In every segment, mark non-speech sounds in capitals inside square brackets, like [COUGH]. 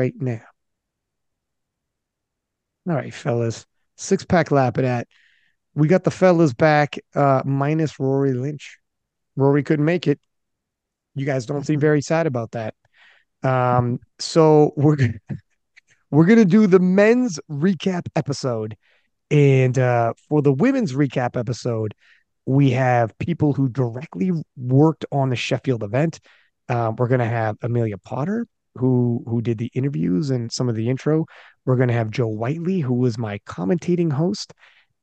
right now. All right, fellas. Six pack Lapadat. We got the fellas back, uh, minus Rory Lynch. Rory couldn't make it. You guys don't seem very sad about that. Um, so we're [LAUGHS] we're gonna do the men's recap episode, and uh, for the women's recap episode, we have people who directly worked on the Sheffield event. Um, we're gonna have Amelia Potter, who who did the interviews and some of the intro. We're gonna have Joe Whiteley, who was my commentating host,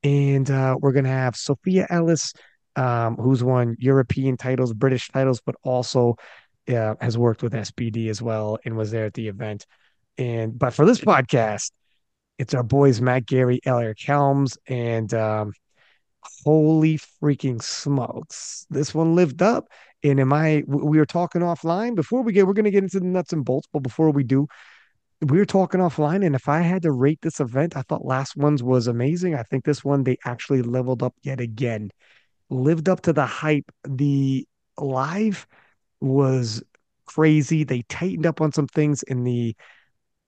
and uh, we're gonna have Sophia Ellis, um, who's won European titles, British titles, but also uh, has worked with SBD as well and was there at the event. And but for this podcast, it's our boys Matt Gary, Eric Helms, and um, holy freaking smokes, this one lived up. And am I? We were talking offline before we get. We're going to get into the nuts and bolts, but before we do, we were talking offline. And if I had to rate this event, I thought last one's was amazing. I think this one they actually leveled up yet again, lived up to the hype. The live was crazy. They tightened up on some things in the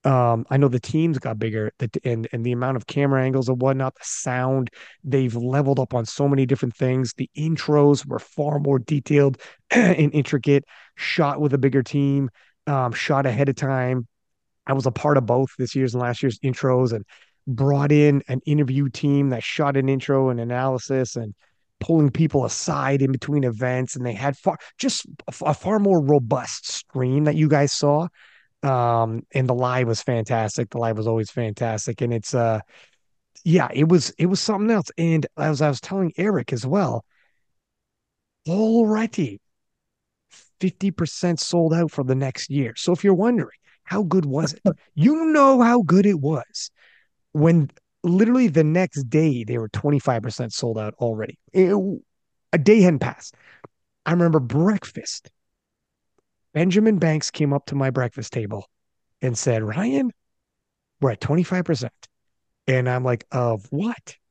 um, I know the teams got bigger, the, and and the amount of camera angles and whatnot, the sound, they've leveled up on so many different things. The intros were far more detailed [CLEARS THROAT] and intricate, shot with a bigger team, um, shot ahead of time. I was a part of both this year's and last year's intros, and brought in an interview team that shot an intro and analysis and pulling people aside in between events and they had far just a, a far more robust stream that you guys saw um and the live was fantastic. The live was always fantastic. And it's uh yeah it was it was something else. And as i was telling eric as well already 50% sold out for the next year. So if you're wondering how good was it? [LAUGHS] You know how good it was when literally the next day they were 25% sold out already. It, a day hadn't passed. I remember breakfast Benjamin Banks came up to my breakfast table and said, Ryan, we're at 25%. And I'm like, of what? [LAUGHS]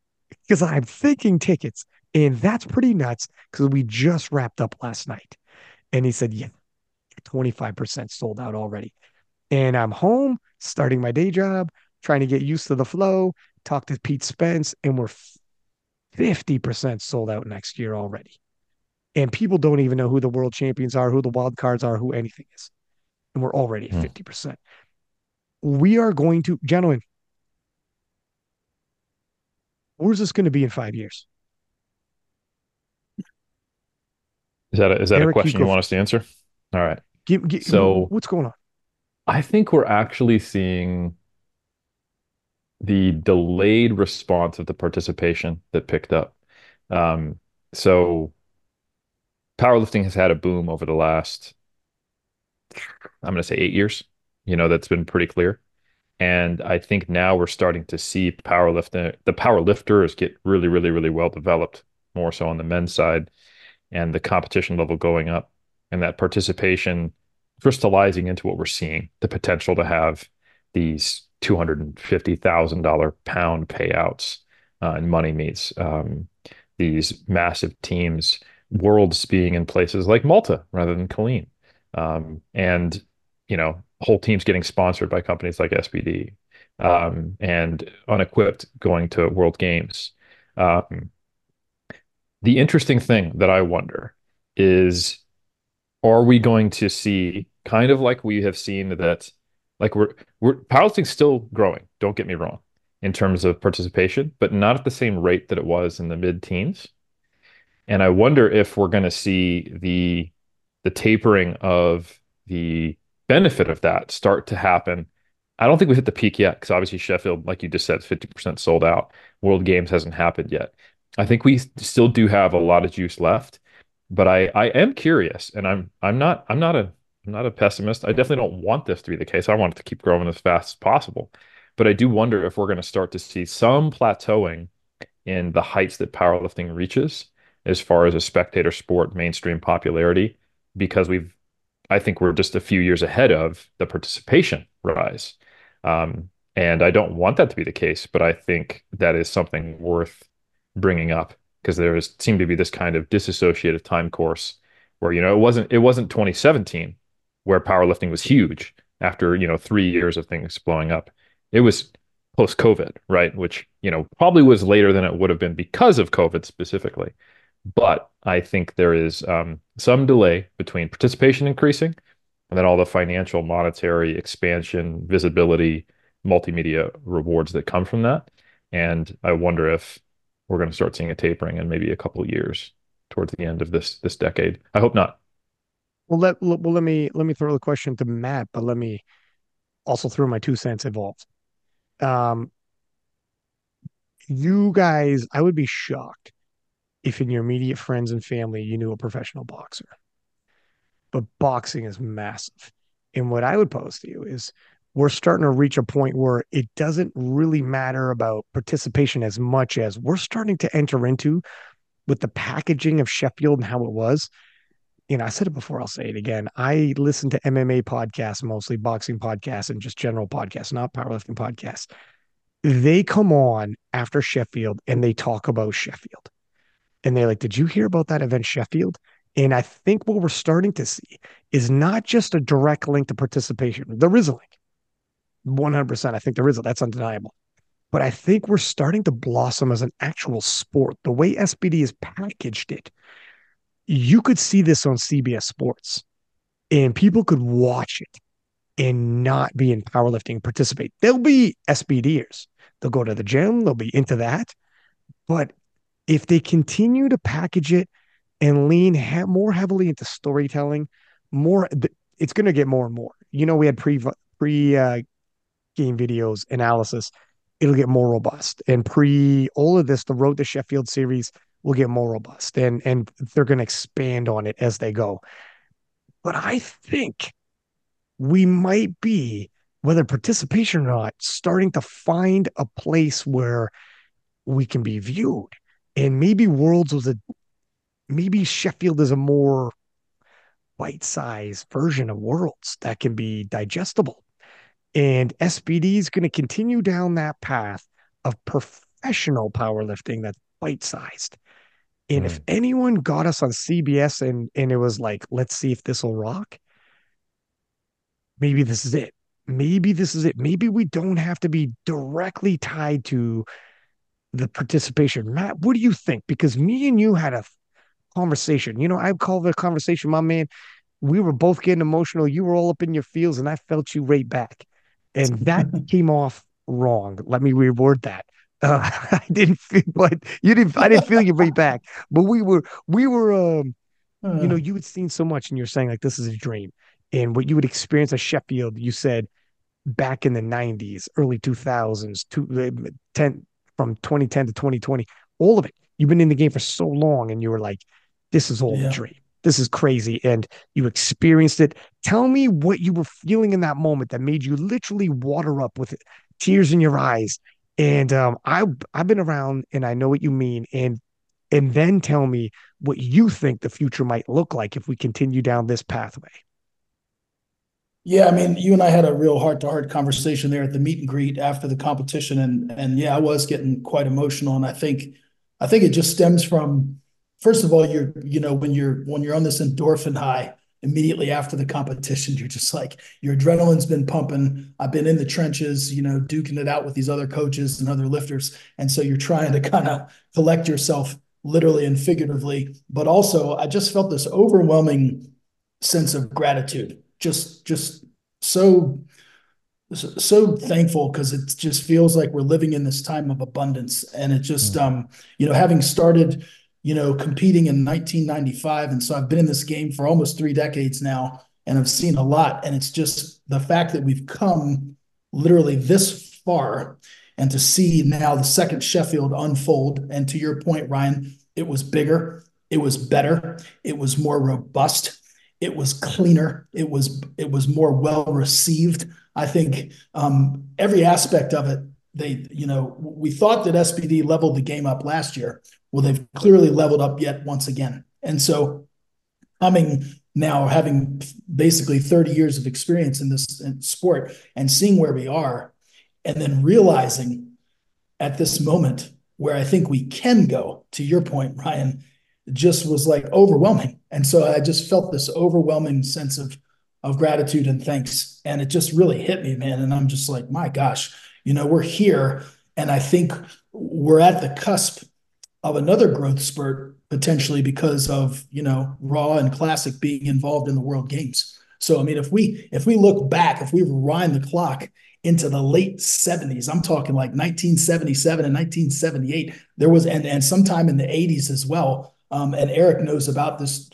Because I'm thinking tickets. And that's pretty nuts because we just wrapped up last night. And he said, yeah, 25% sold out already. And I'm home starting my day job, trying to get used to the flow, talk to Pete Spence, and we're 50% sold out next year already and people don't even know who the world champions are, who the wild cards are, who anything is. And we're already at 50%. Hmm. We are going to, gentlemen, where's this going to be in five years? Is that a, is that Eric, a question you, you want us to answer? All right. Give, give, so what's going on? I think we're actually seeing the delayed response of the participation that picked up. Um, so powerlifting has had a boom over the last, I'm going to say eight years. You know, that's been pretty clear. And I think now we're starting to see powerlifting, the power lifters get really, really, really well developed, more so on the men's side, and the competition level going up, and that participation crystallizing into what we're seeing the potential to have these $250,000 pound payouts uh, and money meets, um, these massive teams worlds being in places like Malta rather than Killeen. Um, and, you know, whole teams getting sponsored by companies like SBD um, and unequipped going to World Games. Um, the interesting thing that I wonder is are we going to see kind of like we have seen that like we're we're powerlifting's still growing don't get me wrong in terms of participation but not at the same rate that it was in the mid teens and I wonder if we're going to see the the tapering of the benefit of that start to happen. I don't think we've hit the peak yet because obviously Sheffield, like you just said, 50% sold out. World Games hasn't happened yet. I think we still do have a lot of juice left, but I I am curious, and I'm I'm not I'm not a I'm not a pessimist. I definitely don't want this to be the case. I want it to keep growing as fast as possible, but I do wonder if we're going to start to see some plateauing in the heights that powerlifting reaches as far as a spectator sport mainstream popularity because we've I think we're just a few years ahead of the participation rise. Um, and I don't want that to be the case, but I think that is something worth bringing up because there is seemed to be this kind of disassociative time course where you know it wasn't it wasn't 2017 where powerlifting was huge after, you know, three years of things blowing up. It was post COVID, right? Which, you know, probably was later than it would have been because of COVID specifically. But I think there is um, some delay between participation increasing and then all the financial, monetary expansion, visibility, multimedia rewards that come from that. And I wonder if we're going to start seeing a tapering in maybe a couple years towards the end of this this decade. I hope not. Well, let well let me let me throw the question to Matt, but let me also throw my two cents involved. Um, you guys, I would be shocked if in your immediate friends and family you knew a professional boxer. But boxing is massive. And what I would pose to you is we're starting to reach a point where it doesn't really matter about participation as much as we're starting to enter into with the packaging of Sheffield and how it was. You know, I said it before, I'll say it again. I listen to MMA podcasts, mostly boxing podcasts and just general podcasts, not powerlifting podcasts. They come on after Sheffield and they talk about Sheffield. And they're like, Did you hear about that event, Sheffield? And I think what we're starting to see is not just a direct link to participation. There is a link. 100%. I think there is a, that's undeniable. But I think we're starting to blossom as an actual sport. The way SBD has packaged it, you could see this on CBS Sports and people could watch it and not be in powerlifting and participate. They'll be SBDers. They'll go to the gym, they'll be into that. But if they continue to package it and lean ha- more heavily into storytelling, more it's going to get more and more. You know, we had pre pre uh, game videos analysis. It'll get more robust, and pre all of this, the Road to Sheffield series will get more robust, and and they're going to expand on it as they go. But I think we might be, whether participation or not, starting to find a place where we can be viewed. And maybe Worlds was a maybe Sheffield is a more bite-sized version of Worlds that can be digestible. And SBD is going to continue down that path of professional powerlifting that's bite-sized. And mm. if hmm. anyone got us on CBS and and it was like, let's see if this will rock, maybe this is it. Maybe this is it. Maybe we don't have to be directly tied to the participation. Matt, what do you think? Because me and you had a conversation. You know, I call the conversation, my man. We were both getting emotional. You were all up in your feels, and I felt you right back. And that [LAUGHS] came off wrong. Let me reword that. [LAUGHS] Uh, I didn't feel, but you didn't. I didn't feel you right back. But we were, we were. um uh, You know, you had seen so much, and you're saying like this is a dream. And what you would experience at Sheffield, you said back in the 90s, early 2000s, two, 10, from 2010 to 2020, all of it. You've been in the game for so long, and you were like, this is all yeah. a dream. This is crazy. And you experienced it. Tell me what you were feeling in that moment that made you literally water up with tears in your eyes. And um, I I've been around and I know what you mean. And and then tell me what you think the future might look like if we continue down this pathway. Yeah, I mean, you and I had a real heart-to-heart conversation there at the meet and greet after the competition, and and yeah, I was getting quite emotional, and I think I think it just stems from first of all, you're you know when you're when you're on this endorphin high immediately after the competition, you're just like your adrenaline's been pumping. I've been in the trenches, you know, duking it out with these other coaches and other lifters, and so you're trying to kind of collect yourself literally and figuratively. But also, I just felt this overwhelming sense of gratitude, just just so so thankful because it just feels like we're living in this time of abundance and it just mm-hmm. um you know having started you know, competing in 1995. And so I've been in this game for almost three decades now and I've seen a lot. And it's just the fact that we've come literally this far and to see now the second Sheffield unfold. And to your point, Ryan, it was bigger, it was better, it was more robust, it was cleaner, it was it was more well received. I think um, every aspect of it, they, you know, we thought that SBD leveled the game up last year. Well, they've clearly leveled up yet once again. And so coming now, having basically 30 years of experience in this sport and seeing where we are, and then realizing at this moment where I think we can go, to your point, Ryan, just was like overwhelming. And so I just felt this overwhelming sense of of gratitude and thanks. And it just really hit me, man. And I'm just like, my gosh, you know, we're here. And I think we're at the cusp of another growth spurt potentially because of, you know, Raw and Classic being involved in the World Games. So I mean, if we if we look back, if we rewind the clock into the late 70s, I'm talking like 1977 and 1978, there was and and sometime in the 80s as well. Um, and Eric knows about this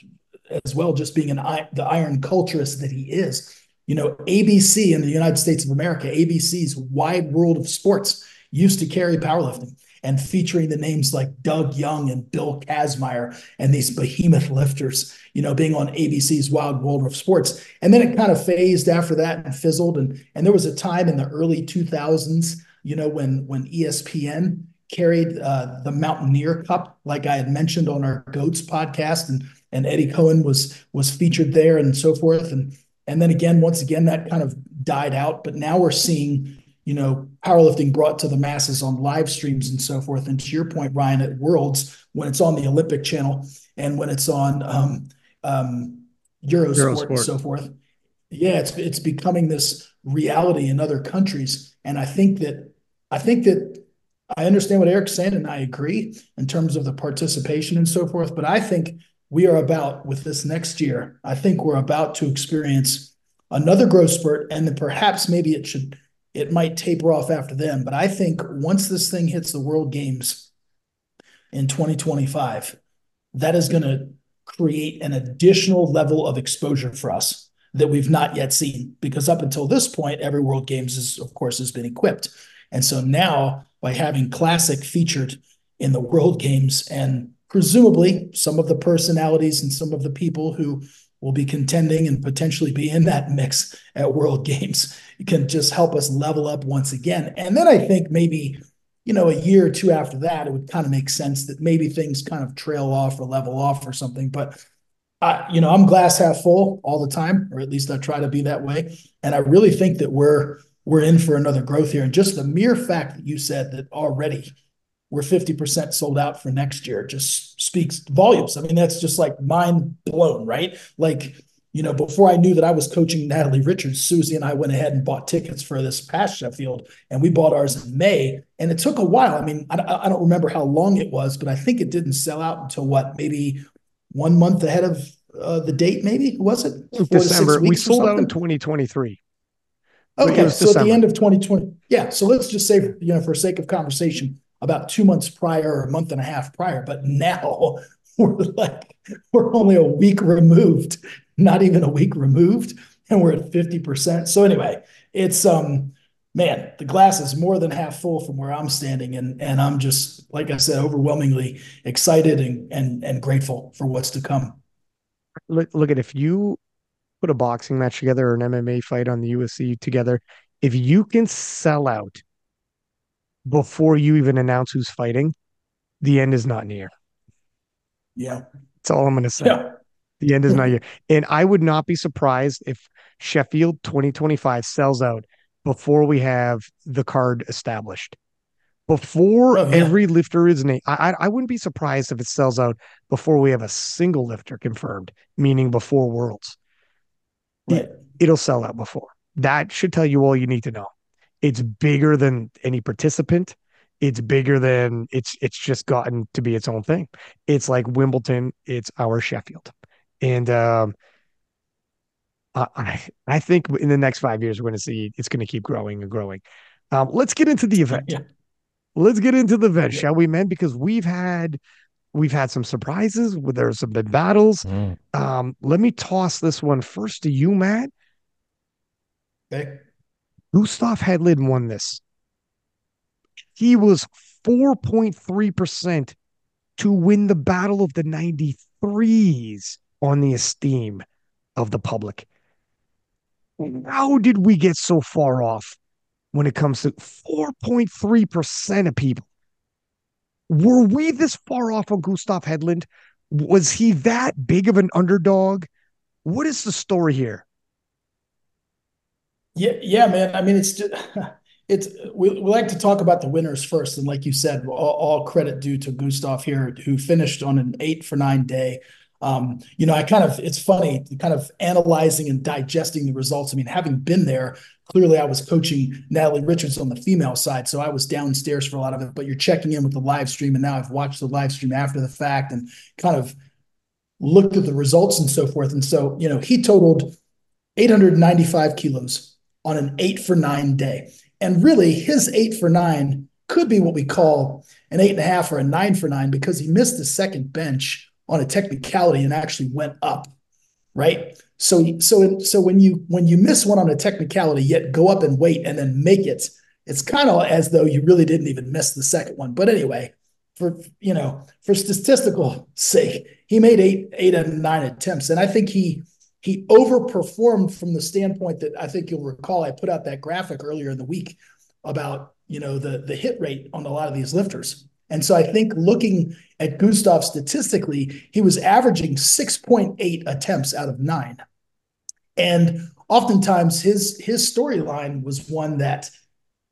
as well, just being an the iron culturist that he is. You know, ABC in the United States of America, ABC's Wide World of Sports used to carry powerlifting and featuring the names like Doug Young and Bill Kazmaier and these behemoth lifters, you know, being on ABC's Wide World of Sports. And then it kind of phased after that and fizzled. And, and there was a time in the early 2000s, you know, when, when ESPN carried uh, the Mountaineer Cup, like I had mentioned on our Goats podcast, and and Eddie Coan was was featured there and so forth. And and then again, once again, that kind of died out. But now we're seeing you know, powerlifting brought to the masses on live streams and so forth. And to your point, Ryan, at Worlds, when it's on the Olympic channel and when it's on um, um, Eurosport, Eurosport and so forth, yeah, it's it's becoming this reality in other countries. And I think that I think that I understand what Eric's saying, and I agree in terms of the participation and so forth. But I think we are about with this next year. I think we're about to experience another growth spurt, and then perhaps maybe it should it might taper off after them. But I think once this thing hits the World Games in 2025, that is going to create an additional level of exposure for us that we've not yet seen. Because up until this point, every World Games is, of course, has been equipped. And so now, by having Classic featured in the World Games and presumably some of the personalities and some of the people who will be contending and potentially be in that mix at World Games. Can just help us level up once again. And then I think maybe, you know, a year or two after that, it would kind of make sense that maybe things kind of trail off or level off or something. But I, you know, I'm glass half full all the time, or at least I try to be that way. And I really think that we're we're in for another growth here. And just the mere fact that you said that already we're 50% sold out for next year just speaks volumes. I mean, that's just like mind blown, right? Like, you know, before I knew that I was coaching Natalie Richards, Susie and I went ahead and bought tickets for this past Sheffield, and we bought ours in May. And it took a while. I mean, I, I don't remember how long it was, but I think it didn't sell out until what, maybe one month ahead of uh, the date, maybe was it? December. We sold out in 2023. Okay, so December. at the end of 2020, yeah. So let's just say, you know, for sake of conversation, about two months prior or a month and a half prior. But now [LAUGHS] we're like, we're only a week removed, not even a week removed, and we're at 50%. So anyway, it's um man, the glass is more than half full from where I'm standing. And and I'm just, like I said, overwhelmingly excited and and and grateful for what's to come. Look look at if you put a boxing match together or an MMA fight on the UFC together, if you can sell out before you even announce who's fighting, the end is not near. Yeah. That's all I'm going to say. Yeah. The end is not near. And I would not be surprised if Sheffield 2025 sells out before we have the card established. Before oh, yeah. every lifter is named, I, I wouldn't be surprised if it sells out before we have a single lifter confirmed, meaning before Worlds. Right. It, it'll sell out before. That should tell you all you need to know it's bigger than any participant it's bigger than it's it's just gotten to be its own thing it's like wimbledon it's our sheffield and um i i think in the next five years we're going to see it's going to keep growing and growing um let's get into the [LAUGHS] event yeah. let's get into the event yeah. shall we man because we've had we've had some surprises there's some big battles mm. um let me toss this one first to you matt okay Gustav Hedlund won this. He was 4.3% to win the battle of the 93s on the esteem of the public. How did we get so far off when it comes to 4.3% of people? Were we this far off on Gustav Hedlund? Was he that big of an underdog? What is the story here? Yeah, yeah, man. I mean, it's just, [LAUGHS] it's we, we like to talk about the winners first, and like you said, all, all credit due to Gustav here, who finished on an eight for nine day. Um, you know, I kind of, it's funny, kind of analyzing and digesting the results. I mean, having been there, clearly I was coaching Natalie Richards on the female side. So I was downstairs for a lot of it, but you're checking in with the live stream. And now I've watched the live stream after the fact and kind of looked at the results and so forth. And so, you know, he totaled 895 kilos on an eight for nine day. And really, his eight for nine could be what we call an eight and a half or a nine for nine because he missed the second bench on a technicality and actually went up, right? So, so, so when you when you miss one on a technicality, yet go up and wait and then make it, it's kind of as though you really didn't even miss the second one. But anyway, for you know, for statistical [LAUGHS] sake, he made eight eight and nine attempts, and I think he he overperformed from the standpoint that I think you'll recall I put out that graphic earlier in the week about you know the the hit rate on a lot of these lifters. And so I think looking at Gustav statistically, he was averaging 6.8 attempts out of nine. And oftentimes his his storyline was one that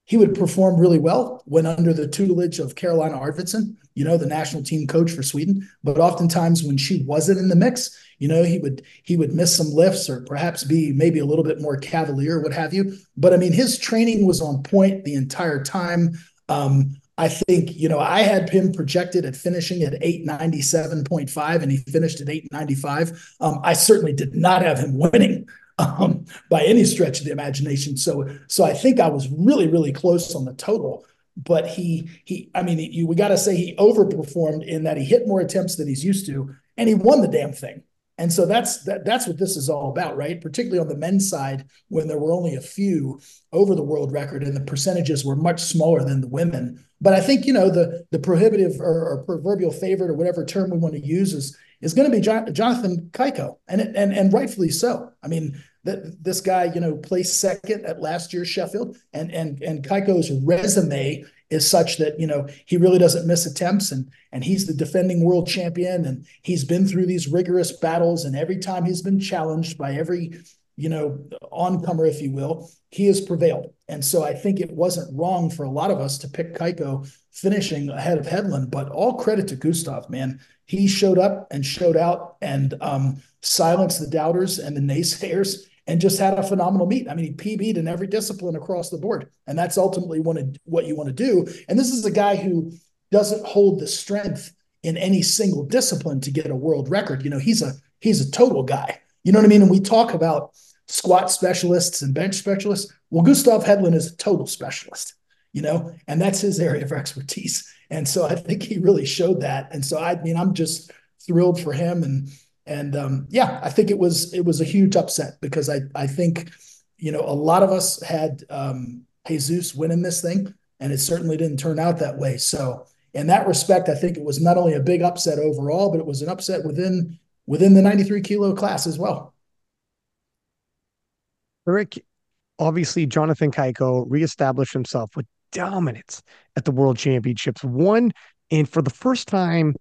he would perform really well when under the tutelage of Carolina Arvidsson, you know, the national team coach for Sweden. But oftentimes when she wasn't in the mix, you know, he would he would miss some lifts or perhaps be maybe a little bit more cavalier, what have you. But I mean, his training was on point the entire time. Um, I think, you know, I had him projected at finishing at 897.5 and he finished at 895. Um, I certainly did not have him winning um, by any stretch of the imagination. So, so I think I was really, really close on the total. But he, he, I mean, he, we got to say he overperformed in that he hit more attempts than he's used to, and he won the damn thing. And so that's that, that's what this is all about, right? Particularly on the men's side, when there were only a few over the world record, and the percentages were much smaller than the women. But I think you know the the prohibitive or, or proverbial favorite or whatever term we want to use is is going to be Jonathan Cayco, and and and rightfully so. I mean, that this guy, you know, placed second at last year's Sheffield, and and and Cayco's resume is such that you know he really doesn't miss attempts, and and he's the defending world champion, and he's been through these rigorous battles, and every time he's been challenged by every you know oncomer, if you will, he has prevailed. And so I think it wasn't wrong for a lot of us to pick Cayco finishing ahead of Hedlund, but all credit to Gustav, man. He showed up and showed out and um, silenced the doubters and the naysayers and just had a phenomenal meet. I mean, he PB'd in every discipline across the board. And that's ultimately what you want to do. And this is a guy who doesn't hold the strength in any single discipline to get a world record. You know, he's a he's a total guy. You know what I mean? And we talk about squat specialists and bench specialists. Well, Gustav Hedlund is a total specialist, you know, and that's his area of expertise. And so I think he really showed that. And so I mean, I'm just thrilled for him and and um, yeah, I think it was it was a huge upset because I I think you know a lot of us had um, Jesus winning this thing, and it certainly didn't turn out that way. So in that respect, I think it was not only a big upset overall, but it was an upset within within the 93 kilo class as well. Eric, obviously, Jonathan Cayco reestablished himself with dominance at the World Championships. One, and for the first time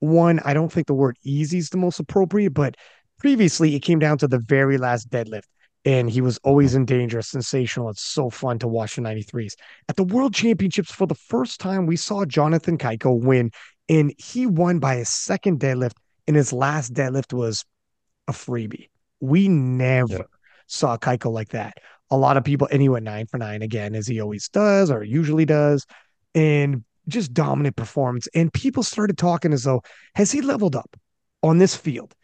one, I don't think the word easy is the most appropriate, but previously it came down to the very last deadlift. And he was always in danger, sensational. It's so fun to watch the 93s. At the World Championships, for the first time, we saw Jonathan Cayco win, and he won by his second deadlift, and his last deadlift was a freebie. We never yeah. saw Cayco like that. A lot of people, and he went nine for nine again, as he always does or usually does. And just dominant performance. And people started talking as though, has he leveled up on this field?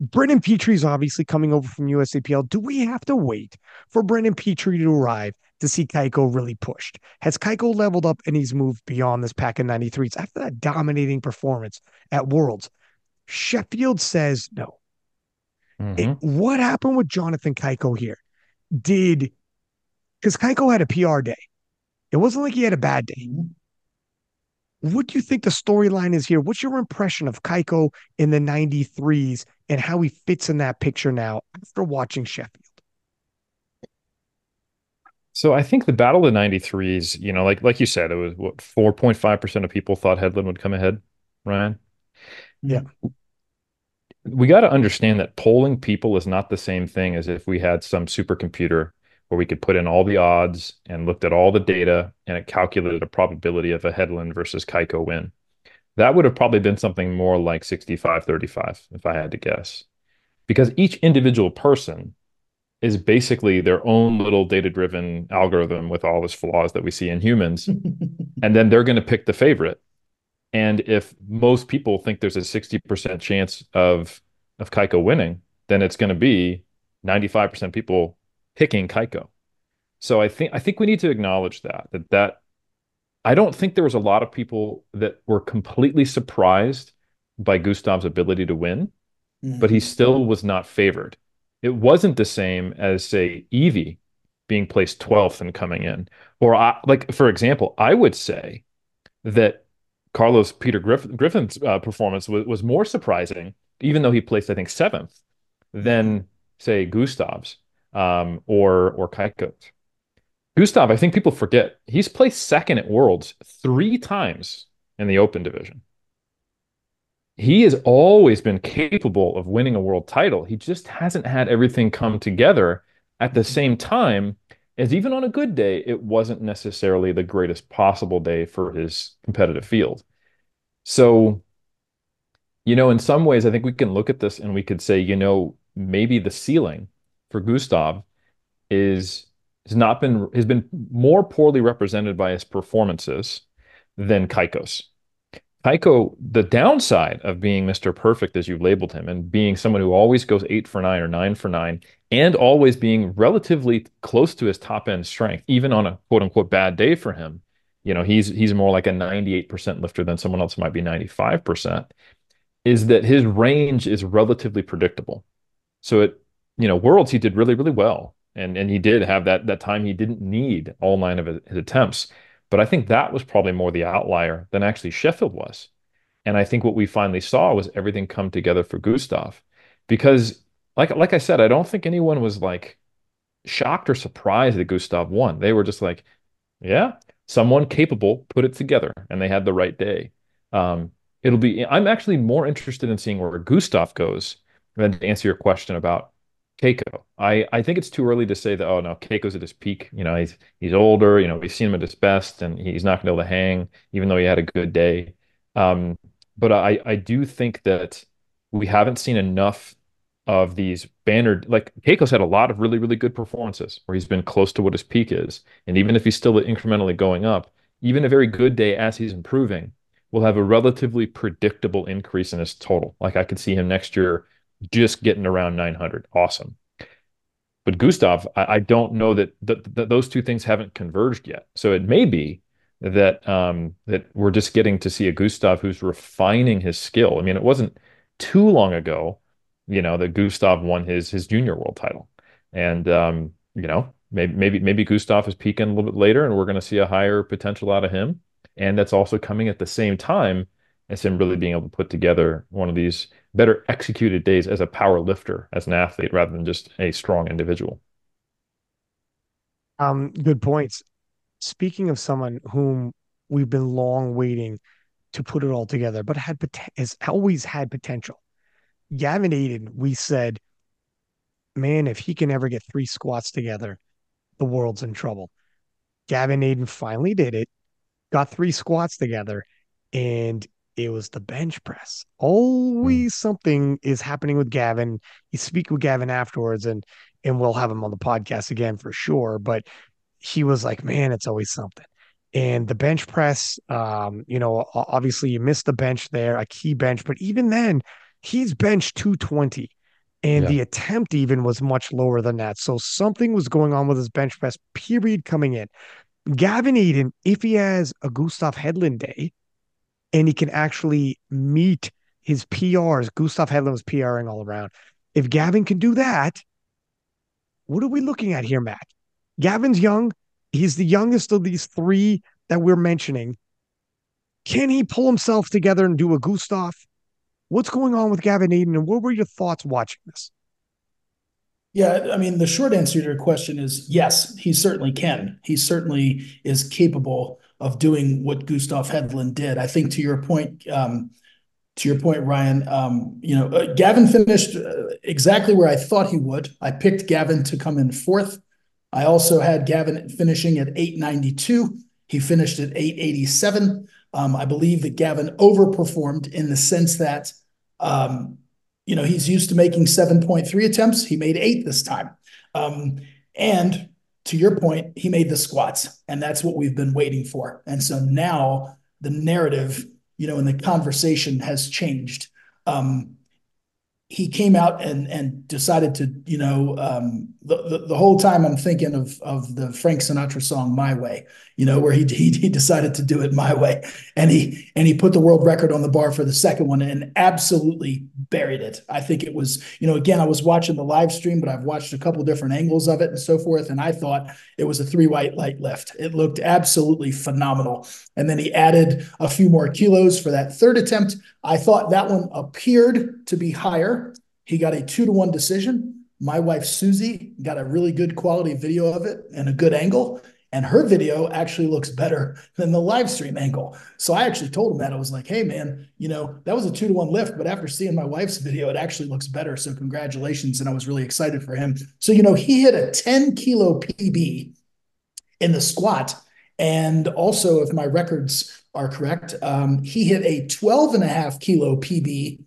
Brendan Petrie is obviously coming over from USAPL. Do we have to wait for Brendan Petrie to arrive to see Cayco really pushed? Has Cayco leveled up and he's moved beyond this pack of 93s after that dominating performance at Worlds? Sheffield says no. Mm-hmm. It, what happened with Jonathan Cayco here? Did because Cayco had a PR day. It wasn't like he had a bad day. What do you think the storyline is here? What's your impression of Cayco in the 93s and how he fits in that picture now after watching Sheffield? So I think the battle of the 93s, you know, like like you said, it was what 4.5% of people thought Hedlund would come ahead, Ryan. Yeah. We got to understand that polling people is not the same thing as if we had some supercomputer where we could put in all the odds and looked at all the data and it calculated a probability of a Hedlund versus Cayco win. that would have probably been something more like 65 35 if I had to guess. Because each individual person is basically their own little data driven algorithm with all its flaws that we see in humans. [LAUGHS] and then they're going to pick the favorite. And if most people think there's a 60% chance of of Cayco winning, then it's going to be 95% people picking Cayco. So I think I think we need to acknowledge that that that I don't think there was a lot of people that were completely surprised by Gustav's ability to win, mm-hmm. but he still was not favored. It wasn't the same as say Evie being placed 12th and coming in. Or I, like for example, I would say that Carlos Peter Griff- Griffin's uh, performance was, was more surprising, even though he placed I think seventh, than say Gustav's um, or or Cayco's. Gustav, I think people forget he's placed second at Worlds three times in the Open division. He has always been capable of winning a world title. He just hasn't had everything come together at the same time as even on a good day, it wasn't necessarily the greatest possible day for his competitive field. So, you know, in some ways, I think we can look at this and we could say, you know, maybe the ceiling for Gustav is has not been has been more poorly represented by his performances than Cayco's. Cayco, the downside of being Mr. Perfect, as you've labeled him, and being someone who always goes eight for nine or nine for nine, and always being relatively close to his top end strength, even on a quote unquote bad day for him, you know, he's he's more like a 98% lifter than someone else might be 95%, is that his range is relatively predictable. So it, you know, Worlds he did really, really well and and he did have that that time he didn't need all nine of his, attempts. But I think that was probably more the outlier than actually Sheffield was. And I think what we finally saw was everything come together for Gustav, because like like I said, I don't think anyone was like shocked or surprised that Gustav won. They were just like, yeah, someone capable put it together, and they had the right day. Um, it'll be. I'm actually more interested in seeing where Gustav goes than to answer your question about Cayco. I, I think it's too early to say that, oh no, Cayco's at his peak. You know, he's he's older, you know, we've seen him at his best and he's not gonna be able to hang, even though he had a good day. Um, but I, I do think that we haven't seen enough of these banner like Cayco's had a lot of really, really good performances where he's been close to what his peak is. And even if he's still incrementally going up, even a very good day as he's improving will have a relatively predictable increase in his total. Like I could see him next year just getting around 900. Awesome. But Gustav, I, I don't know that, that, those two things haven't converged yet. So it may be that um, that we're just getting to see a Gustav who's refining his skill. I mean, it wasn't too long ago, you know, that Gustav won his his junior world title, and um, you know, maybe maybe maybe Gustav is peaking a little bit later, and we're going to see a higher potential out of him, and that's also coming at the same time as him really being able to put together one of these better executed days as a power lifter, as an athlete, rather than just a strong individual. Um, good points. Speaking of someone whom we've been long waiting to put it all together, but had has always had potential. Gavin Adin, we said, man, if he can ever get three squats together, the world's in trouble. Gavin Adin finally did it, got three squats together, and it was the bench press. Always mm. something is happening with Gavin. You speak with Gavin afterwards, and and we'll have him on the podcast again for sure. But he was like, "Man, it's always something." And the bench press, um, you know, obviously you missed the bench there, a key bench, but even then, he's bench 220. And yeah. the attempt even was much lower than that. So something was going on with his bench press, period, coming in. Gavin Adin, if he has a Gustav Hedlund day, and he can actually meet his PRs. Gustav Hedlund was PRing all around. If Gavin can do that, what are we looking at here, Matt? Gavin's young. He's the youngest of these three that we're mentioning. Can he pull himself together and do a Gustav? What's going on with Gavin Adin, and what were your thoughts watching this? Yeah, I mean, the short answer to your question is yes, he certainly can. He certainly is capable of doing what Gustav Hedlund did. I think to your point, um, to your point, Ryan, um, you know, uh, Gavin finished uh, exactly where I thought he would. I picked Gavin to come in fourth. I also had Gavin finishing at 892. He finished at 887. Um, I believe that Gavin overperformed in the sense that, um, you know, he's used to making 7.3 attempts. He made eight this time. Um, and to your point, he made the squats, and that's what we've been waiting for. And so now the narrative, you know, and the conversation has changed. Um, he came out and and decided to you know um, the, the, whole time I'm thinking of of the Frank Sinatra song My Way you know where he, he he decided to do it my way. And he and he put the world record on the bar for the second one and absolutely buried it. I think it was you know again I was watching the live stream but I've watched a couple different angles of it and so forth. And I thought it was a three white light lift it looked absolutely phenomenal. And then he added a few more kilos for that third attempt. I thought that one appeared to be higher. He got a two to one decision. My wife, Susie, got a really good quality video of it and a good angle. And her video actually looks better [LAUGHS] than the live stream angle. So I actually told him that. I was like, hey, man, you know, that was a two to one lift. But after seeing my wife's video, it actually looks better. So congratulations. And I was really excited for him. So, you know, he hit a 10 kilo PB in the squat. And also, if my records are correct. Um, he hit a 12 and a half kilo PB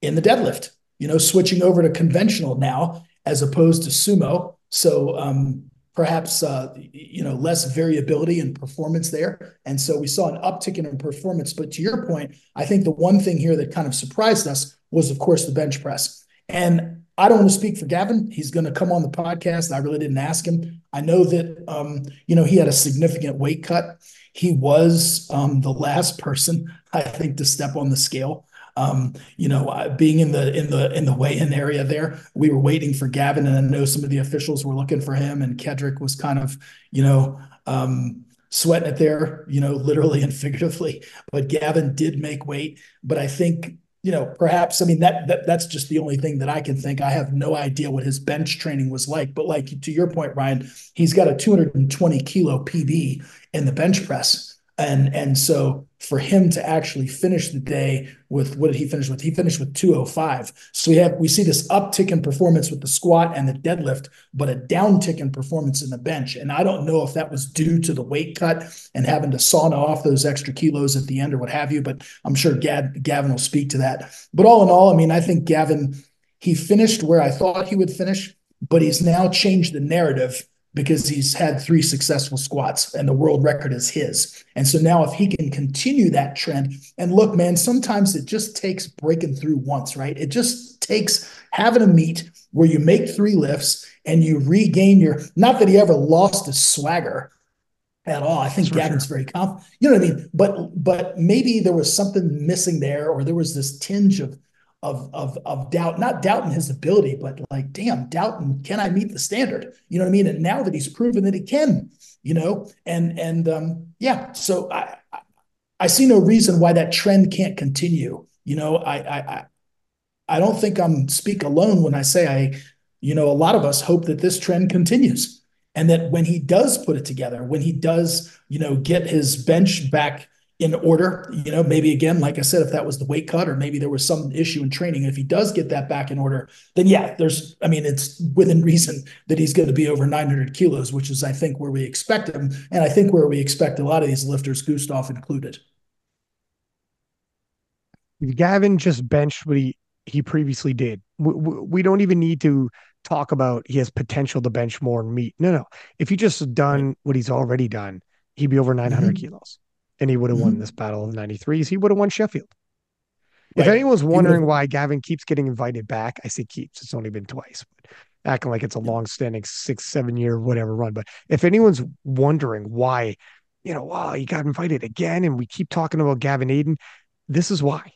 in the deadlift, you know, switching over to conventional now as opposed to sumo. So um, perhaps, uh, you know, less variability in performance there. And so we saw an uptick in performance. But to your point, I think the one thing here that kind of surprised us was, of course, the bench press. And I don't want to speak for Gavin. He's going to come on the podcast. I really didn't ask him. I know that, um, you know, he had a significant weight cut he was um, the last person, I think, to step on the scale. Um, you know, uh, being in the in the in the weigh-in area there, we were waiting for Gavin, and I know some of the officials were looking for him, and Kedrick was kind of, you know, um, sweating it there, you know, literally and [LAUGHS] figuratively. But Gavin did make weight, but I think you know, perhaps I mean that, that that's just the only thing that I can think. I have no idea what his bench training was like. But like to your point, Ryan, he's got a 220 kilo PB in the bench press. And and so for him to actually finish the day with what did he finish with? He finished with 205. So we have we see this uptick in performance with the squat and the deadlift, but a downtick in performance in the bench. And I don't know if that was due to the weight cut and having to sauna off those extra kilos at the end or what have you. But I'm sure Gad, Gavin will speak to that. But all in all, I mean, I think Gavin he finished where I thought he would finish, but he's now changed the narrative because he's had three successful squats and the world record is his. And so now, if he can continue that trend, and look, man, sometimes it just takes breaking through once, right? It just takes having a meet where you make three lifts and you regain your, not that he ever lost his swagger, at all. I think Gavin's sure. very confident. You know what I mean? But but maybe there was something missing there, or there was this tinge of of of of doubt, not doubting his ability, but like, damn, doubting, can I meet the standard? You know what I mean? And now that he's proven that he can, you know, and and um, yeah, so I I see no reason why that trend can't continue. You know, I I I don't think I'm speak alone when I say I, you know, a lot of us hope that this trend continues. And that when he does put it together, when he does, you know, get his bench back in order. You know, maybe again, like I said, if that was the weight cut or maybe there was some issue in training, if he does get that back in order, then yeah, there's, I mean, it's within reason that he's going to be over 900 kilos, which is, I think, where we expect him. And I think where we expect a lot of these lifters, Gustav included. Gavin just benched what he, he previously did. We, we don't even need to talk about he has potential to bench more and meet. No, no. If he just done what he's already done, he'd be over 900 mm-hmm. kilos and he would have mm-hmm. won this battle of the 93s. He would have won Sheffield. Right. If anyone's wondering why Gavin keeps getting invited back, I say keeps. It's only been twice, but acting like it's a long-standing six, seven year whatever run. But if anyone's wondering why, you know, wow, he got invited again, and we keep talking about Gavin Adin, this is why.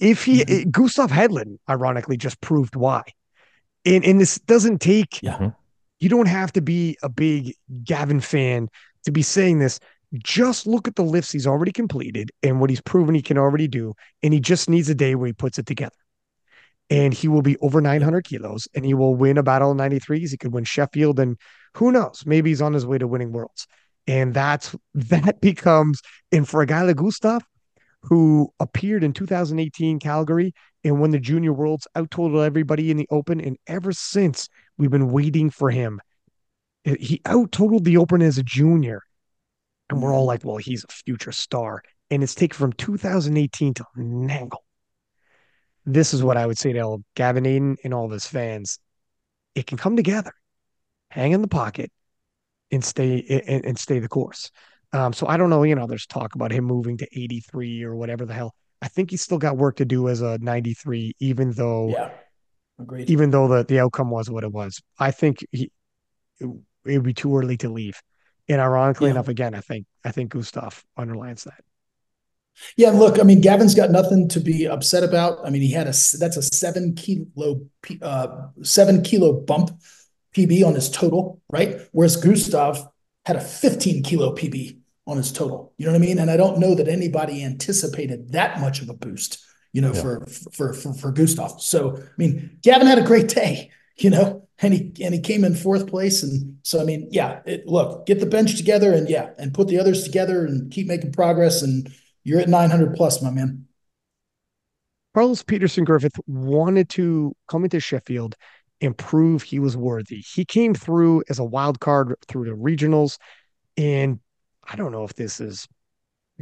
If he mm-hmm. Gustav Hedlund, ironically, just proved why. And and this doesn't take yeah. you don't have to be a big Gavin fan to be saying this just look at the lifts he's already completed and what he's proven he can already do. And he just needs a day where he puts it together. And he will be over 900 kilos and he will win a battle of 93s. He could win Sheffield and who knows, maybe he's on his way to winning worlds. And that's [LAUGHS] that becomes, and for a guy like Gustav, who appeared in 2018 Calgary and won the junior worlds, outtotaled everybody in the open. And ever since we've been waiting for him. He outtotaled the open as a junior And we're all like, well, he's a future star. And it's taken from 2018 to now. This is what I would say to Gavin Adin and all of his fans. It can come together, hang in the pocket, and stay and, and stay the course. Um, so I don't know, you know, there's talk about him moving to 83 or whatever the hell. I think he's still got work to do as a 93, even though yeah, agreed. Even though the, the outcome was what it was. I think he it, it would be too early to leave. And ironically yeah. enough, again, I think I think Gustav underlines that. Yeah, look, I mean, Gavin's got nothing to be upset about. I mean, he had a that's a seven kilo uh, seven kilo bump PB on his total, right? Whereas Gustav had a 15 kilo PB on his total. You know what I mean? And I don't know that anybody anticipated that much of a boost, you know, yeah. for, for for for Gustav. So I mean, Gavin had a great day, you know, and he and he came in fourth place. And so I mean, yeah, it, look, get the bench together and yeah, and put the others together and keep making progress. And you're at 900 plus, my man. Carlos Peterson Griffith wanted to come into Sheffield and prove he was worthy. He came through as a wild card through the regionals. And I don't know if this is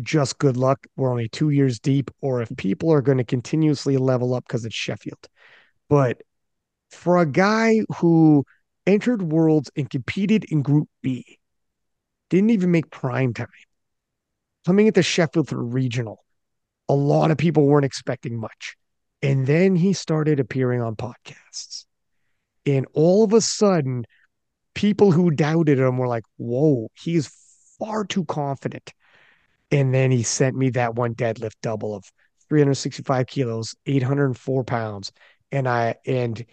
just good luck. We're only two years deep, or if people are going to continuously level up because it's Sheffield. But for a guy who entered Worlds and competed in Group B, didn't even make prime time, coming into Sheffield through regional, a lot of people weren't expecting much. And then he started appearing on podcasts. And all of a sudden, people who doubted him were like, whoa, he's far too confident. And then he sent me that one deadlift double of 365 kilos, 804 pounds. And I, and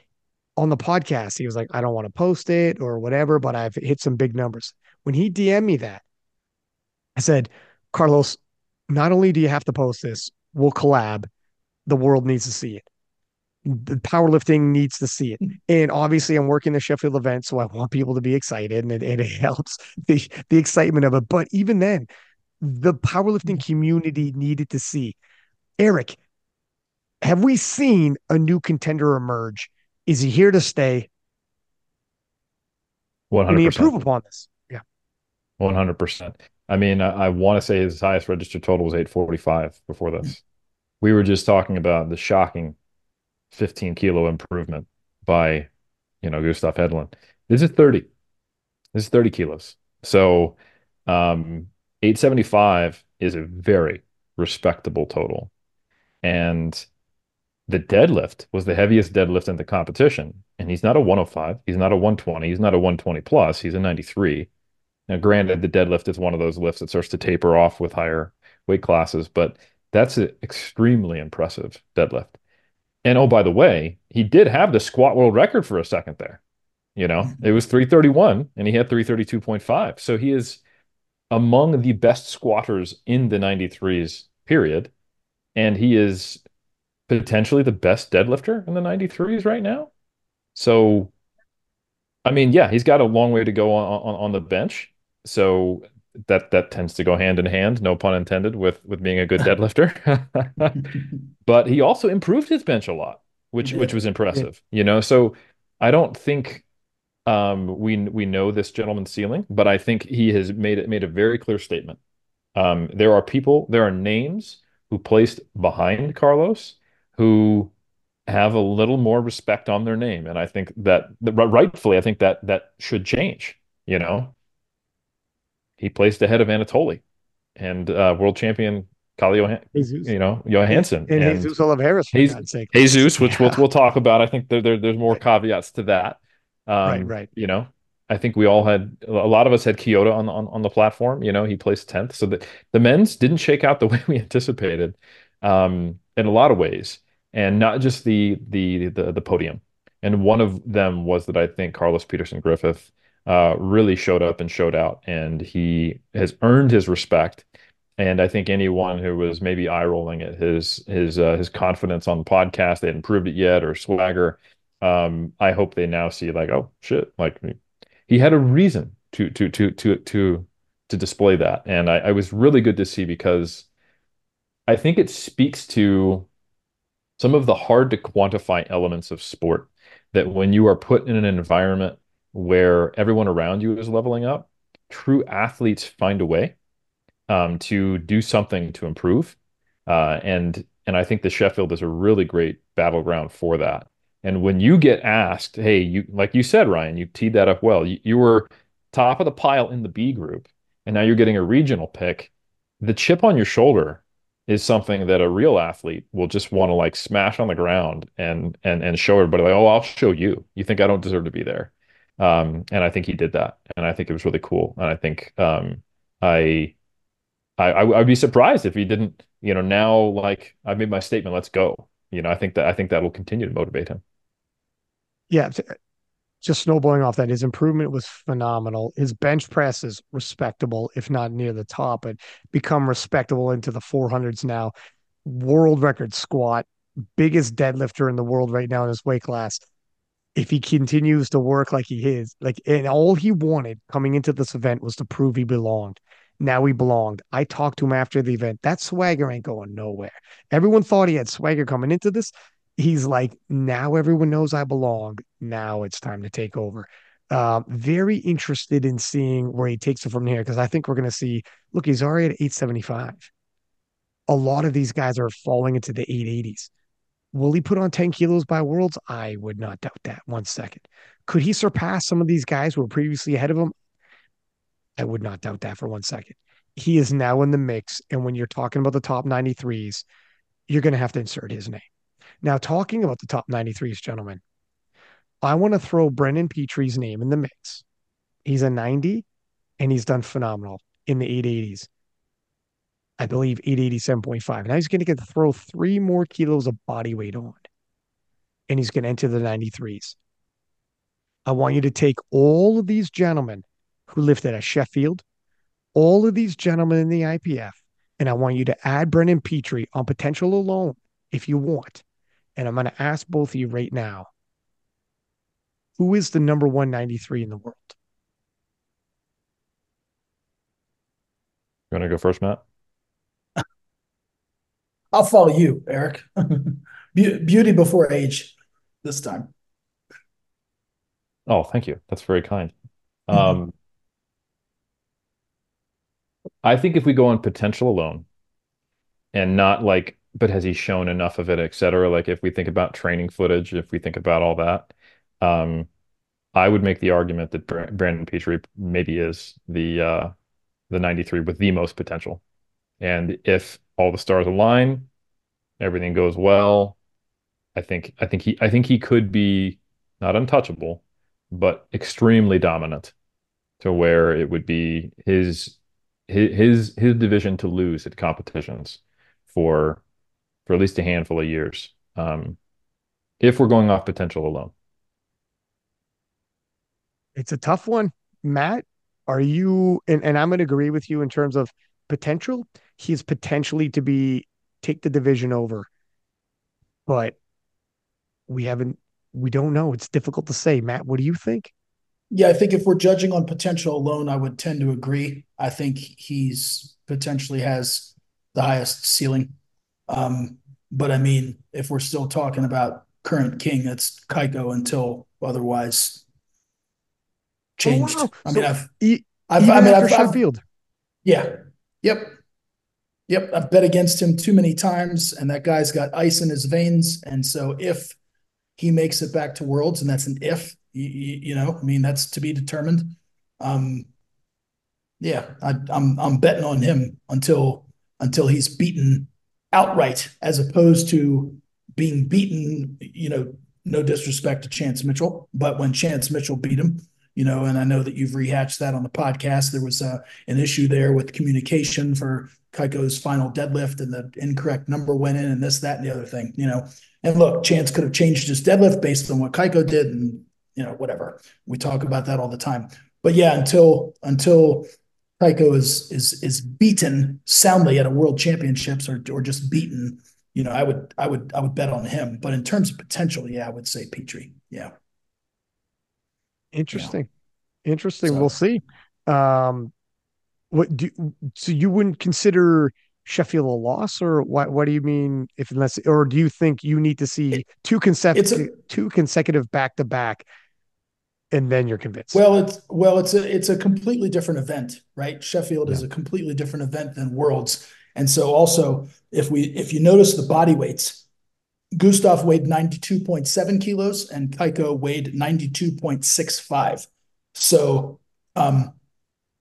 on the podcast, he was like, I don't want to post it or whatever, but I've hit some big numbers. When he DM'd me that, I said, Carlos, not only do you have to post this, we'll collab. The world needs to see it the powerlifting needs to see it. Mm. And obviously, I'm working the Sheffield event, so I want people to be excited, and it, and it [LAUGHS] helps the the excitement of it. But even then, the powerlifting mm. community needed to see. Eric, have we seen a new contender emerge? Is he here to stay? One hundred. improve upon this? Yeah. One hundred percent. I mean, I, I want to say his highest registered total was eight forty five before this. We were just talking about the shocking 15 kilo improvement by, you know, Gustav Hedlund. This is 30. This is 30 kilos. So um, 875 is a very respectable total. And the deadlift was the heaviest deadlift in the competition. And he's not a 105. He's not a 120. He's not a 120 plus. He's a 93. Now, granted, the deadlift is one of those lifts that starts to taper off with higher weight classes, but that's an extremely impressive deadlift. And oh, by the way, he did have the squat world record for a second there. You know, mm-hmm. it was 331 and he had 332.5. So he is among the best squatters in the 93s, period. And he is potentially the best deadlifter in the 93s right now. So, I mean, yeah, he's got a long way to go on, on, on the bench. So that that tends to go hand in hand, no pun intended, with with being a good deadlifter. [LAUGHS] but he also improved his bench a lot, which which was impressive. You know, so I don't think um, we we know this gentleman's ceiling, but I think he has made it made a very clear statement. Um, there are people, there are names who placed behind Carlos who have a little more respect on their name, and I think that rightfully, I think that that should change. You know, he placed ahead of Anatoly and uh, world champion Kyle Johan, you know, Johansson and, and, and Jesus Olivares, Jesus, Jesus, which yeah. we'll we'll talk about. I think there, there there's more caveats to that. Um, right, right. You know, I think we all had a lot of us had Kyoto on on, on the platform. You know, he placed tenth, so the the men's didn't shake out the [LAUGHS] way we anticipated, um, in a lot of ways, and not just the the the the podium. And one of them was that I think Carlos Peterson Griffith uh, really showed up and showed out, and he has earned his respect. And I think anyone who was maybe eye rolling at his his uh, his confidence on the podcast, they hadn't proved it yet, or swagger. Um, I hope they now see like, oh shit, like he had a reason to to to to to to display that, and I, I was really good to see because I think it speaks to some of the hard to quantify elements of sport that when you are put in an environment where everyone around you is leveling up, true athletes find a way um, to do something to improve. Uh, and and I think the Sheffield is a really great battleground for that. And when you get asked, hey, you like you said, Ryan, you teed that up well. You, you were top of the pile in the B group, and now you're getting a regional pick. The chip on your shoulder is something that a real athlete will just want to like smash on the ground and and and show everybody like, oh, I'll show you. You think I don't deserve to be there? Um, and I think he did that, and I think it was really cool. And I think um, I, I I would be surprised if he didn't. You know, now like I made my statement, let's go. You know, I think that I think that will continue to motivate him. Yeah, just snowballing off that, his improvement was phenomenal. His bench press is respectable, if not near the top, but become respectable into the 400s now. World record squat, biggest deadlifter in the world right now in his weight class. If he continues to work like he is, like, and all he wanted coming into this event was to prove he belonged. Now he belonged. I talked to him after the event. That swagger ain't going nowhere. Everyone thought he had swagger coming into this he's like, now everyone knows I belong. Now it's time to take over. Uh, very interested in seeing where he takes it from here because I think we're going to see. Look, he's already at 875. A lot of these guys are falling into the 880s. Will he put on 10 kilos by worlds? I would not doubt that one second. Could he surpass some of these guys who were previously ahead of him? I would not doubt that for one second. He is now in the mix. And when you're talking about the top 93s, you're going to have to insert his name. Now, talking about the top 93s, gentlemen, I want to throw Brendan Petrie's name in the mix. He's a 90 and he's done phenomenal in the 880s. I believe 887.5. Now he's going to get to throw three more kilos of body weight on and he's going to enter the 93s. I want you to take all of these gentlemen who lifted at Sheffield, all of these gentlemen in the IPF, and I want you to add Brendan Petrie on potential alone if you want. And I'm going to ask both of you right now who is the number 193 in the world? You want to go first, Matt? [LAUGHS] I'll follow you, Eric. [LAUGHS] Beauty before age this time. Oh, thank you. That's very kind. Um, [LAUGHS] I think if we go on potential alone and not like but has he shown enough of it, et cetera? Like if we think about training footage, if we think about all that, um, I would make the argument that Brandon Petrie maybe is the uh, the 93 with the most potential. And if all the stars align, everything goes well, I think I think he I think he could be not untouchable, but extremely dominant to where it would be his his his division to lose at competitions for for at least a handful of years um, if we're going off potential alone. It's a tough one. Matt, are you, and, and I'm going to agree with you in terms of potential. He's potentially to be take the division over, but we haven't, we don't know. It's difficult to say. Matt, what do you think? Yeah, I think if we're judging on potential alone, I would tend to agree. I think he's potentially has the highest ceiling. Um, but I mean, if we're still talking about current king, that's Cayco until otherwise changed. Oh, wow. I mean, I've, e- I've, I mean, I've, Sheffield. I've, yeah. Yep. Yep. I've bet against him too many times, and that guy's got ice in his veins. And so if he makes it back to Worlds, and that's an if, you, you know, I mean, that's to be determined. Um, yeah, I, I'm I'm betting on him until until he's beaten outright as opposed to being beaten, you know, no disrespect to Chance Mitchell, but when Chance Mitchell beat him, you know, and I know that you've rehatched that on the podcast. There was uh, an issue there with communication for Cayco's final deadlift and the incorrect number went in and this, that, and the other thing, you know. And look, Chance could have changed his deadlift based on what Cayco did and, you know, whatever. We talk about that all the time. But yeah, until until Cayco is is is beaten soundly at a world championships or or just beaten, you know, I would I would I would bet on him. But in terms of potential, yeah, I would say Petrie. Yeah. Interesting. Yeah. Interesting. So, we'll see. Um what do so you wouldn't consider Sheffield a loss, or what? What do you mean? If unless, or do you think you need to see two consecutive two consecutive back to back and then you're convinced. Well, it's well, it's a it's a completely different event, right? Sheffield yeah. is a completely different event than Worlds, and so also if we if you notice the body weights, Gustav weighed ninety two point seven kilos and Cayco weighed ninety two point six five. So, um,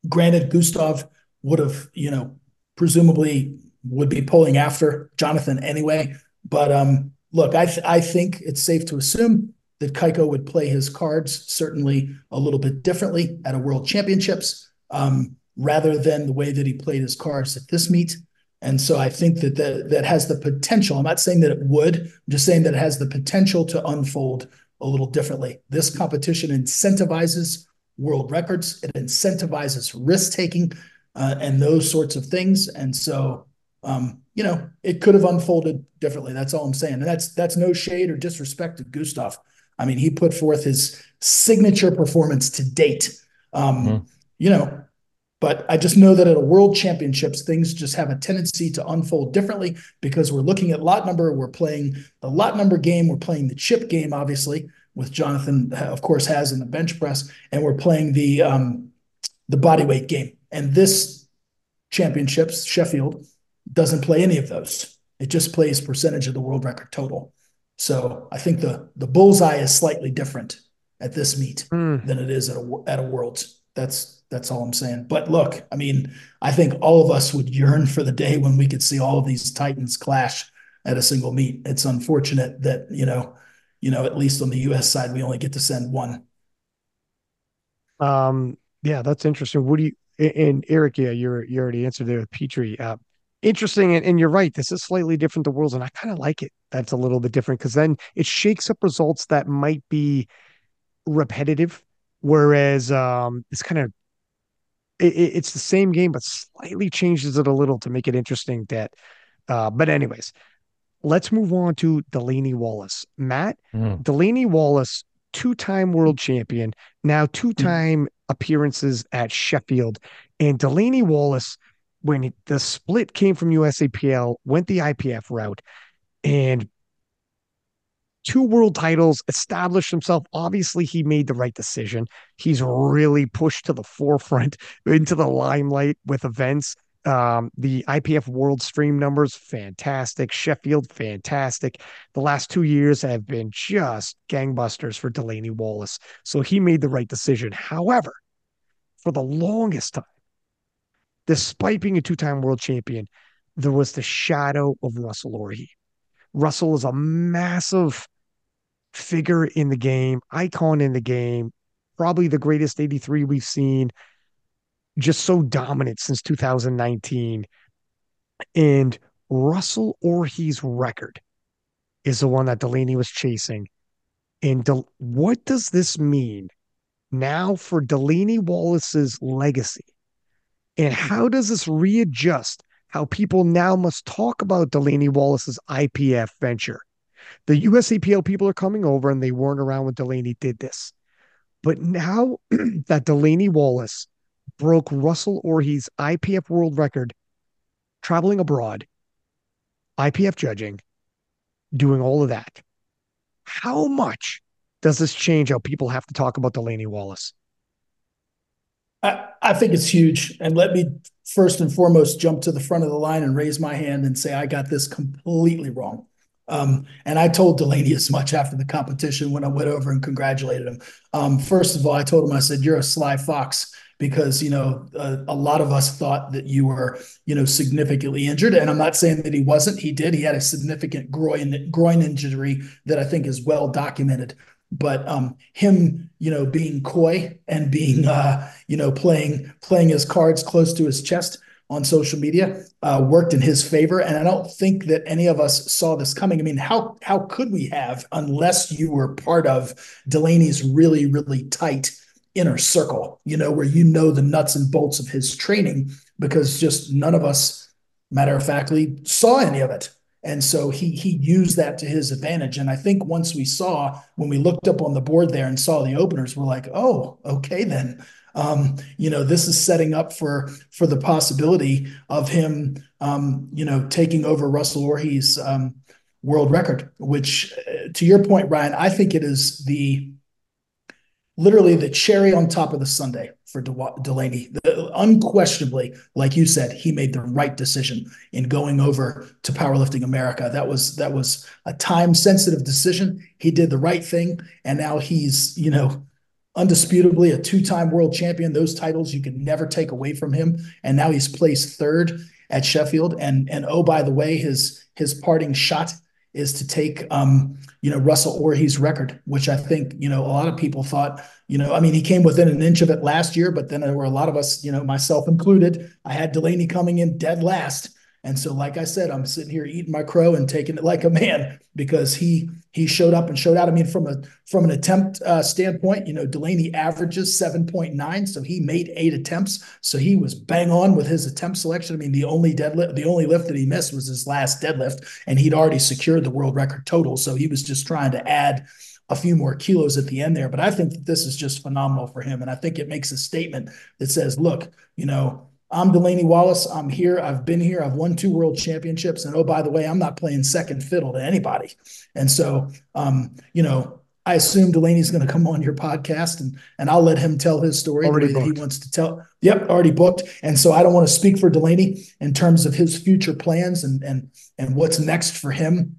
granted, Gustav would have you know presumably would be pulling after Jonathan anyway, but um, look, I th- I think it's safe to assume that Cayco would play his cards certainly a little bit differently at a World Championships um, rather than the way that he played his cards at this meet. And so I think that that, that has the potential. I'm not saying that it would. I'm just saying that it has the potential to unfold a little differently. This competition incentivizes world records. It incentivizes risk taking uh, and those sorts of things. And so, um, you know, it could have unfolded differently. That's all I'm saying. And that's that's no shade or disrespect to Gustav. I mean, he put forth his signature performance to date. Um, mm-hmm. You know, but I just know that at a world championships, things just have a tendency to unfold differently because we're looking at lot number, we're playing the lot number game, we're playing the chip game, obviously, with Jonathan, of course, has in the bench press, and we're playing the um, the body weight game. And this championships, Sheffield, doesn't play any of those. It just plays percentage of the world record total. So I think the the bullseye is slightly different at this meet mm. than it is at a at a Worlds. That's that's all I'm saying. But look, I mean, I think all of us would yearn for the day when we could see all of these titans clash at a single meet. It's unfortunate that you know, you know, at least on the U.S. side, we only get to send one. Um. Yeah, that's interesting. What do you? And Eric, yeah, you're you already answered there with Petrie. Uh, interesting and, and, you're right this is slightly different the worlds and i kind of like it that's a little bit different because then it shakes up results that might be repetitive whereas um it's kind of it, it's the same game but slightly changes it a little to make it interesting that uh but anyways let's move on to delaney wallace matt mm. delaney wallace two-time world champion now two-time mm. appearances at sheffield and delaney wallace when the split came from USAPL, went the IPF route, and two world titles, established himself. Obviously, he made the right decision. He's really pushed to the forefront, [LAUGHS] into the limelight with events. Um, the IPF World Stream numbers, fantastic. Sheffield, fantastic. The last two years have been just gangbusters for Delaney Wallace. So he made the right decision. However, for the longest time, despite being a two time world champion, there was the shadow of Russell Orhii. Russell is a massive figure in the game, icon in the game, probably the greatest 83 we've seen, just so dominant since 2019. And Russell Orhii's record is the one that Delaney was chasing. And what does this mean now for Delaney Wallace's legacy? And how does this readjust how people now must talk about Delaney Wallace's IPF venture? The USAPL people are coming over and they weren't around when Delaney did this. But now [CLEARS THROAT] that Delaney Wallace broke Russell Orhii's IPF world record, traveling abroad, IPF judging, doing all of that, how much does this change how people have to talk about Delaney Wallace? I, I think it's huge. And let me first and foremost jump to the front of the line and raise my hand and say I got this completely wrong. Um, and I told Delaney as much after the competition when I went over and congratulated him. Um, first of all, I told him, I said, You're a sly fox because, you know, a, a, lot of us thought that you were, you know, significantly injured. And I'm not saying that he wasn't. He did. He had a significant groin, groin injury that I think is well documented but um, him, you know, being coy and being, uh, you know, playing playing his cards close to his chest on social media uh, worked in his favor. And I don't think that any of us saw this coming. I mean, how how could we have unless you were part of Delaney's really really tight inner circle, you know, where you know the nuts and bolts of his training, because just none of us, matter of factly, saw any of it. And so he he used that to his advantage. And I think once we saw when we looked up on the board there and saw the openers, we're like, oh, okay then. Um, you know, this is setting up for for the possibility of him, um, you know, taking over Russell Orhii's um, world record. Which, uh, to your point, Ryan, I think it is the literally the cherry on top of the sundae for De- Delaney. The, unquestionably, like you said, he made the right decision in going over to Powerlifting America. That was that was a time sensitive decision. He did the right thing, and now he's you know undisputably a two time world champion. Those titles you can never take away from him, and now he's placed third at Sheffield. And and oh by the way, his his parting shot is to take um, you know Russell Orhii's record, which I think you know a lot of people thought you know I mean he came within an inch of it last year, but then there were a lot of us you know myself included. I had Delaney coming in dead last, and so, like I said, I'm sitting here eating my crow and taking it like a man because he he showed up and showed out. I mean, from a from an attempt uh, standpoint, you know, Delaney averages 7.9, so he made eight attempts. So he was bang on with his attempt selection. I mean, the only deadlift, the only lift that he missed was his last deadlift, and he'd already secured the world record total. So he was just trying to add a few more kilos at the end there. But I think that this is just phenomenal for him, and I think it makes a statement that says, look, you know I'm Delaney Wallace. I'm here. I've been here. I've won two world championships. And oh, by the way, I'm not playing second fiddle to anybody. And so, um, you know, I assume Delaney's going to come on your podcast and and I'll let him tell his story already the way that he wants to tell. Yep, already booked. And so I don't want to speak for Delaney in terms of his future plans and and and what's next for him.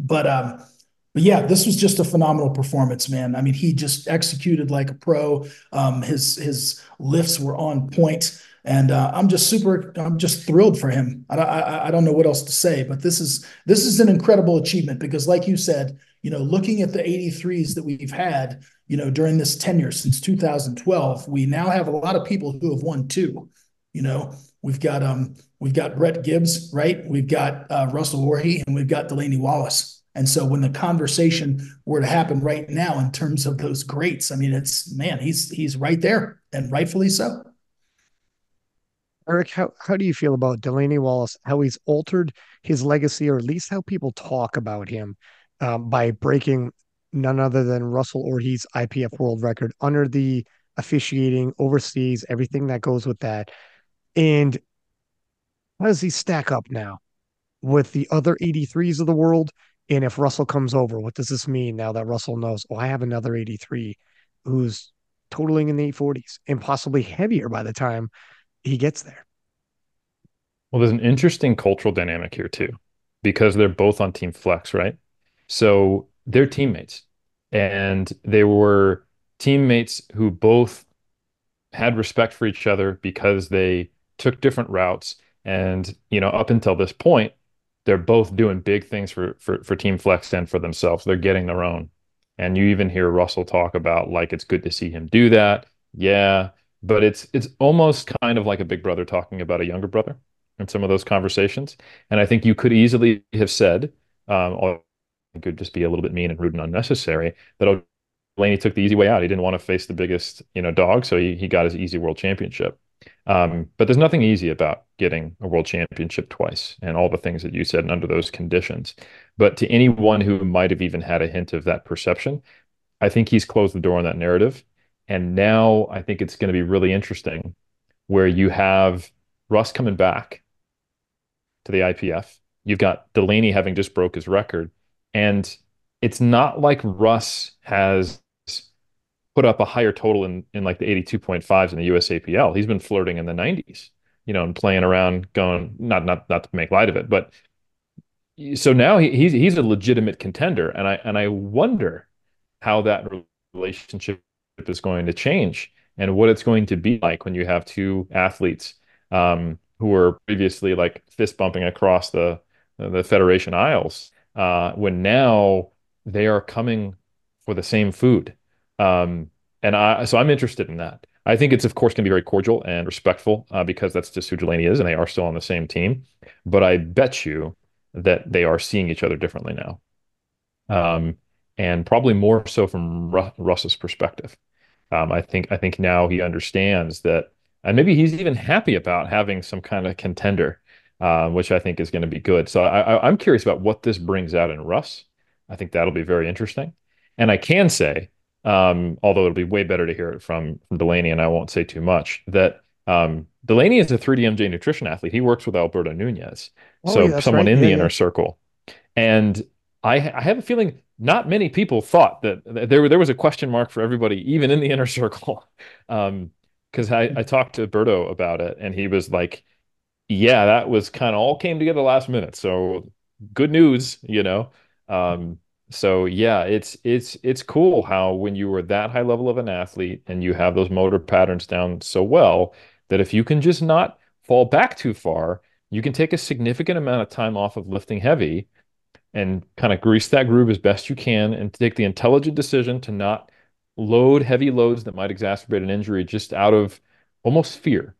But um, but yeah, this was just a phenomenal performance, man. I mean, he just executed like a pro. Um, his his lifts were on point. And uh, I'm just super, I'm just thrilled for him. I, I, I don't know what else to say, but this is this is an incredible achievement because, like you said, you know, looking at the 83s that we've had, you know, during this tenure since 2012, we now have a lot of people who have won two. You know, we've got um we've got Brett Gibbs, right? We've got uh, Russell Orhii, and we've got Delaney Wallace. And so when the conversation were to happen right now in terms of those greats, I mean, it's man, he's he's right there, and rightfully so. Eric, how, how do you feel about Delaney Wallace, how he's altered his legacy, or at least how people talk about him um, by breaking none other than Russell Orhii's IPF world record under the officiating overseas, everything that goes with that. And how does he stack up now with the other 83s of the world? And if Russell comes over, what does this mean now that Russell knows, oh, I have another 83 who's totaling in the 840s and possibly heavier by the time he gets there. Well, there's an interesting cultural dynamic here too, because they're both on Team Flex, right? So they're teammates, and they were teammates who both had respect for each other because they took different routes. And you know, up until this point, they're both doing big things for for for Team Flex and for themselves. They're getting their own. And you even hear Russell talk about like it's good to see him do that. Yeah, but it's it's almost kind of like a big brother talking about a younger brother in some of those conversations. And I think you could easily have said, um, it could just be a little bit mean and rude and unnecessary, that Delaney took the easy way out. He didn't want to face the biggest, you know, dog, so he, he got his easy world championship. Um, but there's nothing easy about getting a world championship twice and all the things that you said and under those conditions. But to anyone who might have even had a hint of that perception, I think he's closed the door on that narrative. And now I think it's going to be really interesting where you have Russ coming back to the IPF. You've got Delaney having just broke his record. And it's not like Russ has put up a higher total in, in like the 82.5s in the USAPL. He's been flirting in the 90s, you know, and playing around, going not not not to make light of it, but so now he, he's he's a legitimate contender, and I and I wonder how that relationship is going to change and what it's going to be like when you have two athletes um, who were previously like fist bumping across the the federation aisles uh, when now they are coming for the same food. Um, and I so I'm interested in that. I think it's of course going to be very cordial and respectful uh, because that's just who Delaney is and they are still on the same team. But I bet you that they are seeing each other differently now. Um, and probably more so from Ru- Russ's perspective um, I think I think now he understands that and maybe he's even happy about having some kind of contender, uh, which I think is going to be good. So I, am curious about what this brings out in Russ. I think that'll be very interesting. And I can say, um, although it'll be way better to hear it from, from Delaney, and I won't say too much, that um, Delaney is a 3DMJ nutrition athlete. He works with Alberto Nunez, oh, so yeah, someone right. in yeah, the yeah. inner circle. And I, I have a feeling not many people thought that, there there was a question mark for everybody, even in the [LAUGHS] inner circle. Um, because I, I talked to Berto about it, and he was like, "Yeah, that was kind of all came together last minute." So good news, you know. Um, so yeah, it's it's it's cool how when you were that high level of an athlete and you have those motor patterns down so well that if you can just not fall back too far, you can take a significant amount of time off of lifting heavy and kind of grease that groove as best you can and take the intelligent decision to not load heavy loads that might exacerbate an injury just out of almost fear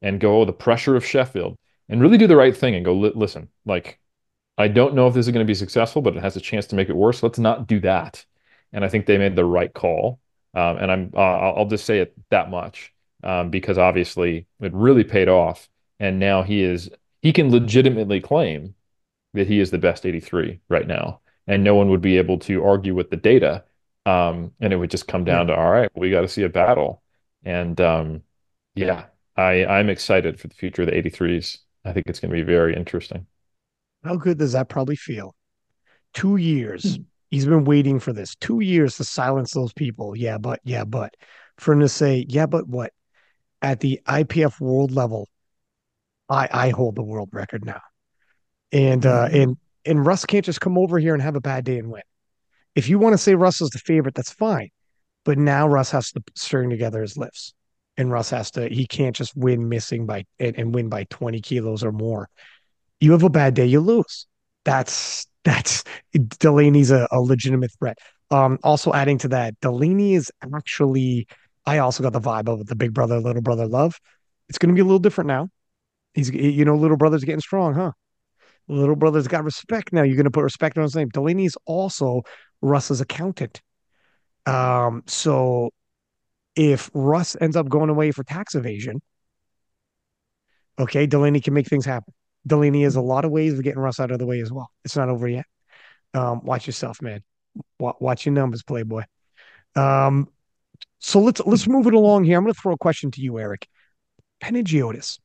and go, oh, the pressure of Sheffield and really do the right thing and go, listen, like, I don't know if this is going to be successful, but it has a chance to make it worse. Let's not do that. And I think they made the right call. Um, and I'm, uh, I'll just say it that much um, because obviously it really paid off. And now he is, he can legitimately claim that he is the best 83 right now. And no one would be able to argue with the data. Um, and it would just come down to, all right, we got to see a battle. And um, yeah, I, I'm excited for the future of the 83s. I think it's going to be very interesting. How good does that probably feel? Two years. He's been waiting for this. Two years to silence those people. Yeah, but, yeah, but. For him to say, yeah, but what? At the IPF world level, I, I hold the world record now and uh, mm-hmm. and and Russ can't just come over here and have a bad day and win. If you want to say Russ is the favorite, that's fine. But now Russ has to string together his lifts, and Russ has to. He can't just win missing by and, and win by twenty kilos or more. You have a bad day, you lose. That's that's Delaney's a, a legitimate threat. Um, also adding to that, Delaney is actually. I also got the vibe of the big brother, little brother love. It's going to be a little different now. He's, you know, little brother's getting strong, huh? Little brother's got respect now. You're going to put respect on his name. Delaney's also Russ's accountant. Um, so if Russ ends up going away for tax evasion, okay, Delaney can make things happen. Delaney has a lot of ways of getting Russ out of the way as well. It's not over yet. Um, watch yourself, man. watch your numbers, Playboy. Um, so let's let's move it along here. I'm going to throw a question to you, Eric. Panagiotis.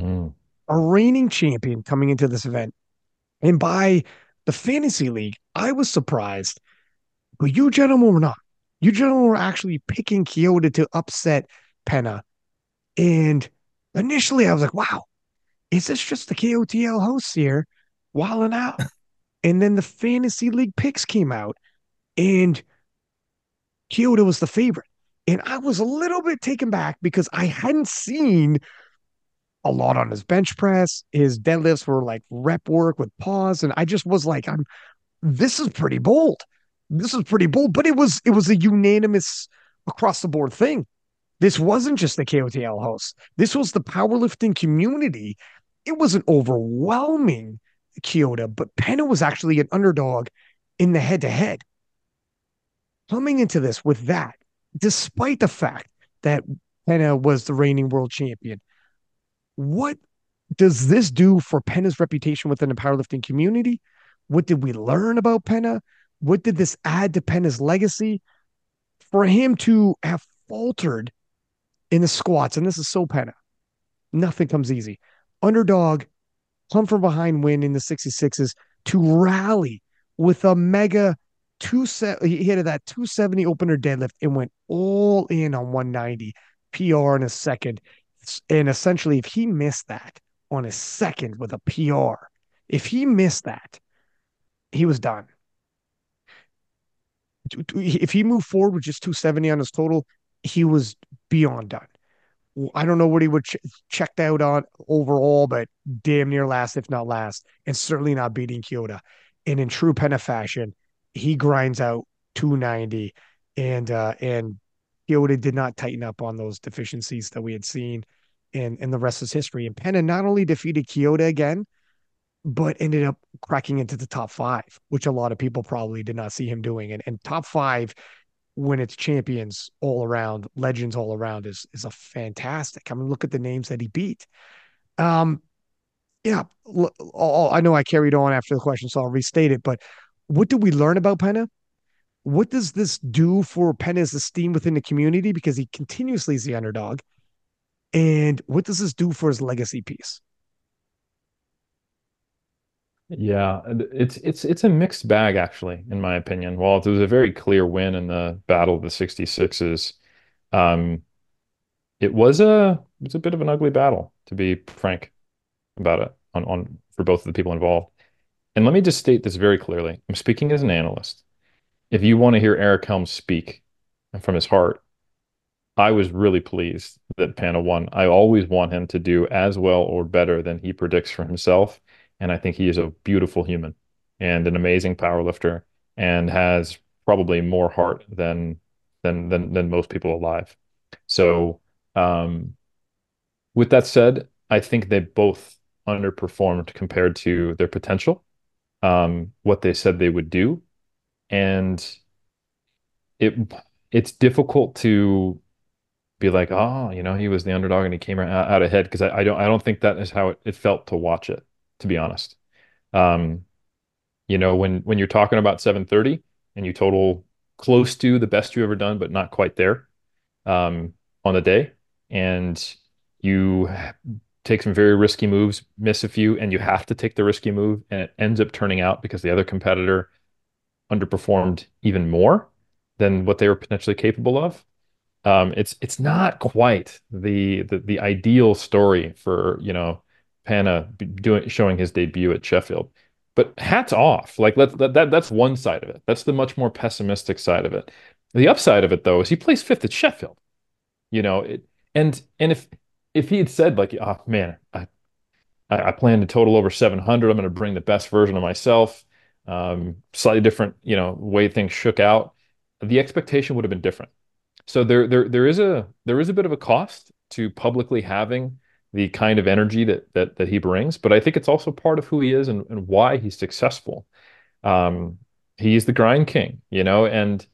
Mm a reigning champion coming into this event. And by the fantasy league, I was surprised, but you gentlemen were not. You gentlemen were actually picking Kyoto to upset Penna. And initially I was like, wow, is this just the KOTL hosts here wilding out? [LAUGHS] and then the fantasy league picks came out and Kyoto was the favorite. And I was a little bit taken back because I hadn't seen a lot on his bench press. His deadlifts were like rep work with pause. And I just was like, I'm this is pretty bold. This is pretty bold, but it was it was a unanimous across the board thing. This wasn't just the KOTL host. This was the powerlifting community. It was an overwhelming Kyoto, but Penna was actually an underdog in the head to head. Coming into this with that, despite the fact that Penna was the reigning world champion, what does this do for Penna's reputation within the powerlifting community? What did we learn about Penna? What did this add to Penna's legacy? For him to have faltered in the squats, and this is so Penna, nothing comes easy. Underdog, come from behind win in the 66s to rally with a mega two set. He hit that 270 opener deadlift and went all in on 190 PR in a second and essentially, if he missed that on his second with a PR, if he missed that, he was done. If he moved forward with just 270 on his total, he was beyond done. I don't know what he would ch- checked out on overall, but damn near last, if not last, and certainly not beating Kyoto. And in true Penna fashion, he grinds out 290 and uh and Kyoto did not tighten up on those deficiencies that we had seen, in, and the rest is history. And Penna not only defeated Kyoto again, but ended up cracking into the top five, which a lot of people probably did not see him doing. And and top five when it's champions all around, legends all around is is a fantastic. I mean, look at the names that he beat. Um, yeah, I know I carried on after the question, so I'll restate it. But what did we learn about Penna? What does this do for Penna's esteem within the community? Because he continuously is the underdog. And what does this do for his legacy piece? Yeah, it's it's it's a mixed bag actually, in my opinion. While it was a very clear win in the Battle of the 66s, um, it was a it was a bit of an ugly battle, to be frank about it on, on for both of the people involved. And let me just state this very clearly. I'm speaking as an analyst. If you want to hear Eric Helms speak from his heart, I was really pleased that Panna won. I always want him to do as well or better than he predicts for himself. And I think he is a beautiful human and an amazing power lifter and has probably more heart than than than than most people alive. So um, with that said, I think they both underperformed compared to their potential, um, what they said they would do. And it it's difficult to be like, oh, you know, he was the underdog and he came out, ahead because I, I, don't I don't think that is how it, it felt to watch it, to be honest. Um, you know, when when you're talking about 730 and you total close to the best you ever done, but not quite there um, on the day, and you take some very risky moves, miss a few, and you have to take the risky move, and it ends up turning out because the other competitor underperformed even more than what they were potentially capable of um, it's it's not quite the, the the ideal story for you know Panna doing showing his debut at Sheffield. But hats off, like let, that that that's one side of it. That's the much more pessimistic side of it. The upside of it though is he plays fifth at Sheffield. You know, it, and and if if he had said like, oh man, I I, plan to total over 700. I'm going to bring the best version of myself. Um, slightly different, you know, way things shook out. The expectation would have been different so there there there is a there is a bit of a cost to publicly having the kind of energy that that that he brings, but I think it's also part of who he is and, and why he's successful. Um, he's the grind king, you know, and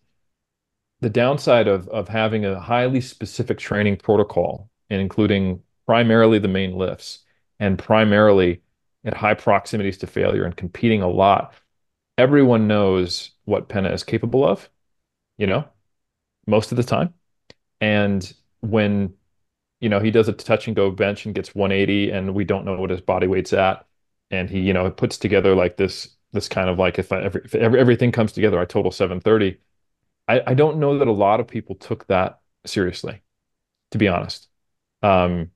the downside of of having a highly specific training protocol including primarily the main lifts and primarily at high proximities to failure and competing a lot. Everyone knows what Penna is capable of, you know, most of the time. And when you know he does a touch and go bench and gets 180 and we don't know what his body weight's at. And he you know puts together like this this kind of like if, I, if every, everything comes together I total 730 I, I don't know that a lot of people took that seriously to be honest. Um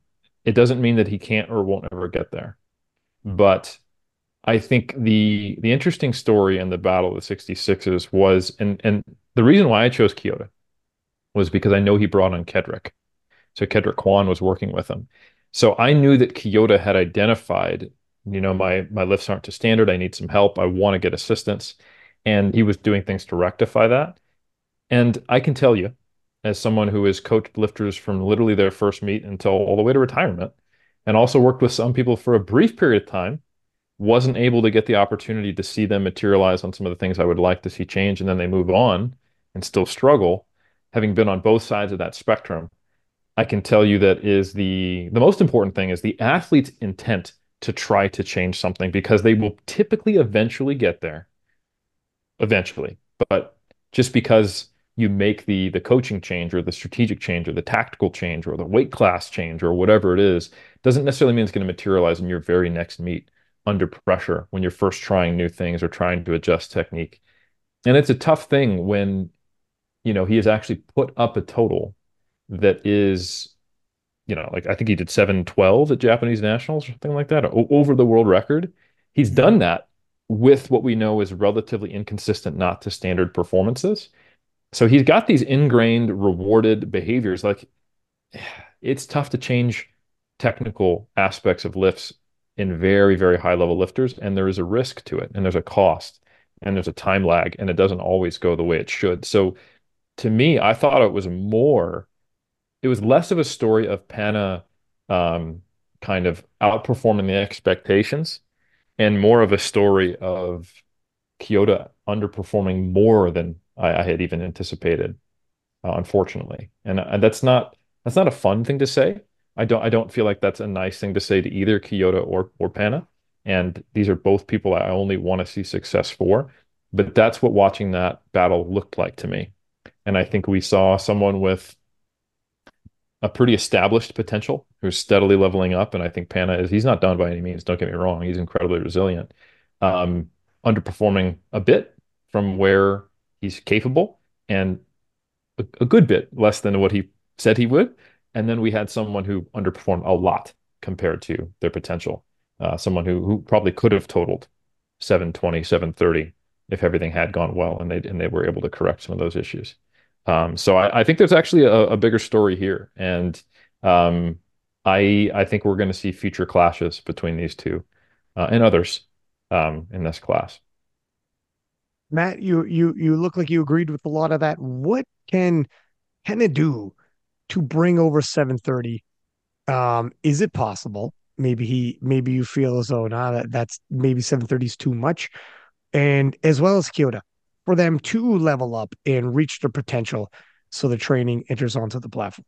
it doesn't mean that he can't or won't ever get there. But I think the the interesting story in the battle of the 66s was and and the reason why I chose Kyoto was because I know he brought on Kedrick. So Kedrick Kwan was working with him. So I knew that Kyoto had identified, you know, my my lifts aren't to standard. I need some help. I want to get assistance. And he was doing things to rectify that. And I can tell you, as someone who has coached lifters from literally their first meet until all the way to retirement, and also worked with some people for a brief period of time, wasn't able to get the opportunity to see them materialize on some of the things I would like to see change, and then they move on and still struggle having been on both sides of that spectrum, I can tell you that is the the most important thing is the athlete's intent to try to change something because they will typically eventually get there. Eventually. But just because you make the the coaching change or the strategic change or the tactical change or the weight class change or whatever it is doesn't necessarily mean it's going to materialize in your very next meet under pressure when you're first trying new things or trying to adjust technique. And it's a tough thing when you know, he has actually put up a total that is, you know, like I think he did 712 at Japanese nationals or something like that, over the world record. He's mm-hmm. done that with what we know is relatively inconsistent, not to standard performances. So he's got these ingrained rewarded behaviors. Like [SIGHS] it's tough to change technical aspects of lifts in very, very high level lifters. And there is a risk to it, and there's a cost, and there's a time lag, and it doesn't always go the way it should. So to me, I thought it was more, it was less of a story of Panna um, kind of outperforming the expectations and more of a story of Kyoto underperforming more than I, I had even anticipated, uh, unfortunately. And, and that's not that's not a fun thing to say. I don't I don't feel like that's a nice thing to say to either Kyoto or or Panna. And these are both people I only want to see success for. But that's what watching that battle looked like to me. And I think we saw someone with a pretty established potential who's steadily leveling up. And I think Panna is, he's not done by any means. Don't get me wrong. He's incredibly resilient. um, underperforming a bit from where he's capable and a, a good bit less than what he said he would. And then we had someone who underperformed a lot compared to their potential. Uh, someone who who probably could have totaled 720, 730 if everything had gone well and they and they were able to correct some of those issues. Um, so I, I, think there's actually a, a, bigger story here, and um, I I think we're going to see future clashes between these two uh, and others um, in this class. Matt, you you you look like you agreed with a lot of that. What can it do to bring over 730? Um, is it possible? Maybe he maybe you feel as though nah, that that's maybe 730 is too much. And as well as Kyoto, for them to level up and reach their potential so the training enters onto the platform.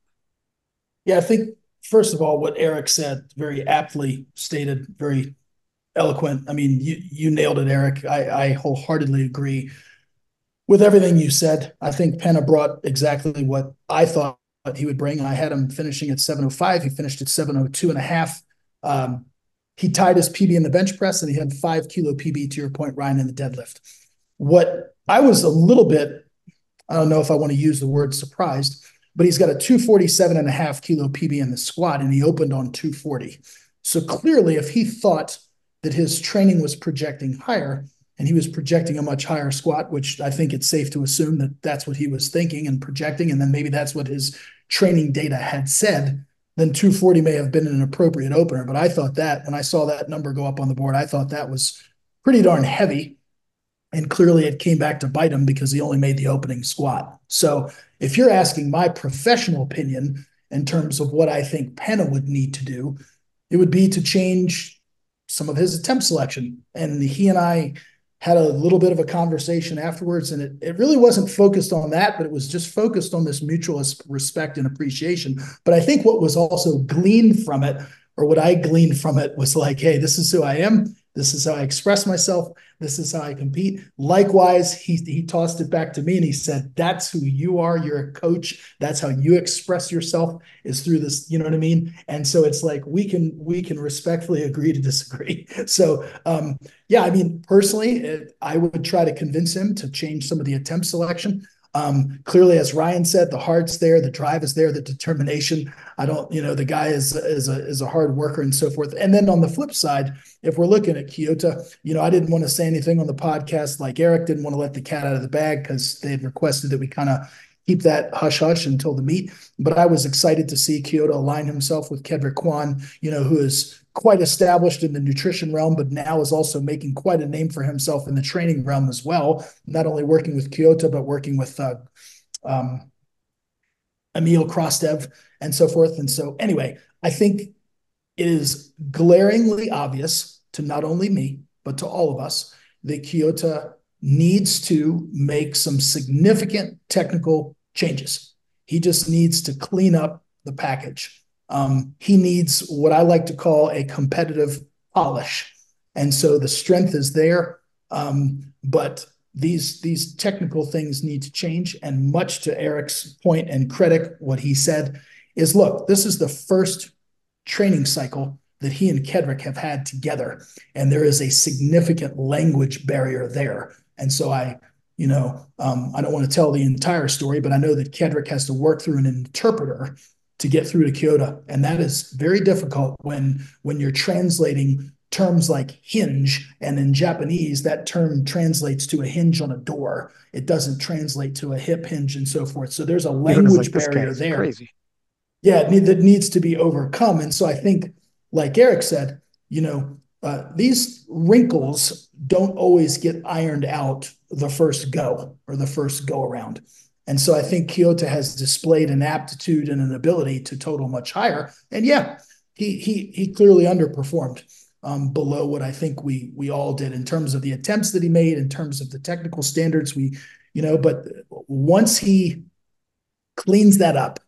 Yeah, I think first of all, what Eric said very aptly stated, very eloquent. I mean, you you nailed it, Eric. I, I wholeheartedly agree with everything you said. I think Penna brought exactly what I thought he would bring. I had him finishing at 705. He finished at 702 and a half. Um, he tied his PB in the bench press and he had five kilo PB to your point, Ryan, in the deadlift. What I was a little bit, I don't know if I want to use the word surprised, but he's got a 247 and a half kilo PB in the squat and he opened on 240. So clearly, if he thought that his training was projecting higher and he was projecting a much higher squat, which I think it's safe to assume that that's what he was thinking and projecting. And then maybe that's what his training data had said. Then 240 may have been an appropriate opener. But I thought that when I saw that number go up on the board, I thought that was pretty darn heavy. And clearly it came back to bite him because he only made the opening squat. So if you're asking my professional opinion in terms of what I think Penna would need to do, it would be to change some of his attempt selection. And he and I had a little bit of a conversation afterwards, and it, it really wasn't focused on that, but it was just focused on this mutual respect and appreciation. But I think what was also gleaned from it, or what I gleaned from it, was like, hey, this is who I am. This is how I express myself. This is how I compete. Likewise, he he tossed it back to me and he said, "That's who you are. You're a coach. That's how you express yourself is through this." You know what I mean? And so it's like we can we can respectfully agree to disagree. [LAUGHS] So um, yeah, I mean, personally, it, I would try to convince him to change some of the attempt selection. Um, clearly, as Ryan said, the heart's there, the drive is there, the determination. I don't, you know, the guy is is a is a hard worker and so forth. And then on the flip side, if we're looking at Kyoto, you know, I didn't want to say anything on the podcast like Eric didn't want to let the cat out of the bag because they had requested that we kind of keep that hush hush until the meet. But I was excited to see Kyoto align himself with Kedrick Kwan, you know, who is quite established in the nutrition realm, but now is also making quite a name for himself in the training realm as well. Not only working with Kyoto, but working with uh, um, Emil Krastev and so forth. And so, anyway, I think it is glaringly obvious to not only me, but to all of us that Kyoto needs to make some significant technical changes. He just needs to clean up the package. Um, he needs what I like to call a competitive polish. And so the strength is there, um, but these these technical things need to change. And much to Eric's point and credit, what he said is, look, this is the first training cycle that he and Kedrick have had together, and there is a significant language barrier there. And so I, you know, um, I don't want to tell the entire story, but I know that Kedrick has to work through an interpreter to get through to Kyoto. And that is very difficult when when you're translating terms like hinge and in Japanese that term translates to a hinge on a door. It doesn't translate to a hip hinge and so forth. So there's a language like, barrier there. Crazy. Yeah, that needs to be overcome. And so I think, like Eric said, you know, uh, these wrinkles don't always get ironed out the first go or the first go around. And so I think Kyoto has displayed an aptitude and an ability to total much higher. And yeah, he he he clearly underperformed um, below what I think we we all did in terms of the attempts that he made, in terms of the technical standards. We, you know, but once he cleans that up,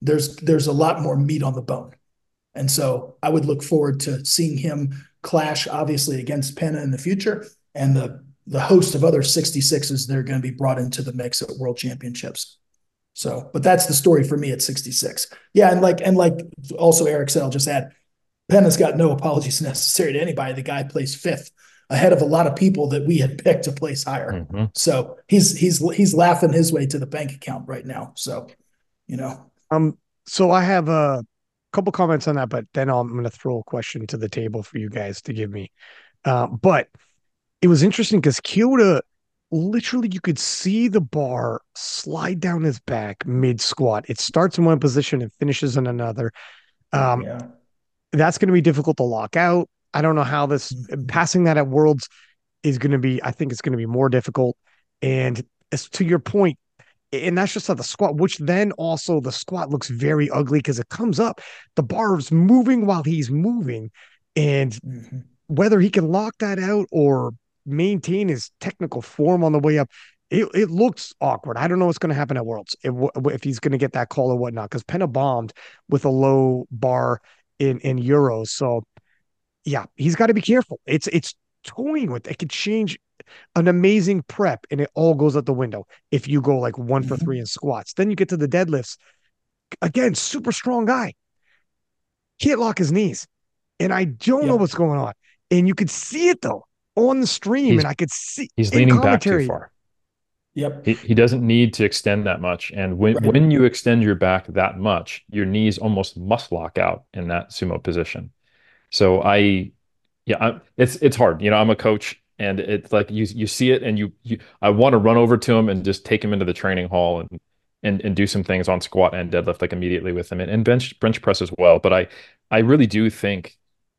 there's there's a lot more meat on the bone. And so I would look forward to seeing him clash, obviously, against Penna in the future. And the the host of other 66s that are going to be brought into the mix at world championships. So, but that's the story for me at 66. Yeah, and like and like also Eric said, I'll just add, Penn has got no apologies [LAUGHS] necessary to anybody. The guy plays fifth ahead of a lot of people that we had picked to place higher. Mm-hmm. So he's he's he's laughing his way to the bank account right now. So, you know. Um. So I have a couple comments on that, but then I'm going to throw a question to the table for you guys to give me. Uh, but it was interesting because Kyoto literally you could see the bar slide down his back mid squat. It starts in one position and finishes in another. Um, yeah. That's going to be difficult to lock out. I don't know how this mm-hmm. passing that at Worlds is going to be. I think it's going to be more difficult. And as to your point, and that's just how the squat, which then also the squat looks very ugly because it comes up. The bar is moving while he's moving. And mm-hmm. whether he can lock that out or maintain his technical form on the way up. It, it looks awkward. I don't know what's going to happen at Worlds if, if he's going to get that call or whatnot because Penna bombed with a low bar in in Euros. So yeah, he's got to be careful. It's it's toying with it could change an amazing prep and it all goes out the window if you go like one for mm-hmm. three in squats. Then you get to the deadlifts. Again, super strong guy. Can't lock his knees. And I don't yeah. know what's going on. And you could see it though on the stream, he's, and I could see he's leaning back too far. Yep. He, he doesn't need to extend that much. And when, right. when you extend your back that much, your knees almost must lock out in that sumo position. So I, yeah, I, it's it's hard. You know, I'm a coach, and it's like you you see it, and you you I want to run over to him and just take him into the training hall and and and do some things on squat and deadlift like immediately with him, and, and bench bench press as well. But I I really do think,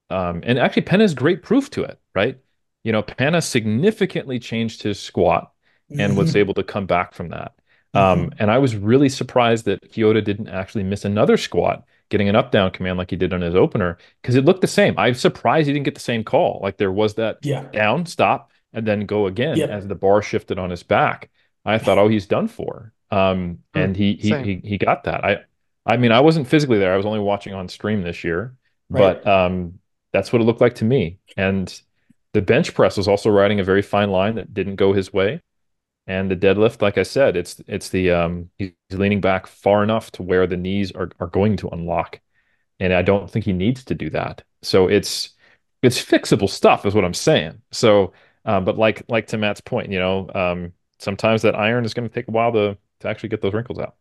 um, and actually Penn is great proof to it, right? you know, Panna significantly changed his squat and mm-hmm. was able to come back from that. Um, mm-hmm. and I was really surprised that Kyoto didn't actually miss another squat, getting an up down command like he did on his opener, because it looked the same. I'm surprised he didn't get the same call. Like there was that yeah. down, stop, and then go again as the bar shifted on his back. I thought, oh, he's done for. Um, hmm, and he, he, he he got that. I I mean, I wasn't physically there. I was only watching on stream this year, right. but um, that's what it looked like to me. And the bench press was also riding a very fine line that didn't go his way. And the deadlift, like I said, it's it's the um he's leaning back far enough to where the knees are are going to unlock. And I don't think he needs to do that. So it's it's fixable stuff, is what I'm saying. So um, but like like to Matt's point, you know, um, sometimes that iron is going to take a while to to actually get those wrinkles out.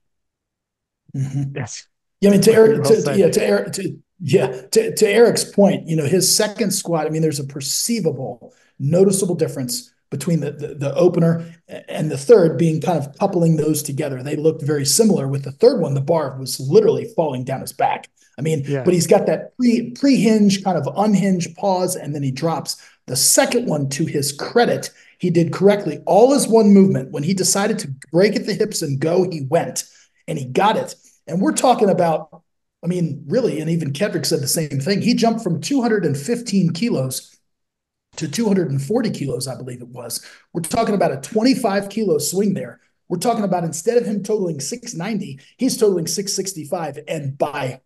Mm-hmm. Yes. Yeah, I mean to Eric, to, to, yeah, to Eric, to yeah, to, to Eric's point, you know, his second squat, I mean, there's a perceivable, noticeable difference between the, the, the opener and the third being kind of coupling those together. They looked very similar. With the third one, the bar was literally falling down his back. I mean, yeah. but he's got that pre pre hinge kind of unhinged pause, and then he drops. The second one, to his credit, he did correctly. All is one movement. When he decided to break at the hips and go, he went and he got it. And we're talking about I mean, really, and even Kedrick said the same thing. He jumped from 215 kilos to 240 kilos, I believe it was. We're talking about a 25 kilo swing there. We're talking about instead of him totaling 690, he's totaling 665 and by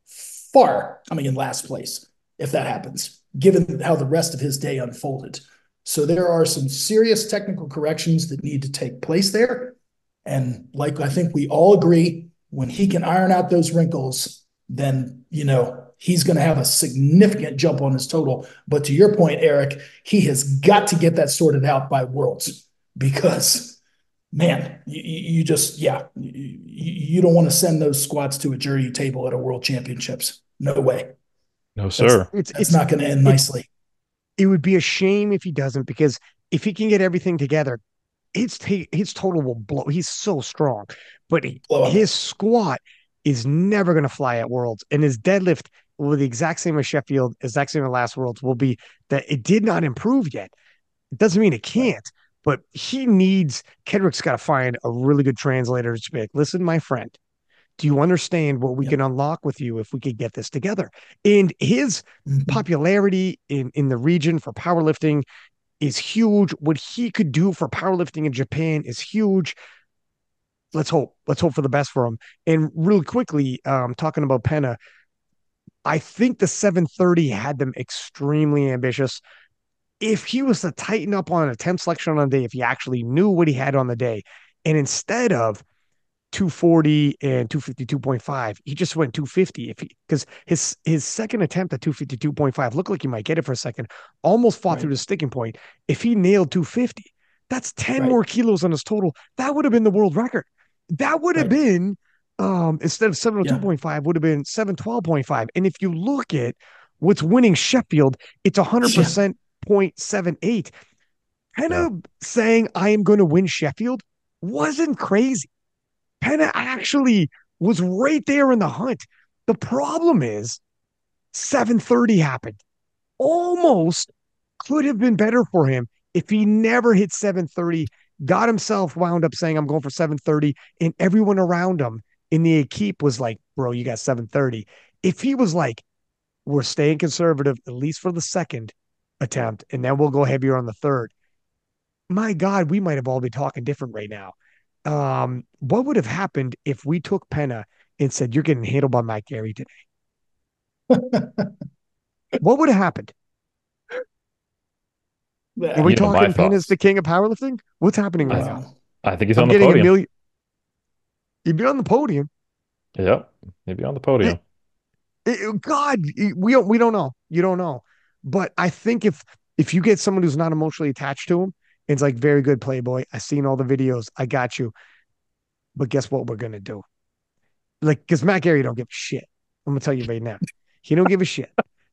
far coming in last place if that happens, given how the rest of his day unfolded. So there are some serious technical corrections that need to take place there. And like I think we all agree, when he can iron out those wrinkles, then you know he's going to have a significant jump on his total. But to your point, Eric, he has got to get that sorted out by Worlds because, man, you, you just yeah, you, you don't want to send those squats to a jury table at a World Championships. No way. No, sir. That's, it's, it's not going to end nicely. It would be a shame if he doesn't because if he can get everything together, his t- his total will blow. He's so strong, but his squat is never going to fly at Worlds, and his deadlift will be the exact same as Sheffield, exact same as last Worlds. Will be that it did not improve yet. It doesn't mean it can't, but he needs. Kedrick's got to find a really good translator to be like, listen, my friend. Do you understand what we can unlock with you if we could get this together? And his mm-hmm. popularity in, in the region for powerlifting is huge. What he could do for powerlifting in Japan is huge let's hope let's hope for the best for him. And really quickly, um, talking about Penna, I think the 730 had them extremely ambitious. If he was to tighten up on an attempt selection on the day, if he actually knew what he had on the day, and instead of 240 and 252.5. He just went 250 if he because his his second attempt at 252.5 looked like he might get it for a second, almost fought Right. through the sticking point. If he nailed 250, that's 10 Right. more kilos on his total. That would have been the world record. That would have Right. been um instead of 702.5 would have been 712.5. And if you look at what's winning Sheffield, it's 100% 0.78. Penna saying I am going to win Sheffield wasn't crazy. Penna actually was right there in the hunt. The problem is 730 happened. Almost could have been better for him if he never hit 730, got himself wound up saying, I'm going for 730, and everyone around him in the keep was like, bro, you got 730. If he was like, we're staying conservative, at least for the second attempt, and then we'll go heavier on the third. My God, we might have all been talking different right now. Um, what would have happened if we took Penna and said, You're getting handled by Matt Gary today? [LAUGHS] what would have happened? Are we You know, talking Penna's the king of powerlifting? What's happening right now? I think he's I'm on the getting a podium. million. You'd be on the podium. Yep, he'd be on the podium. It- God, we don't we don't know. You don't know. But I think if if you get someone who's not emotionally attached to him, it's like very good playboy. I seen all the videos. I got you. But guess what we're gonna do? Like, because Matt Gary don't give a shit. I'm gonna tell you right now. He don't give a shit.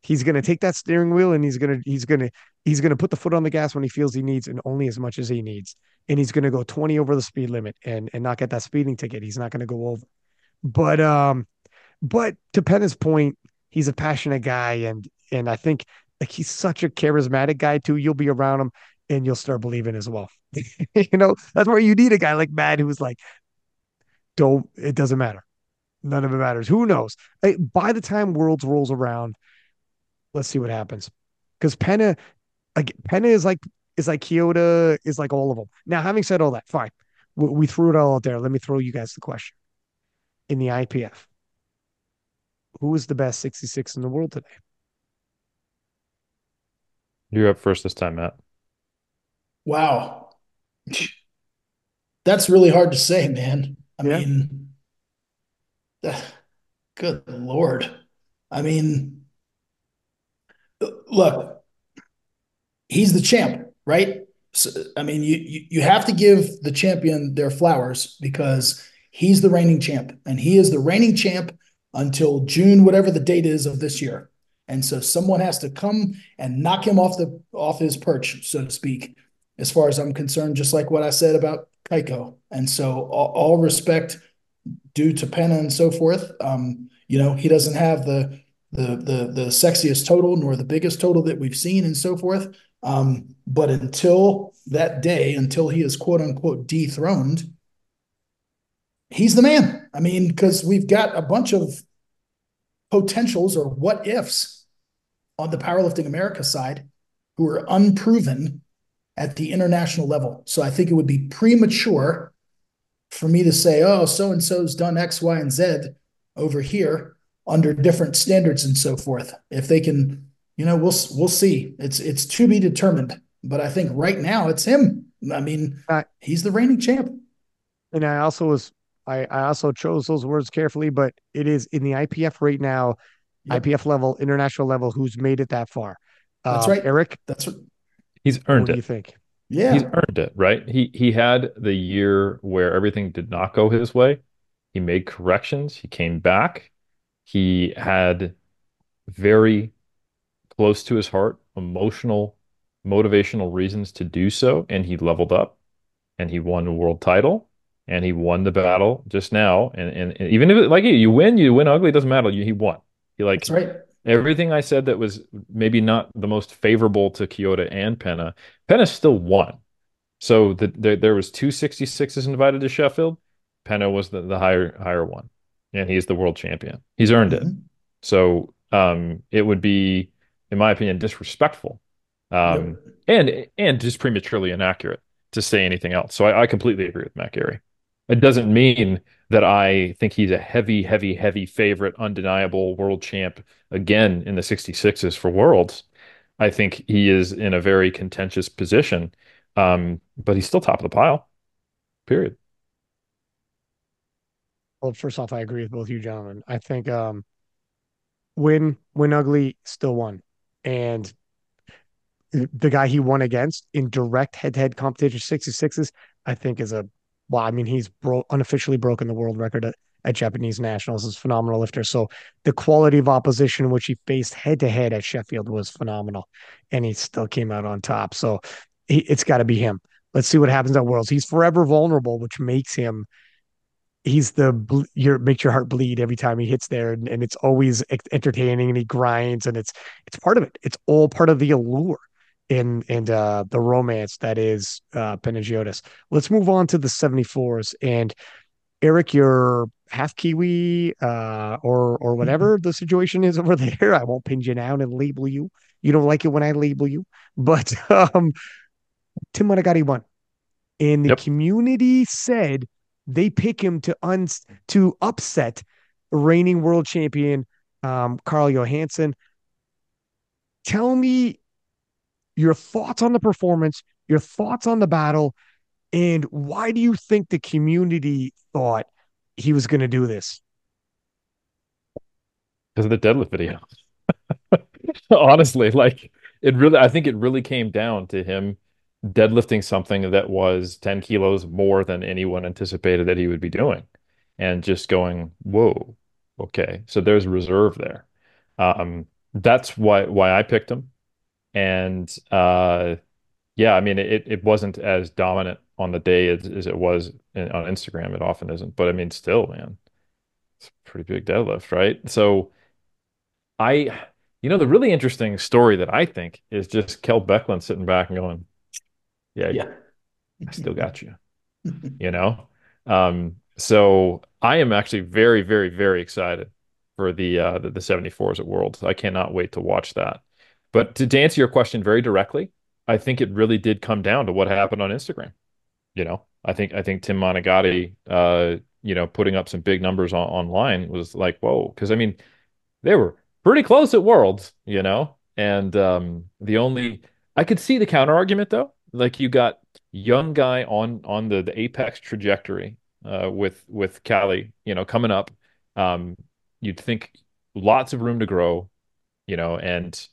He's gonna take that steering wheel and he's gonna he's gonna he's gonna put the foot on the gas when he feels he needs and only as much as he needs. And he's gonna go 20 over the speed limit and and not get that speeding ticket. He's not gonna go over. But um, but to Penna's point, he's a passionate guy, and and I think like he's such a charismatic guy too. You'll be around him, and you'll start believing as well. [LAUGHS] you know, that's where you need a guy like Matt who's like, don't. It doesn't matter. None of it matters. Who knows? By the time Worlds rolls around, let's see what happens. Because Penna, like Penna is like is like Kyoto is like all of them. Now, having said all that, fine. We, we threw it all out there. Let me throw you guys the question. In the IPF, who is the best 66 in the world today? You're up first this time, Matt. Wow. That's really hard to say, man. I Yeah. mean, [SIGHS] good Lord. I mean, look, he's the champ, right? So, I mean, you, you you have to give the champion their flowers because he's the reigning champ, and he is the reigning champ until June, whatever the date is of this year. And so someone has to come and knock him off the off his perch, so to speak, as far as I'm concerned, just like what I said about Keiko. And so all, all respect due to Penna and so forth. Um, you know, he doesn't have the the the the sexiest total nor the biggest total that we've seen and so forth. Um, but until that day, until he is quote unquote dethroned, he's the man. I mean, because we've got a bunch of potentials or what ifs on the powerlifting America side who are unproven at the international level. So I think it would be premature for me to say, oh, so and so's done X, Y, and Z over here under different standards and so forth. If they can, you know, we'll we'll see. It's it's to be determined. But I think right now it's him. I mean, Uh, he's the reigning champ. And I also was I, I also chose those words carefully, but it is in the IPF right now, Yep. IPF level, international level, who's made it that far. That's Uh, right. Eric, That's what. He's what earned do it. you think? Yeah. He's earned it, right? He he had the year where everything did not go his way. He made corrections. He came back. He had very close to his heart emotional, motivational reasons to do so, and he leveled up and he won a world title and he won the battle just now. And and, and even if it, like you, you win, you win ugly, it doesn't matter. You, he won. He like That's right. Everything I said that was maybe not the most favorable to Kyoto and Penna, Penna still won. So the, the, there was two 66s invited to Sheffield. Penna was the, the higher higher one, and he's the world champion. He's earned it. Mhm. So um, it would be, in my opinion, disrespectful, um, and and just prematurely inaccurate to say anything else. So I, I completely agree with Matt Gary. It doesn't mean that I think he's a heavy, heavy, heavy favorite, undeniable world champ again in the 66s for Worlds. I think he is in a very contentious position, um, but he's still top of the pile. Period. Well, first off, I agree with both you gentlemen. I think um, win, win ugly, still won, and the guy he won against in direct head-to-head competition, 66s, I think is a well, I mean, he's bro- unofficially broken the world record at, at Japanese nationals as phenomenal lifter. So the quality of opposition which he faced head-to-head at Sheffield was phenomenal, and he still came out on top. So he, it's got to be him. Let's see what happens at Worlds. He's forever vulnerable, which makes him he's the your makes your heart bleed every time he hits there and, and it's always entertaining and he grinds and it's it's part of it it's all part of the allure in and uh the romance that is uh Panagiotis. Let's move on to the 74s and Eric you're half Kiwi uh or or whatever the situation is [LAUGHS] over there. I won't pin you down and label you. You don't like it when I label you. But [LAUGHS] um Tim Monagatti won. And the yep. community said they pick him to un to upset reigning world champion um, Carl Johansson. Tell me your thoughts on the performance, your thoughts on the battle, and why do you think the community thought he was going to do this? Because of the deadlift video. [LAUGHS] Honestly, like it really, I think it really came down to him deadlifting something that was 10 kilos more than anyone anticipated that he would be doing and just going, whoa, okay. So there's reserve there. Um, that's why why I picked him. And uh, yeah, I mean it it wasn't as dominant on the day as, as it was in, on Instagram. It often isn't. But I mean still, man, it's a pretty big deadlift, right? So I you know, the really interesting story that I think is just Kel Bakkelund sitting back and going, yeah, yeah. I still got you. [LAUGHS] you know? Um, so I am actually very, very, very excited for the uh the, the 74s at Worlds. I cannot wait to watch that. But to, to answer your question very directly, I think it really did come down to what happened on Instagram. You know, I think I think Tim Monagatti uh, you know, putting up some big numbers on, online was like, whoa, because I mean, they were pretty close at Worlds, you know, and um, the only I could see the counter argument though like you got young guy on on the the apex trajectory uh, with with Cali, you know, coming up. Um, you'd think lots of room to grow, you know, and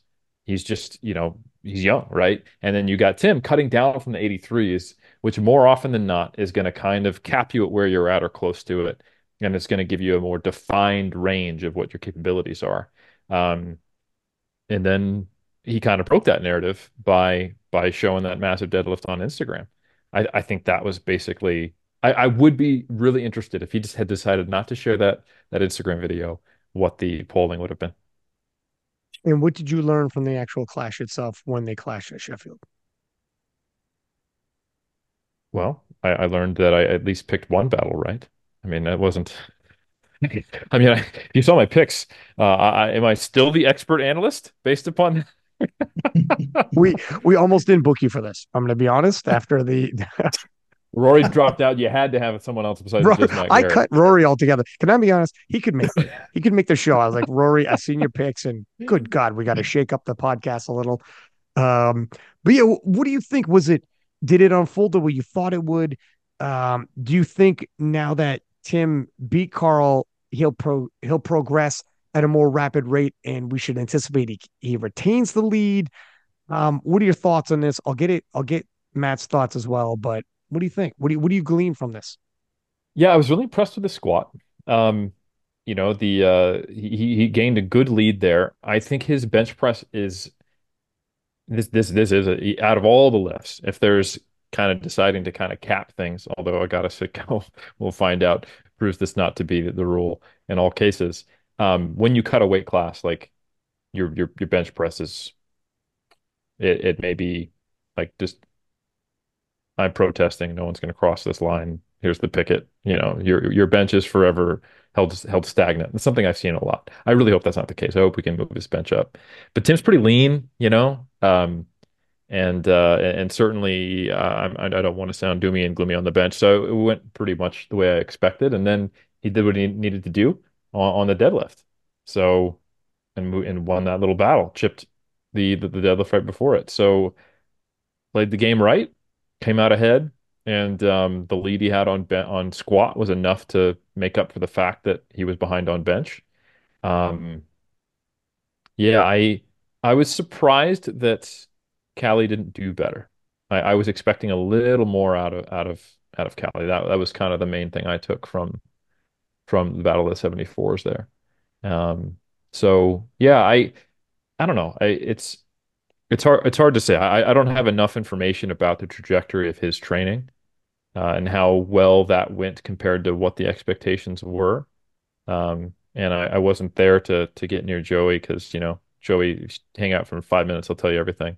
he's just, you know, he's young, right? And then you got Tim cutting down from the 83s, which more often than not is going to kind of cap you at where you're at or close to it. And it's going to give you a more defined range of what your capabilities are. Um, and then he kind of broke that narrative by by showing that massive deadlift on Instagram. I, I think that was basically I, I would be really interested if he just had decided not to share that that Instagram video, what the polling would have been. And what did you learn from the actual clash itself when they clashed at Sheffield? Well, I, I learned that I at least picked one battle right. I mean, that wasn't. [LAUGHS] I mean, I, if you saw my picks, uh, I, am I still the expert analyst based upon [LAUGHS] we we almost didn't book you for this. I'm going to be honest. After the [LAUGHS] Rory dropped out, you had to have someone else besides Rory, I cut Rory altogether. Can I be honest? He could make he could make the show. I was like, Rory, I seen your picks, and good God, we got to shake up the podcast a little. Um, but yeah, what do you think? Was it did it unfold the way you thought it would? Um, do you think now that Tim beat Carl, he'll pro he'll progress at a more rapid rate, and we should anticipate he, he retains the lead. Um, what are your thoughts on this? I'll get it. I'll get Matt's thoughts as well. But what do you think? What do you what do you glean from this? Yeah, I was really impressed with the squat. Um, you know, the uh, he he gained a good lead there. I think his bench press is this this this is a, out of all the lifts. If there's kind of deciding to kind of cap things, although I gotta [LAUGHS] say, we'll find out proves this not to be the rule in all cases um, when you cut a weight class, like your your your bench press is it it may be like just I'm protesting. No one's going to cross this line. Here's the picket. You know, your your bench is forever held held stagnant. It's something I've seen a lot. I really hope that's not the case. I hope we can move this bench up. But Tim's pretty lean, you know, um, and uh, and certainly uh, I, I don't want to sound doomy and gloomy on the bench. So it went pretty much the way I expected. And then he did what he needed to do on, on the deadlift. So and and won that little battle, chipped the, the the deadlift right before it. So played the game right, came out ahead. and um, the lead he had on on squat was enough to make up for the fact that he was behind on bench. Um, yeah, I I was surprised that Cali didn't do better. I, I was expecting a little more out of out of out of Cali. That that was kind of the main thing I took from from the Battle of the 74s there. Um, so yeah, I I don't know. I it's it's hard it's hard to say. I I don't have enough information about the trajectory of his training uh, and how well that went compared to what the expectations were. Um, and I, I wasn't there to to get near Joey because you know Joey hang out for five minutes, I'll tell you everything.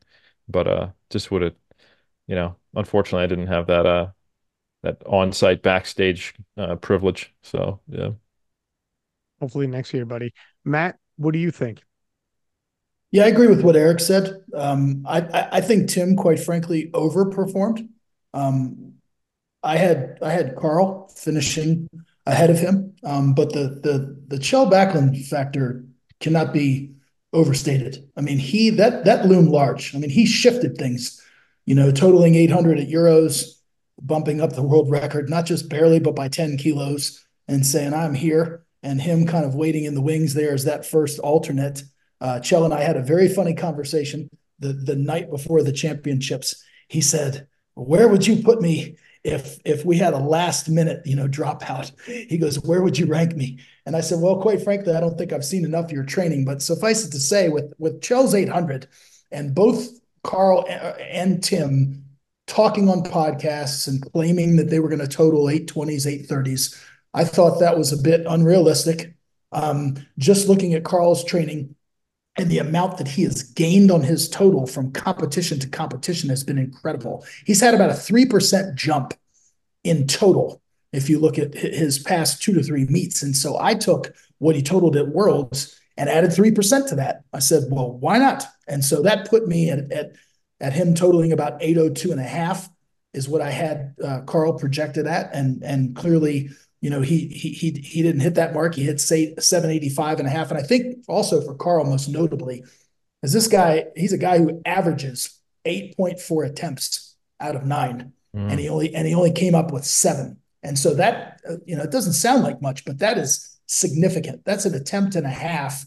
But uh, just would have, you know, unfortunately, I didn't have that uh that on-site backstage uh, privilege. So yeah. Hopefully next year, buddy. Matt, what do you think? Yeah, I agree with what Eric said. Um, I, I, I think Tim, quite frankly, overperformed. Um, I had I had Carl finishing ahead of him, um, but the the the Kjell Bakkelund factor cannot be overstated. I mean, he that that loomed large. I mean, he shifted things, you know, totaling 800 at Euros, bumping up the world record, not just barely, but by 10 kilos, and saying, I'm here. And him kind of waiting in the wings there as that first alternate. Uh, Kjell and I had a very funny conversation the, the night before the championships. He said, Where would you put me if if we had a last minute, you know, dropout? He goes, Where would you rank me? And I said, Well, quite frankly, I don't think I've seen enough of your training, but suffice it to say, with with Kjell's 800 and both Carl and Tim talking on podcasts and claiming that they were going to total 820s, 830s. I thought that was a bit unrealistic. Um, just looking at Carl's training and the amount that he has gained on his total from competition to competition has been incredible. He's had about a 3% jump in total if you look at his past two to three meets. And so I took what he totaled at Worlds and added 3% to that. I said, well, why not? And so that put me at, at at him totaling about 802 and a half is what I had uh, Carl projected at. And, and clearly, you know, he, he, he, he didn't hit that mark. He hit say 785 and a half. And I think also for Carl, most notably, is this guy, he's a guy who averages 8.4 attempts out of nine. Mm. And he only, and he only came up with seven. And so that, uh, you know, it doesn't sound like much, but that is significant. That's an attempt and a half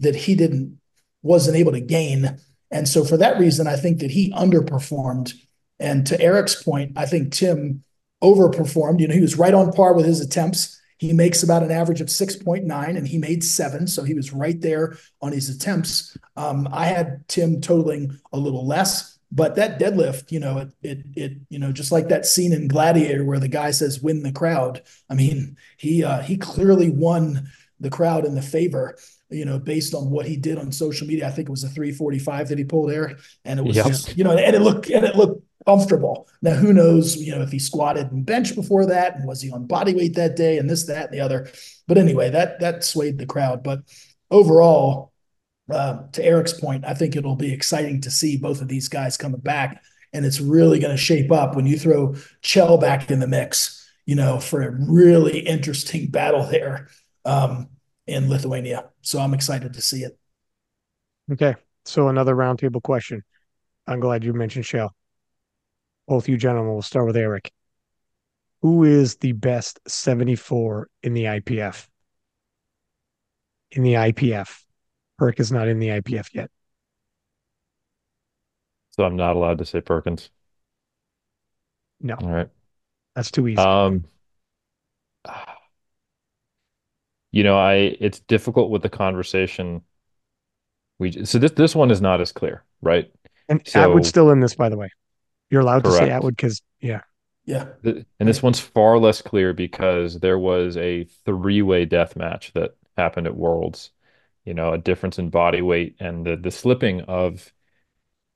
that he didn't, wasn't able to gain and so for that reason, I think that he underperformed. And to Eric's point, I think Tim overperformed. You know, he was right on par with his attempts. He makes about an average of 6.9 and he made seven. So he was right there on his attempts. Um, I had Tim totaling a little less, but that deadlift, you know, it, it, it, you know, just like that scene in Gladiator where the guy says, win the crowd. I mean, he, uh, he clearly won the crowd in the favor you know, based on what he did on social media. I think it was a 345 that he pulled there. And it was yep. just, you know, and it looked and it looked comfortable. Now, who knows, you know, if he squatted and bench before that and was he on body weight that day and this, that, and the other. But anyway, that that swayed the crowd. But overall, uh, to Eric's point, I think it'll be exciting to see both of these guys coming back. And it's really going to shape up when you throw Kjell back in the mix, you know, for a really interesting battle there. Um, in Lithuania. So I'm excited to see it. Okay. So another roundtable question. I'm glad you mentioned Kjell. Both you gentlemen, we'll start with Eric. Who is the best 74 in the IPF? In the IPF. Perk is not in the IPF yet. So I'm not allowed to say Perkins. No. All right. That's too easy. Um you know, I it's difficult with the conversation. We so this this one is not as clear, right? And so, Atwood's still in this, by the way. You're allowed correct. to say Atwood because yeah. Yeah. and this one's far less clear because there was a three-way death match that happened at Worlds. You know, a difference in body weight and the the slipping of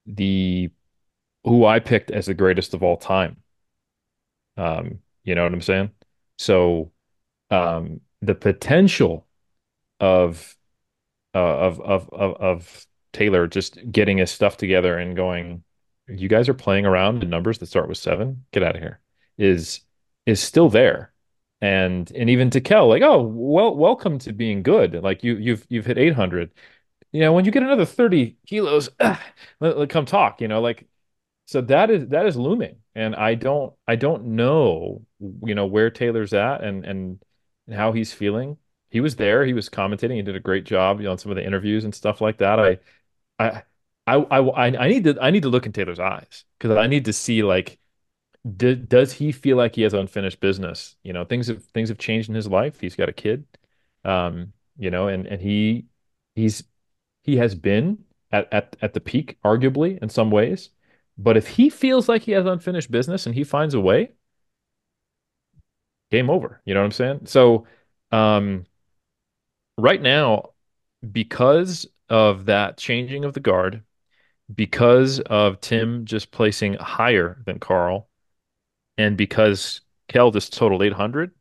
the who I picked as the greatest of all time. Um, you know what I'm saying? So um the potential of uh, of, of of of Taylor just getting his stuff together and going, you guys are playing around in numbers that start with seven. Get out of here. Is is still there, and and even to Kel, like, oh, well, welcome to being good. Like you you've you've hit eight hundred. You know, when you get another thirty kilos, [SIGHS] let, let, come talk. You know, like so that is that is looming, and I don't I don't know you know where Taylor's at and and, and how he's feeling. He was there, he was commentating, he did a great job you know, on some of the interviews and stuff like that. I I I I I need to I need to look in Taylor's eyes because I need to see like do, does he feel like he has unfinished business? You know, things have things have changed in his life. He's got a kid, um, you know, and and he he's he has been at at at the peak, arguably in some ways. But if he feels like he has unfinished business and he finds a way, game over. You know what I'm saying? So, um, right now, because of that changing of the guard, because of Tim just placing higher than Carl, and because Kell just totaled 800,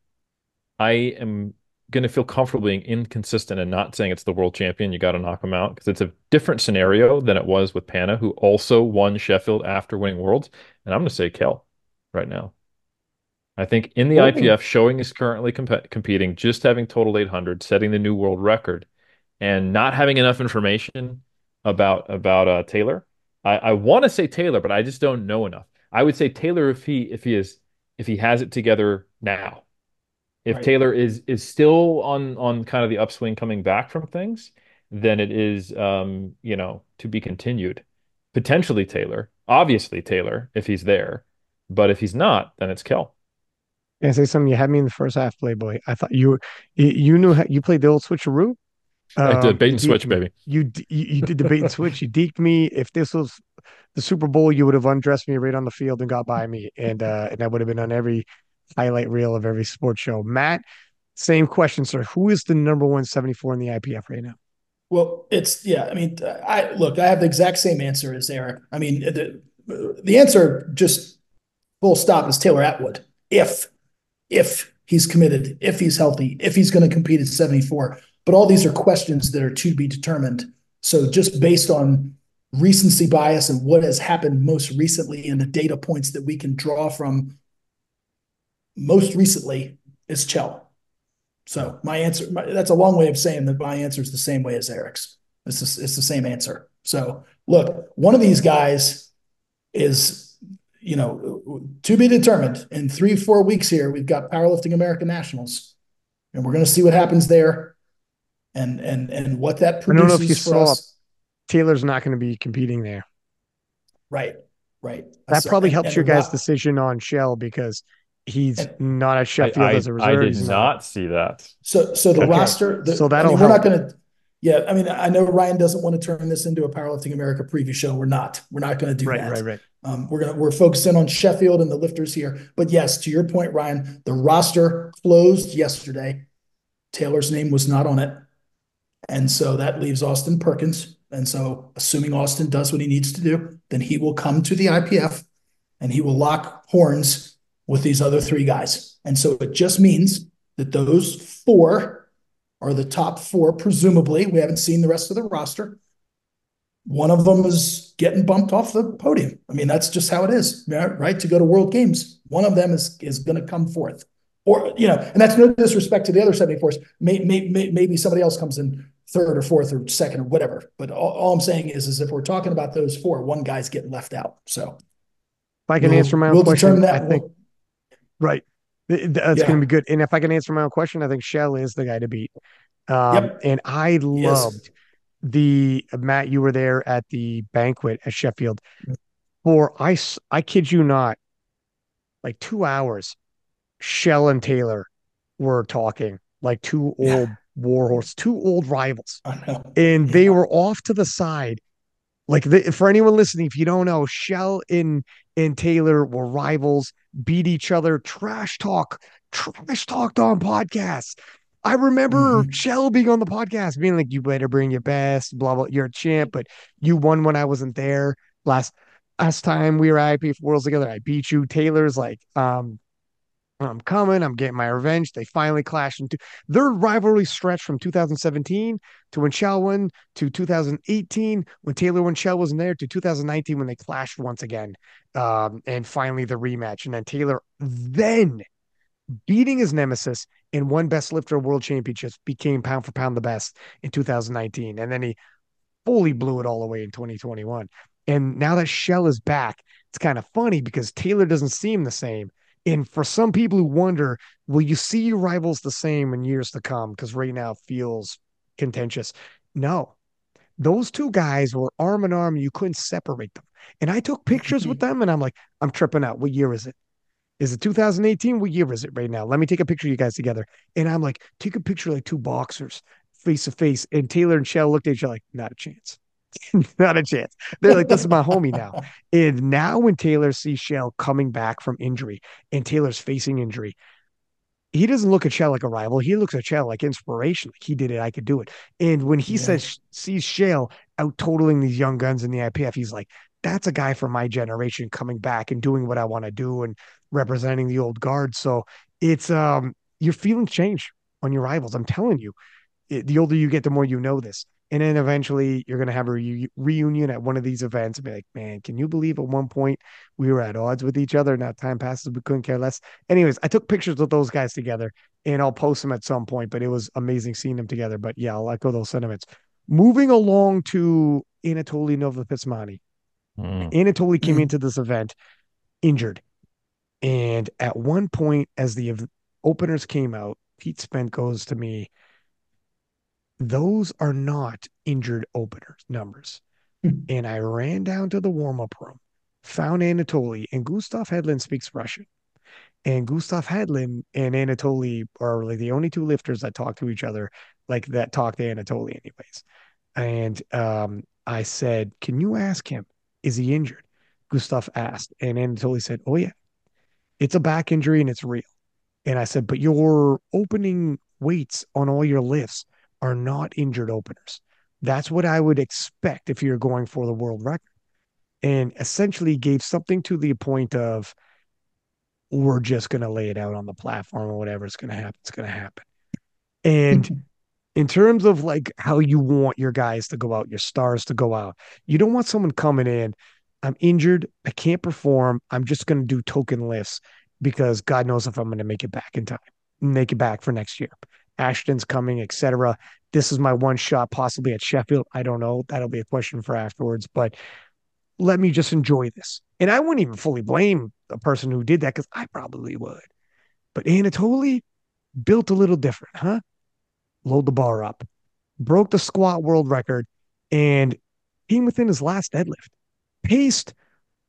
I am going to feel comfortable being inconsistent and not saying it's the world champion. You got to knock him out because it's a different scenario than it was with Panna, who also won Sheffield after winning Worlds. And I'm going to say Kell right now. I think in the Ooh. IPF, showing is currently comp- competing, just having total 800, setting the new world record, and not having enough information about about uh, Taylor. I, I want to say Taylor, but I just don't know enough. I would say Taylor if he if he is if he has it together now. If right. Taylor is is still on on kind of the upswing coming back from things, then it is um, you know, to be continued. Potentially Taylor, obviously Taylor if he's there, but if he's not, then it's Kell. Can I say something? You had me in the first half, Playboy. I thought you you knew how, you played the old switcheroo. Um, I did bait and switch, baby. You, you you did the bait and switch. You deked me. If this was the Super Bowl, you would have undressed me right on the field and got by me, and uh, and that would have been on every highlight reel of every sports show. Matt, same question, sir. Who is the number one seventy four in the IPF right now? Well, it's yeah. I mean, I look. I have the exact same answer as Eric. I mean, the the answer just full stop is Taylor Atwood. If if he's committed, if he's healthy, if he's going to compete at seventy four. But all these are questions that are to be determined. So just based on recency bias and what has happened most recently and the data points that we can draw from most recently is Kjell. So my answer, my, that's a long way of saying that my answer is the same way as Eric's. It's, it's the same answer. So look, one of these guys is, you know, to be determined in three, four weeks here, we've got powerlifting American nationals and we're going to see what happens there and, and, and what that produces I don't know if you saw us. Taylor's not going to be competing there. Right. Right. That so, probably and, helps and your guys' decision on Kjell because he's and, not at Sheffield I, as a reserve. I did not see that. So, so the okay. roster. The, so that'll. I mean, we're not going to. Yeah, I mean, I know Ryan doesn't want to turn this into a Powerlifting America preview show. We're not. We're not going to do right, that. Right, right, um, we're gonna we're focusing on Sheffield and the lifters here. But yes, to your point, Ryan, the roster closed yesterday. Taylor's name was not on it, and so that leaves Austin Perkins. And so, assuming Austin does what he needs to do, then he will come to the IPF and he will lock horns with these other three guys. And so it just means that those four are the top four, presumably. We haven't seen the rest of the roster. One of them is getting bumped off the podium. I mean, that's just how it is, right? To go to World Games, one of them is is going to come forth, or you know, and that's no disrespect to the other 74s. May, may, may, maybe somebody else comes in third or fourth or second or whatever. But all, all, I'm saying is, is if we're talking about those four, one guy's getting left out. So if I can we'll, answer my own we'll question, I think right. That's yeah. going to be good. And if I can answer my own question, I think Kjell is the guy to beat. Um, yep. And I loved yes. the Matt. You were there at the banquet at Sheffield. For I, I kid you not, like two hours, Kjell and Taylor were talking like two old yeah. warhorse, two old rivals, and yeah. they were off to the side. Like the, for anyone listening, if you don't know, Kjell and and Taylor were rivals, beat each other, trash talk, trash talked on podcasts. I remember mm-hmm. Kjell being on the podcast, being like, "You better bring your best, blah blah. You're a champ, but you won when I wasn't there last last time we were IPF Worlds together. I beat you." Taylor's like, um, I'm coming. I'm getting my revenge. They finally clashed into their rivalry stretch from 2017 to when Kjell won to 2018 when Taylor when Kjell wasn't there to 2019 when they clashed once again. Um, and finally the rematch. And then Taylor then beating his nemesis in one best lifter world championships became pound for pound the best in 2019. And then he fully blew it all away in 2021. And now that Kjell is back, it's kind of funny because Taylor doesn't seem the same. And for some people who wonder, will you see your rivals the same in years to come? Because right now feels contentious. No, those two guys were arm in arm. You couldn't separate them. And I took pictures with [LAUGHS] them and I'm like, I'm tripping out. What year is it? Is it 2018? What year is it right now? Let me take a picture of you guys together. And I'm like, take a picture like two boxers face to face. And Taylor and Kjell looked at each other like, not a chance. [LAUGHS] not a chance. They're like, this is my homie now. And now when Taylor sees Kjell coming back from injury and Taylor's facing injury, he doesn't look at Kjell like a rival. He looks at Kjell like inspiration. Like he did it, I could do it. And when he yeah. says sees Kjell out totaling these young guns in the IPF, he's like, that's a guy from my generation coming back and doing what I want to do and representing the old guard. So it's um your feelings change on your rivals. I'm telling you, it, the older you get, the more you know this. And then eventually you're going to have a re- reunion at one of these events and be like, man, can you believe at one point we were at odds with each other? Now time passes, we couldn't care less. Anyways, I took pictures with those guys together and I'll post them at some point, but it was amazing seeing them together. But yeah, I'll echo those sentiments. Moving along to Anatoly Novopismennyi. Mm. Anatoly came mm. into this event injured. And at one point, as the openers came out, Pete Spence goes to me, those are not injured openers numbers. Hmm. and I ran down to the warm up room, found Anatoly, and Gustav Hedlund speaks Russian. And Gustav Hedlund and Anatoly are like the only two lifters that talk to each other, like that talk to Anatoly, anyways. And um, I said, Can you ask him, is he injured? Gustav asked. And Anatoly said, Oh, yeah, it's a back injury and it's real. And I said, But your opening weights on all your lifts are not injured openers. That's what I would expect if you're going for the world record. And essentially gave something to the point of, we're just going to lay it out on the platform or whatever's going to happen, it's going to happen. And mm-hmm. in terms of like how you want your guys to go out, your stars to go out, you don't want someone coming in, I'm injured, I can't perform, I'm just going to do token lifts because God knows if I'm going to make it back in time, make it back for next year. Ashton's coming, etc. This is my one shot, possibly at Sheffield. I don't know. That'll be a question for afterwards. But let me just enjoy this. And I wouldn't even fully blame the person who did that because I probably would. But Anatoly built a little different, huh? Load the bar up, broke the squat world record, and came within his last deadlift. Paced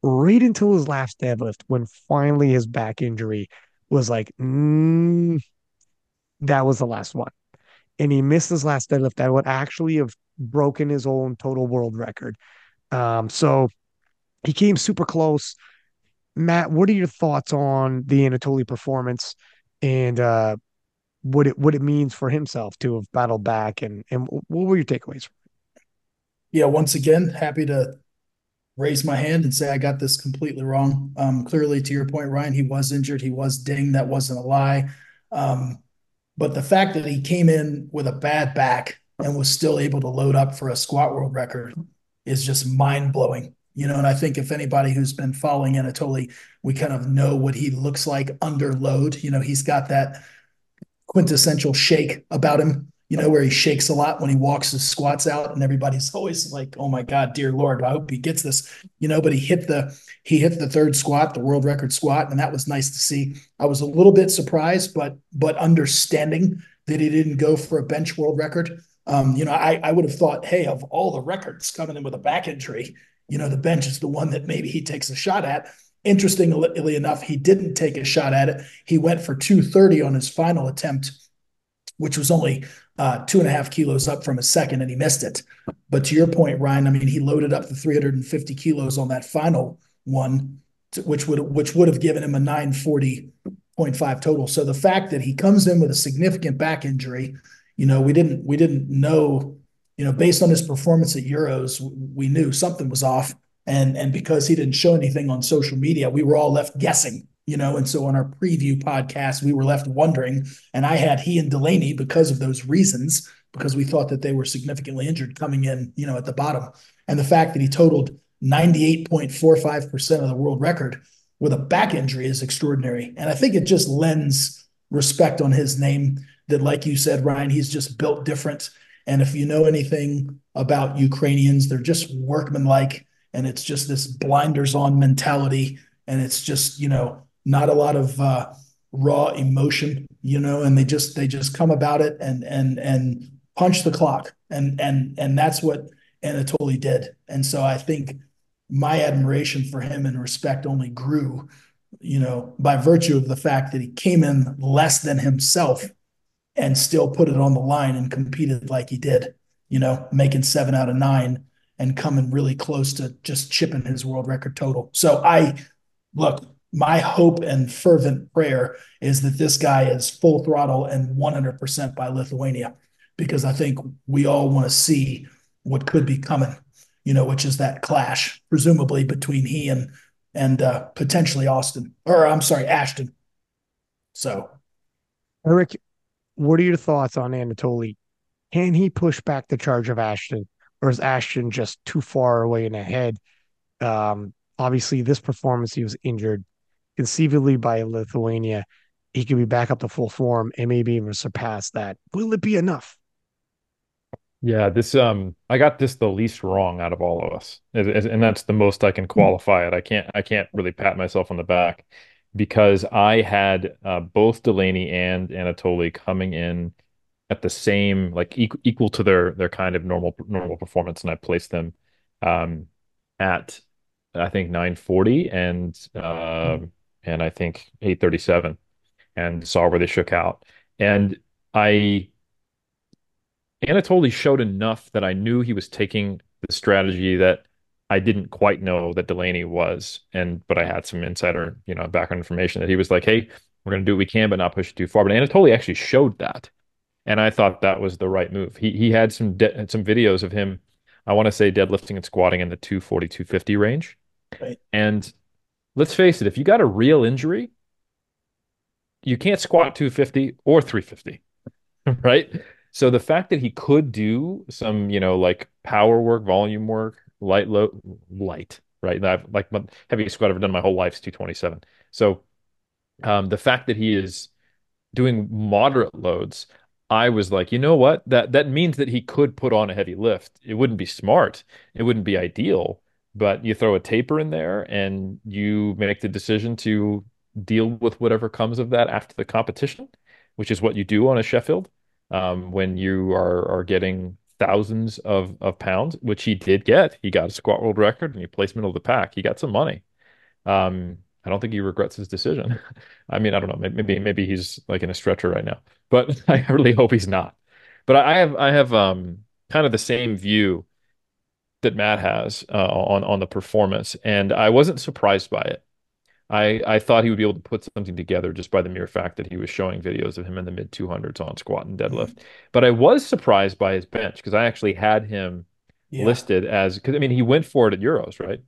right until his last deadlift when finally his back injury was like, mm, that was the last one. And he missed his last deadlift that would actually have broken his own total world record. Um, so he came super close. Matt, what are your thoughts on the Anatoly performance and uh, what it what it means for himself to have battled back and and what were your takeaways? Yeah, once again, happy to raise my hand and say I got this completely wrong. Um, clearly, to your point, Ryan, he was injured. He was dinged. That wasn't a lie. Um, but the fact that he came in with a bad back and was still able to load up for a squat world record is just mind blowing. You know, and I think if anybody who's been following Anatoly, we kind of know what he looks like under load. You know, he's got that quintessential shake about him you know, where he shakes a lot when he walks his squats out, and everybody's always like, "Oh my God, dear Lord, I hope he gets this." You know, but he hit the he hit the third squat, the world record squat, and that was nice to see. I was a little bit surprised, but but understanding that he didn't go for a bench world record. Um, you know, I I would have thought, hey, of all the records coming in with a back injury, you know, the bench is the one that maybe he takes a shot at. Interestingly enough, he didn't take a shot at it. He went for 230 on his final attempt which was only uh, two and a half kilos up from his second, and he missed it. But to your point, Ryan, I mean, he loaded up the 350 kilos on that final one, which would which would have given him a 940.5 total. So the fact that he comes in with a significant back injury, you know, we didn't we didn't know, you know, based on his performance at Euros, we knew something was off. And and because he didn't show anything on social media, we were all left guessing you know, and so on our preview podcast, we were left wondering, and I had he and Delaney because of those reasons, because we thought that they were significantly injured coming in, you know, at the bottom. And the fact that he totaled 98.45% of the world record with a back injury is extraordinary. And I think it just lends respect on his name that, like you said, Ryan, he's just built different. And if you know anything about Ukrainians, they're just workmanlike and it's just this blinders on mentality, and it's just you know not a lot of uh, raw emotion, you know, and they just they just come about it and and and punch the clock, and and and that's what Anatoly did, and so I think my admiration for him and respect only grew, you know, by virtue of the fact that he came in less than himself and still put it on the line and competed like he did, you know, making seven out of nine and coming really close to just chipping his world record total. So I look, my hope and fervent prayer is that this guy is full throttle and 100% by Lithuania, because I think we all want to see what could be coming, you know, which is that clash, presumably between he and and uh, potentially Austin, or I'm sorry, Ashton. So, Eric, what are your thoughts on Anatoly? Can he push back the charge of Ashton, or is Ashton just too far away and ahead? Um, obviously, this performance he was injured, conceivably by Lithuania. He could be back up to full form and maybe even surpass that. Will it be enough? Yeah, this um I got this the least wrong out of all of us. And and that's the most I can qualify it. I can't I can't really pat myself on the back because I had uh, both Delaney and Anatoly coming in at the same like equal, equal to their their kind of normal normal performance and I placed them um at I think 940 and uh, and I think 837 and saw where they shook out. And I Anatoly showed enough that I knew he was taking the strategy that I didn't quite know that Delaney was, and but I had some insider, you know, background information that he was like, "Hey, we're going to do what we can, but not push it too far." But Anatoly actually showed that, and I thought that was the right move. He he had some de- some videos of him, I want to say deadlifting and squatting in the 240 250 range, right. and let's face it, if you got a real injury, you can't squat 250 or 350, [LAUGHS] right? So the fact that he could do some, you know, like power work, volume work, light load, light, right? I've like heaviest squat I've ever done my whole life is 227. So um, the fact that he is doing moderate loads, I was like, you know what? That that means that he could put on a heavy lift. It wouldn't be smart. It wouldn't be ideal, but you throw a taper in there and you make the decision to deal with whatever comes of that after the competition, which is what you do on a Sheffield um, when you are are getting thousands of of pounds, which he did get. He got a squat world record and he placed middle of the pack. He got some money. Um, I don't think he regrets his decision. [LAUGHS] I mean, I don't know. Maybe maybe he's like in a stretcher right now, but [LAUGHS] I really hope he's not. But I have I have um, kind of the same view that Matt has uh, on on the performance, and I wasn't surprised by it. I, I thought he would be able to put something together just by the mere fact that he was showing videos of him in the mid 200s on squat and deadlift. But I was surprised by his bench because I actually had him yeah. listed as because I mean he went for it at Euros, right?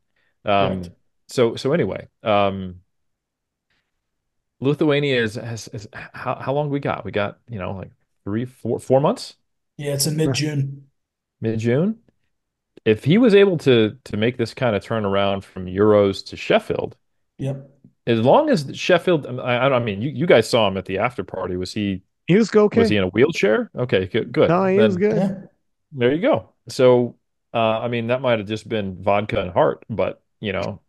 Um, right. So so anyway, um, Lithuania is has, has, how how long we got? We got you know like three four four months. Yeah, it's in mid June. Mid June. If he was able to to make this kind of turnaround from Euros to Sheffield, yep as long as Sheffield, I, I mean, you, you guys saw him at the after party. Was he? He was okay. Was he in a wheelchair? Okay, good. good. No, he then, was good. Yeah. There you go. So, uh, I mean, that might have just been vodka and heart, but you know,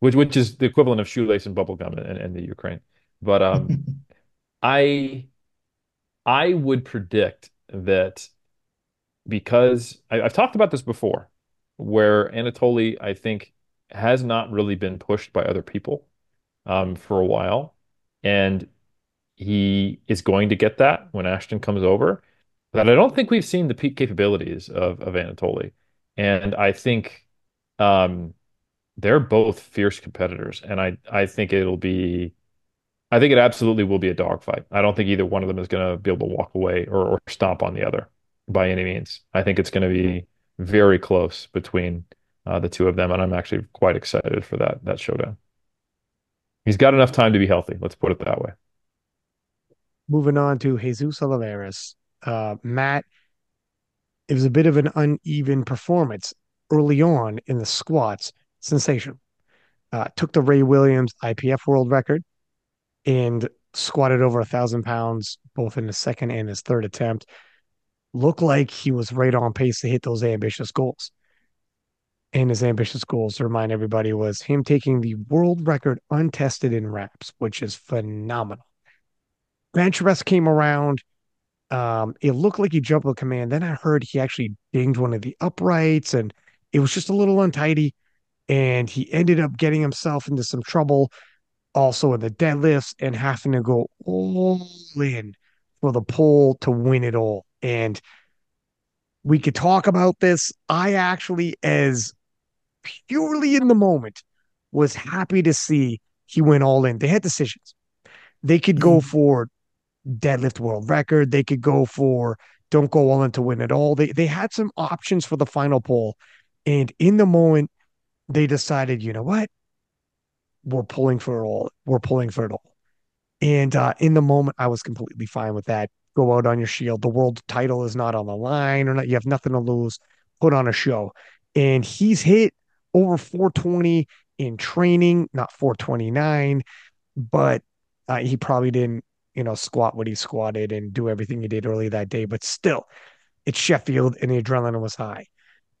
which which is the equivalent of shoelace and bubblegum in, in the Ukraine. But um, [LAUGHS] I I would predict that because I, have talked about this before, where Anatoly, I think, has not really been pushed by other people um, for a while, and he is going to get that when Ashton comes over. But I don't think we've seen the peak capabilities of of Anatoly, and I think um, they're both fierce competitors, and I I think it'll be. I think it absolutely will be a dogfight. I don't think either one of them is going to be able to walk away or, or stomp on the other by any means. I think it's going to be very close between uh, the two of them, and I'm actually quite excited for that that showdown. He's got enough time to be healthy. Let's put it that way. Moving on to Jesus Olivares. Uh, Matt, it was a bit of an uneven performance early on in the squats. Sensation. Uh, took the Ray Williams IPF world record and squatted over a thousand pounds both in his second and his third attempt. Looked like he was right on pace to hit those ambitious goals. and his ambitious goals to remind everybody was him taking the world record untested in reps, which is phenomenal. Bench press came around. Um, it looked like he jumped with command. Then I heard he actually dinged one of the uprights, and it was just a little untidy. And he ended up getting himself into some trouble also in the deadlifts and having to go all in for the pull to win it all. And we could talk about this. I actually, as purely in the moment, was happy to see he went all in. They had decisions. They could go mm. for deadlift world record. They could go for don't go all in to win it all. They they had some options for the final poll. And in the moment, they decided, you know what? We're pulling for it all. We're pulling for it all. And uh, in the moment, I was completely fine with that. Go out on your shield. The world title is not on the line, or not. You have nothing to lose. Put on a show. And he's hit over 420 in training, not 429, but uh, he probably didn't, you know, squat what he squatted and do everything he did early that day. But still, it's Sheffield and the adrenaline was high.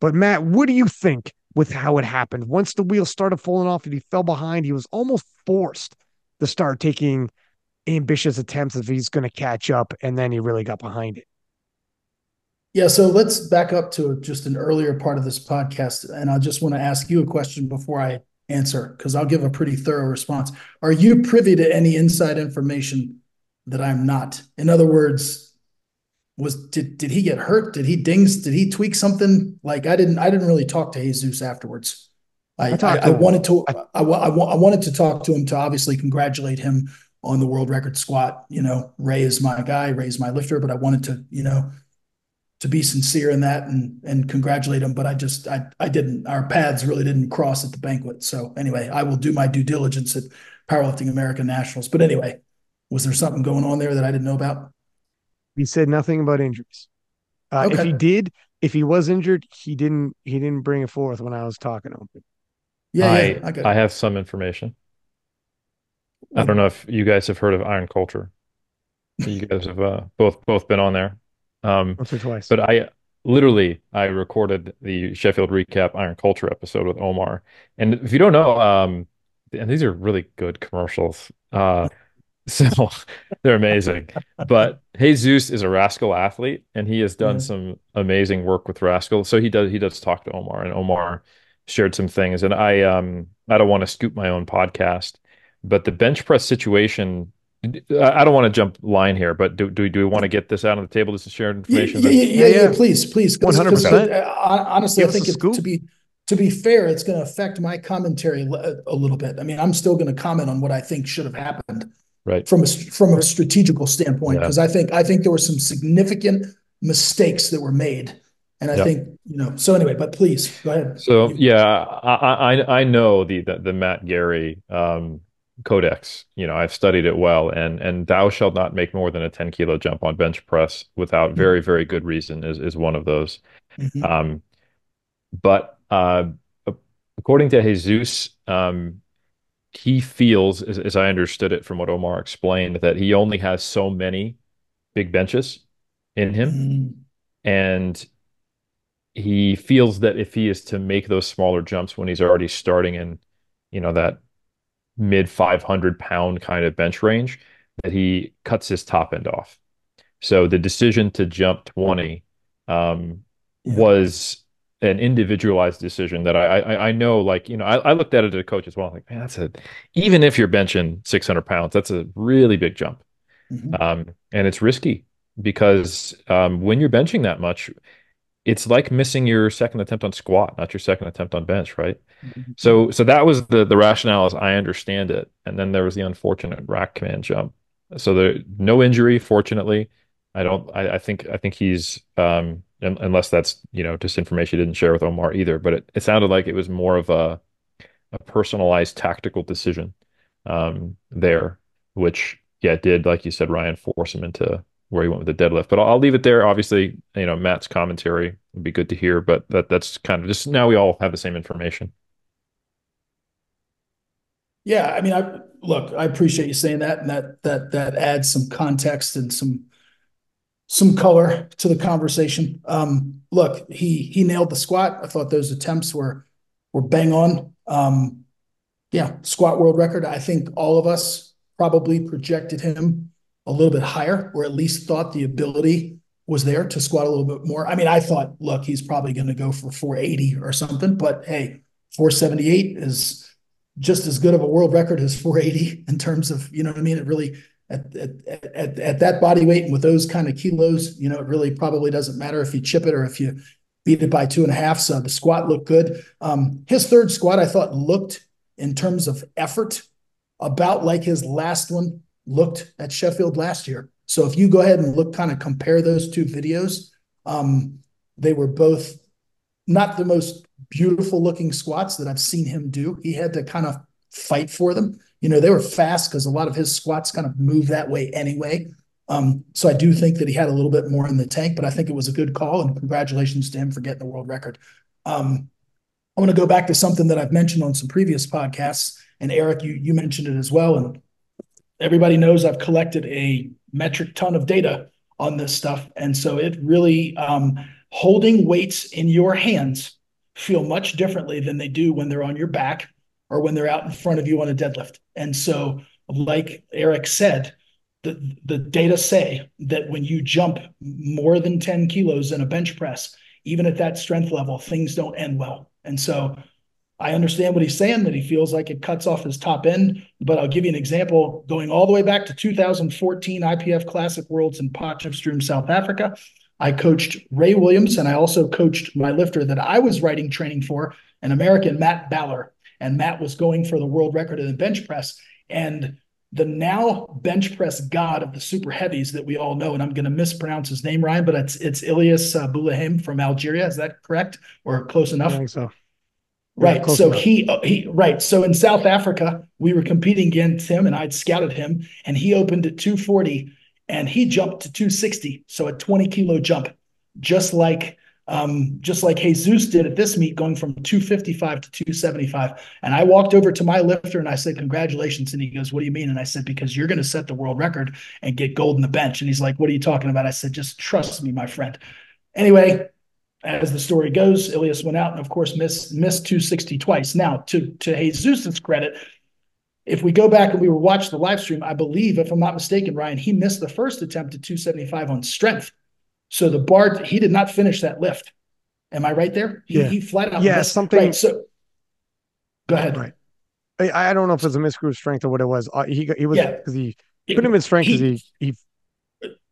But Matt, what do you think with how it happened? Once the wheels started falling off and he fell behind, he was almost forced to start taking ambitious attempts if he's going to catch up, and then he really got behind it. Yeah, so let's back up to just an earlier part of this podcast, and I just want to ask you a question before I answer because I'll give a pretty thorough response. Are you privy to any inside information that I'm not? In other words, was did did he get hurt? Did he dings? Did he tweak something? Like I didn't I didn't really talk to Jesus afterwards. I, I, I, I wanted to I, I, I, I wanted to talk to him to obviously congratulate him on the world record squat. You know, Ray is my guy, Ray is my lifter, but I wanted to you know to be sincere in that and and congratulate him. But I just I I didn't. Our paths really didn't cross at the banquet. So anyway, I will do my due diligence at Powerlifting American Nationals. But anyway, was there something going on there that I didn't know about? He said nothing about injuries. Uh, okay. If he did, if he was injured, he didn't he didn't bring it forth when I was talking to him. Yeah, I, yeah, I, I have some information. I don't know if you guys have heard of Iron Culture. You guys have uh, both both been on there. Um, Once or twice. But I literally I recorded the Sheffield Recap Iron Culture episode with Omar. And if you don't know, um, and these are really good commercials. Uh, [LAUGHS] so [LAUGHS] they're amazing. But Jesus is a Rascal athlete, and he has done some amazing work with Rascal. So he does he does talk to Omar, and Omar shared some things. And I um I don't want to scoop my own podcast, but the bench press situation I don't want to jump line here, but do do, do we want to get this out on the table? This is shared information. Yeah, yeah, yeah, yeah, yeah. please, please. One hundred percent. Honestly, I think it, to be to be fair, it's going to affect my commentary a little bit. I mean, I'm still going to comment on what I think should have happened, right? From a from a strategical standpoint, because yeah. I think I think there were some significant mistakes that were made, and I yep. think you know. So anyway, but please go ahead. So yeah, I I, I know the, the the Matt Gary um, codex you know i've studied it well and and thou shalt not make more than a 10 kilo jump on bench press without mm-hmm. very very good reason is is one of those mm-hmm. um but uh according to jesus um he feels as, as i understood it from what omar explained that he only has so many big benches in him mm-hmm. and he feels that if he is to make those smaller jumps when he's already starting in you know that mid 500 pound kind of bench range that he cuts his top end off. So the decision to jump 20 um, yeah. was an individualized decision that I, I, I know like you know I, I looked at it as a coach as well I'm like man that's a even if you're benching 600 pounds that's a really big jump mm-hmm. um, and it's risky because um, when you're benching that much it's like missing your second attempt on squat, not your second attempt on bench, right? Mm-hmm. So so that was the the rationale as I understand it. And then there was the unfortunate rack command jump. So there no injury, fortunately. I don't I, I think I think he's um unless that's you know just information he didn't share with Omar either, but it, it sounded like it was more of a a personalized tactical decision um there, which yeah, did, like you said, Ryan, force him into where he went with the deadlift. But I'll, I'll, leave it there. Obviously, you know, Matt's commentary would be good to hear, but that that's kind of just now we all have the same information. Yeah, I mean, I look, I appreciate you saying that, and that that that adds some context and some some color to the conversation. Um, look, he he nailed the squat. I thought those attempts were were bang on. Um, yeah, squat world record. I think all of us probably projected him a little bit higher, or at least thought the ability was there to squat a little bit more. I mean, I thought, look, he's probably going to go for 480 or something, but hey, 478 is just as good of a world record as 480 in terms of, you know what I mean? It really, at, at, at, at that body weight and with those kind of kilos, you know, it really probably doesn't matter if you chip it or if you beat it by two and a half. So the squat looked good. Um, his third squat, I thought, looked in terms of effort about like his last one looked at Sheffield last year. So if you go ahead and look, kind of compare those two videos, um, they were both not the most beautiful looking squats that I've seen him do. He had to kind of fight for them. You know, they were fast because a lot of his squats kind of move that way anyway. Um, so I do think that he had a little bit more in the tank, but I think it was a good call and congratulations to him for getting the world record. Um, I want to go back to something that I've mentioned on some previous podcasts, and Eric, you you mentioned it as well, and everybody knows I've collected a metric ton of data on this stuff, and so it really um, holding weights in your hands feel much differently than they do when they're on your back or when they're out in front of you on a deadlift. And so, like Eric said, the, the data say that when you jump more than 10 kilos in a bench press, even at that strength level, things don't end well. And so I understand what he's saying that he feels like it cuts off his top end, but I'll give you an example going all the way back to 2014 IPF Classic Worlds in Potchefstroom, South Africa. I coached Ray Williams and I also coached my lifter that I was writing training for, an American, Matt Baller. And Matt was going for the world record in the bench press. And the now bench press god of the super heavies that we all know, and I'm going to mispronounce his name, Ryan, but it's it's Ilias uh, Boulahim from Algeria. Is that correct or close enough? I think so. Right. Yeah, so enough. he uh, he right. So in South Africa, we were competing against him, and I'd scouted him, and he opened at 240 and he jumped to 260, so a 20 kilo jump, just like um, just like Jesus did at this meet, going from 255 to 275. And I walked over to my lifter and I said, "Congratulations!" And he goes, "What do you mean?" And I said, "Because you're going to set the world record and get gold in the bench." And he's like, "What are you talking about?" I said, "Just trust me, my friend." Anyway, as the story goes, Ilias went out and, of course, missed missed 260 twice. Now, to to Jesus's credit, if we go back and we were watch the live stream, I believe, if I'm not mistaken, Ryan, he missed the first attempt at 275 on strength. So the bar, he did not finish that lift. Am I right there? He, yeah. he flat out yeah, missed. something. Right. So go ahead. Right. I, I don't know if it was a miscrew strength or what it was. Uh, he he was because yeah. he, he couldn't have been strength because he, he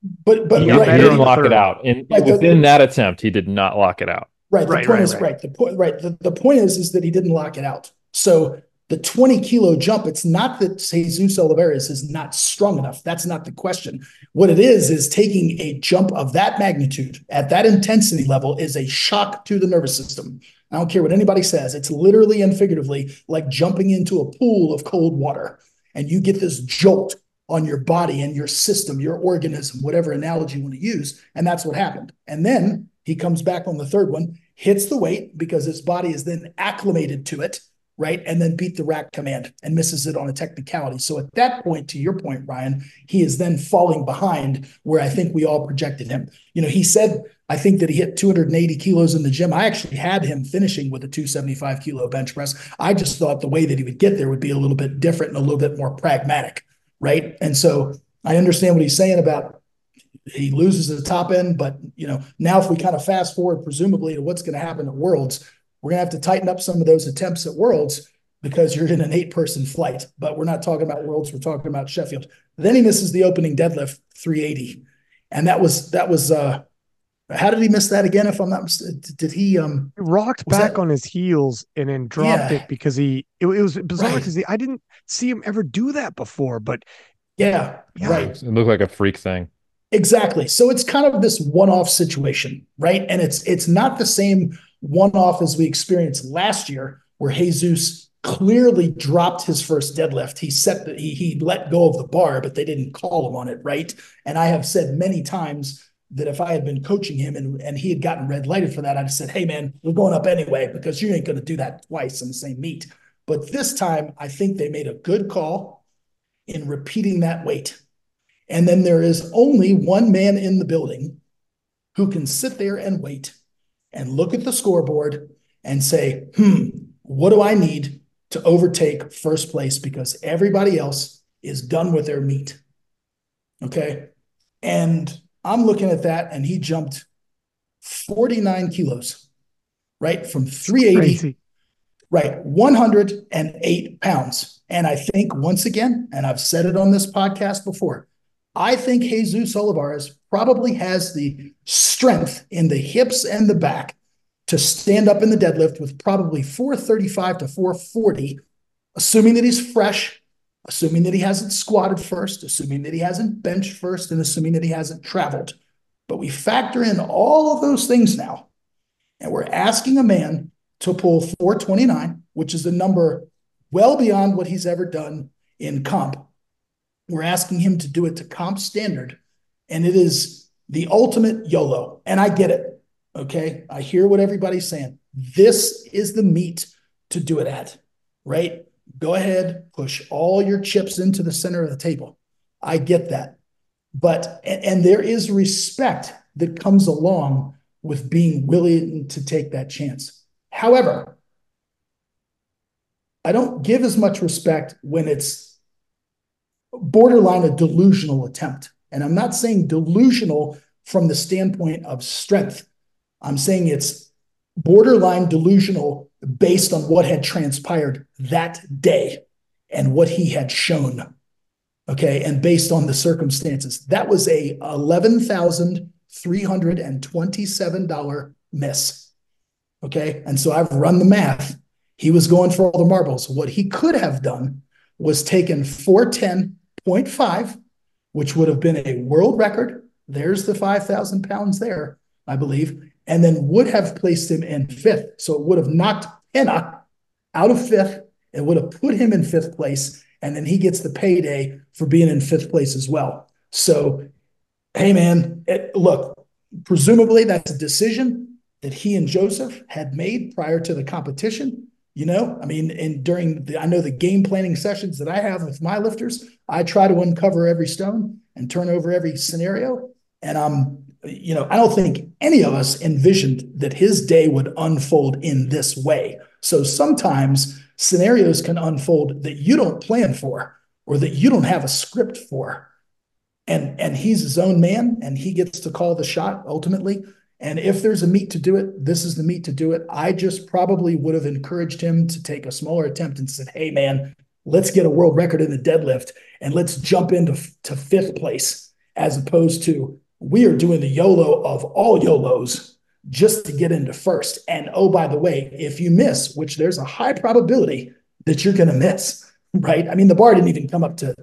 but but he right, didn't lock it out. And right, within the, that attempt, he did not lock it out. Right. The right, point right, is right. The point right. The, the point is is that he didn't lock it out. So the 20 kilo jump, it's not that Jesus Olivares is not strong enough. That's not the question. What it is, is taking a jump of that magnitude at that intensity level is a shock to the nervous system. I don't care what anybody says. It's literally and figuratively like jumping into a pool of cold water and you get this jolt on your body and your system, your organism, whatever analogy you want to use. And that's what happened. And then he comes back on the third one, hits the weight because his body is then acclimated to it right? And then beat the rack command and misses it on a technicality. So at that point, to your point, Ryan, he is then falling behind where I think we all projected him. You know, he said, I think that he hit 280 kilos in the gym. I actually had him finishing with a 275 kilo bench press. I just thought the way that he would get there would be a little bit different and a little bit more pragmatic, right? And so I understand what he's saying about he loses the top end, but you know, now if we kind of fast forward, presumably to what's going to happen at Worlds, we're going to have to tighten up some of those attempts at Worlds because you're in an eight person flight. But we're not talking about Worlds, we're talking about Sheffield. Then he misses the opening deadlift 380. And that was, that was, uh, how did he miss that again? If I'm not, did he, um, he rocked back that, on his heels and then dropped yeah. it because he, it, it was bizarre because right. I didn't see him ever do that before, but yeah, yeah, right. It looked like a freak thing. Exactly. So it's kind of this one-off situation, right? And it's it's not the same one-off as we experienced last year, where Jesus clearly dropped his first deadlift. He set the, he he let go of the bar, but they didn't call him on it, right? And I have said many times that if I had been coaching him and, and he had gotten red lighted for that, I'd have said, hey man, we're going up anyway, because you ain't gonna do that twice in the same meet. But this time, I think they made a good call in repeating that weight. And then there is only one man in the building who can sit there and wait and look at the scoreboard and say, hmm, what do I need to overtake first place because everybody else is done with their meat? Okay. And I'm looking at that, and he jumped 49 kilos, right? From 380, Crazy. right? 108 pounds. And I think, once again, and I've said it on this podcast before, I think Jesus Olivares probably has the strength in the hips and the back to stand up in the deadlift with probably 435 to 440, assuming that he's fresh, assuming that he hasn't squatted first, assuming that he hasn't benched first, and assuming that he hasn't traveled. But we factor in all of those things now, and we're asking a man to pull 429, which is a number well beyond what he's ever done in comp. We're asking him to do it to comp standard, and it is the ultimate YOLO. And I get it. Okay. I hear what everybody's saying. This is the meat to do it at, right? Go ahead, push all your chips into the center of the table. I get that. But, and, there is respect that comes along with being willing to take that chance. However, I don't give as much respect when it's borderline a delusional attempt. And I'm not saying delusional from the standpoint of strength. I'm saying it's borderline delusional based on what had transpired that day and what he had shown. Okay. And based on the circumstances, that was a $11,327 miss. Okay. And so I've run the math. He was going for all the marbles. What he could have done was taken 410.5, which would have been a world record. There's the 5,000 pounds there, I believe and then would have placed him in fifth. So it would have knocked Penna out of fifth. It would have put him in fifth place. And then he gets the payday for being in fifth place as well. So, hey, man, it, look, presumably that's a decision that he and Joseph had made prior to the competition. You know, I mean, and during the, I know the game planning sessions that I have with my lifters, I try to uncover every stone and turn over every scenario. And I'm you know, I don't think any of us envisioned that his day would unfold in this way. So sometimes scenarios can unfold that you don't plan for or that you don't have a script for. And, and he's his own man and he gets to call the shot ultimately. And if there's a meet to do it, this is the meet to do it. I just probably would have encouraged him to take a smaller attempt and said, hey, man, let's get a world record in the deadlift and let's jump into to fifth place as opposed to we are doing the YOLO of all YOLOs just to get into first. And oh, by the way, if you miss, which there's a high probability that you're going to miss, [LAUGHS] right? I mean, the bar didn't even come up to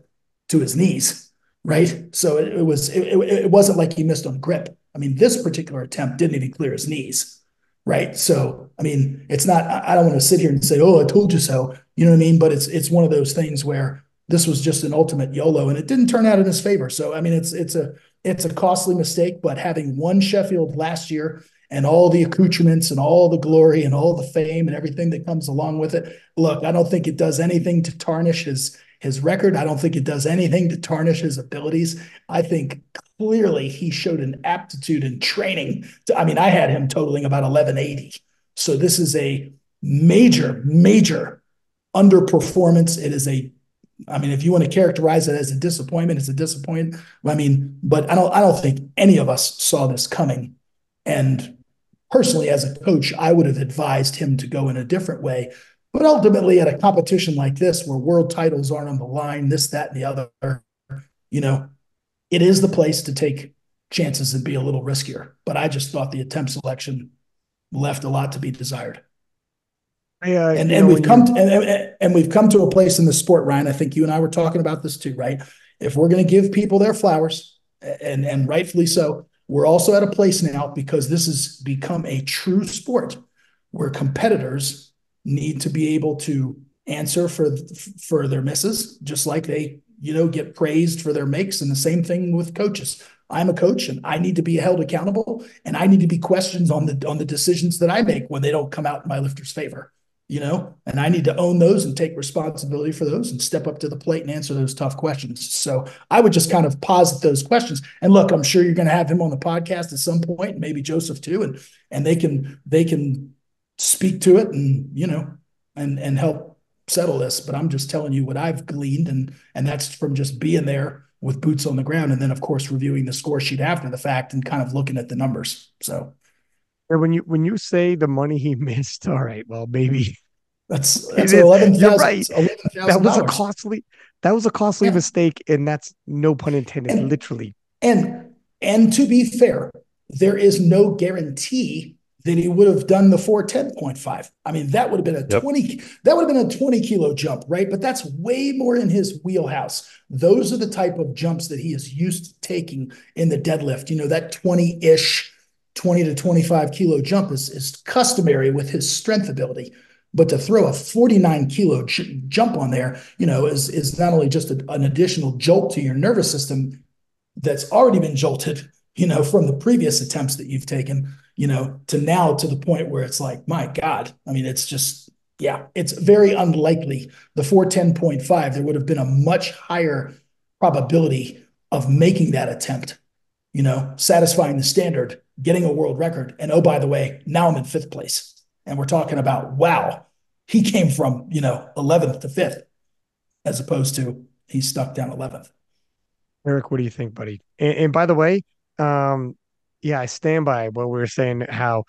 to his knees, right? So it, it was it, it wasn't like he missed on grip. I mean, this particular attempt didn't even clear his knees, right? So I mean, it's not. I don't want to sit here and say, "Oh, I told you so." You know what I mean? But it's it's one of those things where this was just an ultimate YOLO, and it didn't turn out in his favor. So I mean, it's it's a it's a costly mistake, but having won Sheffield last year and all the accoutrements and all the glory and all the fame and everything that comes along with it, look, I don't think it does anything to tarnish his his record. I don't think it does anything to tarnish his abilities. I think clearly he showed an aptitude and training. To, I mean, I had him totaling about 1180. So this is a major, major underperformance. It is a I mean, if you want to characterize it as a disappointment, it's a disappointment. I mean, but I don't I don't think any of us saw this coming. And personally, as a coach, I would have advised him to go in a different way. But ultimately, at a competition like this, where world titles aren't on the line, this, that, and the other, you know, it is the place to take chances and be a little riskier. But I just thought the attempt selection left a lot to be desired. Yeah, and and we've come to, and, and we've come to a place in the sport, Ryan. I think you and I were talking about this too, right? If we're going to give people their flowers, and and rightfully so, we're also at a place now because this has become a true sport where competitors need to be able to answer for for their misses, just like they you know get praised for their makes, and the same thing with coaches. I'm a coach and I need to be held accountable and I need to be questioned on the on the decisions that I make when they don't come out in my lifter's favor you know, and I need to own those and take responsibility for those and step up to the plate and answer those tough questions. So I would just kind of posit those questions. And look, I'm sure you're going to have him on the podcast at some point, maybe Joseph too, and and they can they can speak to it and you know and and help settle this. But I'm just telling you what I've gleaned, and and that's from just being there with boots on the ground, and then of course reviewing the score sheet after the fact and kind of looking at the numbers. So. When you when you say the money he [LAUGHS] missed, all right, well maybe that's [LAUGHS] that's eleven thousand. Right. that was a costly that was a costly yeah. mistake, and that's no pun intended, and, literally. And and to be fair, there is no guarantee that he would have done the 410.5. I mean, that would have been a yep. 20, that would have been a 20 kilo jump, right? But that's way more in his wheelhouse. Those are the type of jumps that he is used to taking in the deadlift. You know, that 20-ish, 20 to 25 kilo jump is, is customary with his strength ability. But to throw a 49 kilo jump on there, you know, is, is not only just a, an additional jolt to your nervous system that's already been jolted, you know, from the previous attempts that you've taken, you know, to now to the point where it's like, my God, I mean, it's just, yeah, it's very unlikely. The 410.5, there would have been a much higher probability of making that attempt, you know, satisfying the standard, getting a world record. And oh, by the way, now I'm in fifth place. And we're talking about, wow, he came from, you know, 11th to fifth, as opposed to he's stuck down 11th. Eric, what do you think, buddy? And, and by the way, um, yeah, I stand by what we were saying, how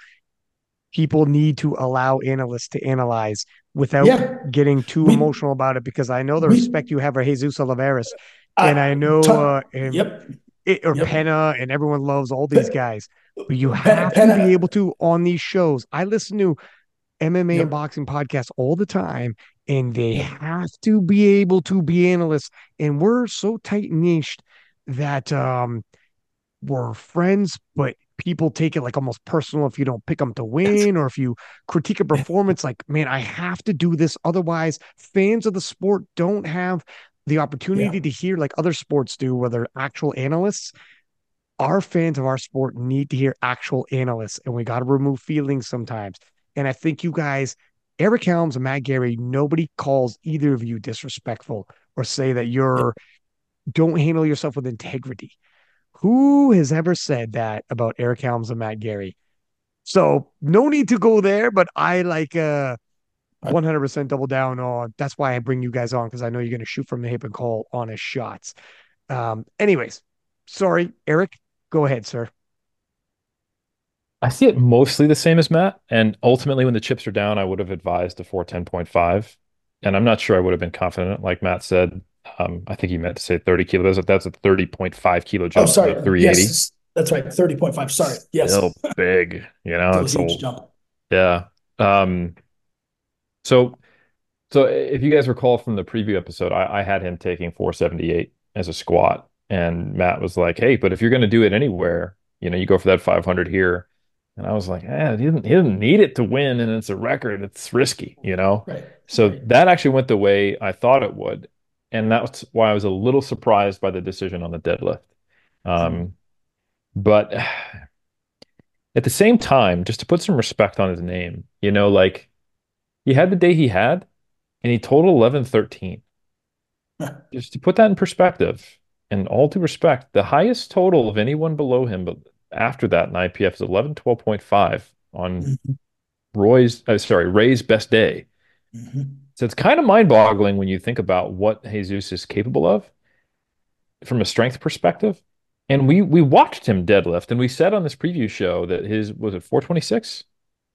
people need to allow analysts to analyze without yeah. getting too we, emotional about it because I know the we, respect you have for Jesus Olivares. and I know uh, and, yep. It, or yep. Penna and everyone loves all these guys. But you have to be able to on these shows. I listen to MMA yep. and boxing podcasts all the time, and they have to be able to be analysts. And we're so tight niched that um we're friends, but people take it like almost personal if you don't pick them to win or if you critique a performance like man i have to do this otherwise fans of the sport don't have the opportunity yeah. to hear like other sports do where they're actual analysts our fans of our sport need to hear actual analysts and we got to remove feelings sometimes and i think you guys eric helms and matt gary nobody calls either of you disrespectful or say that you're don't handle yourself with integrity who has ever said that about Eric Helms and Matt Gary? So no need to go there, but I like uh 100% double down on. That's why I bring you guys on because I know you're going to shoot from the hip and call honest shots. Um, anyways, sorry, Eric, go ahead, sir. I see it mostly the same as Matt. And ultimately, when the chips are down, I would have advised a 410.5. And I'm not sure I would have been confident. Like Matt said, um, I think he meant to say 30 kilos. That's a 30.5 kilo jump. Oh, sorry. 380. Yes, that's right. 30.5. Sorry. Yes. Still big, you know, it's a huge jump. Yeah. Um, so, so if you guys recall from the preview episode, I, I had him taking 478 as a squat. And Matt was like, Hey, but if you're going to do it anywhere, you know, you go for that 500 here. And I was like, eh, he didn't, he didn't need it to win. And it's a record. It's risky, you know? Right. So right. that actually went the way I thought it would and that's why I was a little surprised by the decision on the deadlift. Um, but at the same time, just to put some respect on his name, you know, like he had the day he had, and he totaled eleven thirteen. just to put that in perspective, and all due respect, the highest total of anyone below him, but after that in IPF is 11 12.5 on mm-hmm. Roy's, uh, sorry, Ray's best day. Mm-hmm. So it's kind of mind boggling when you think about what Jesus is capable of from a strength perspective. And we we watched him deadlift, and we said on this preview show that his was it 426.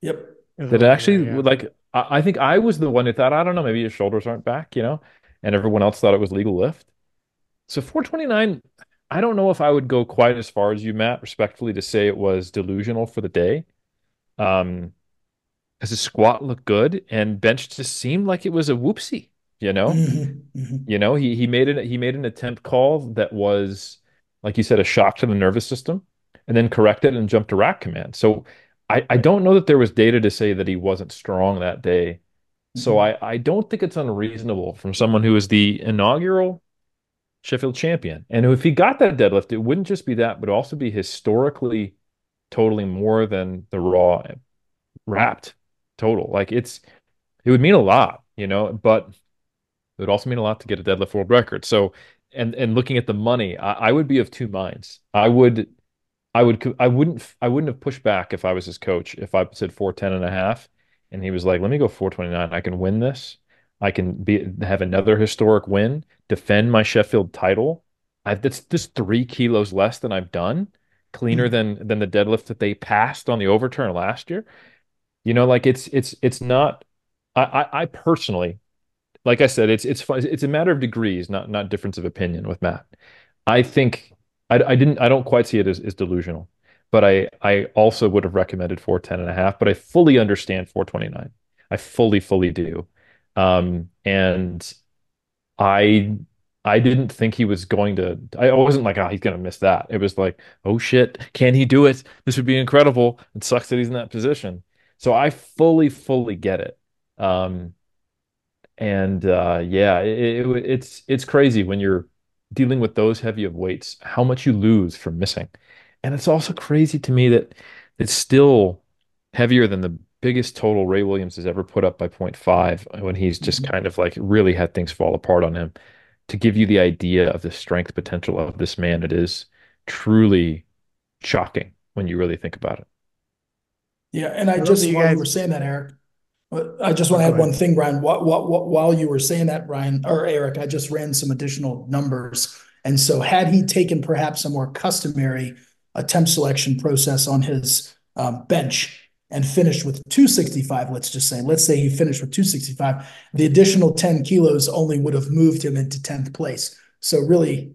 Yep. That actually yeah. like I, I think I was the one who thought I don't know maybe his shoulders aren't back, you know, and everyone else thought it was legal lift. So 429, I don't know if I would go quite as far as you, Matt, respectfully, to say it was delusional for the day. Um, because his squat looked good and bench just seemed like it was a whoopsie. You know, mm-hmm, mm-hmm. you know he he made it he made an attempt call that was like you said a shock to the nervous system, and then corrected and jumped to rack command. So I I don't know that there was data to say that he wasn't strong that day. Mm-hmm. So I I don't think it's unreasonable from someone who is the inaugural Sheffield champion. And if he got that deadlift, it wouldn't just be that, but also be historically totaling more than the raw wrapped total. Like it's it would mean a lot, you know, but it would also mean a lot to get a deadlift world record. So and and looking at the money, I, I would be of two minds. I would I would I wouldn't I wouldn't have pushed back if I was his coach if I said 410 and a half and he was like, "Let me go 429. I can win this. I can be have another historic win, defend my Sheffield title. I that's just three kilos less than I've done, cleaner Mhm. than than the deadlift that they passed on the overturn last year. You know, like it's it's it's not. I I, I personally, like I said, it's it's. It's a matter of degrees, not not difference of opinion with Matt. I think I, I didn't I don't quite see it as, as delusional, but I I also would have recommended 410 and a half, but I fully understand 429. I fully, fully do. Um, and I I didn't think he was going to I wasn't like, oh, he's gonna miss that. It was like, oh shit, can he do it? This would be incredible. It sucks that he's in that position. So I fully, fully get it. Um, and uh, yeah, it, it, it's it's crazy when you're dealing with those heavy of weights, how much you lose from missing. And it's also crazy to me that it's still heavier than the biggest total Ray Williams has ever put up by point five when he's just Mhm. kind of like really had things fall apart on him. To give you the idea of the strength potential of this man, it is truly shocking when you really think about it. Yeah, and I I just you while you guys. were saying that, Eric, uh, I just want to add one thing, Brian. What, what, what, while you were saying that, Brian or Eric, I just ran some additional numbers. And so, had he taken perhaps a more customary attempt selection process on his um, bench and finished with 265, let's just say, let's say he finished with 265, the additional 10 kilos only would have moved him into 10th place. So, really,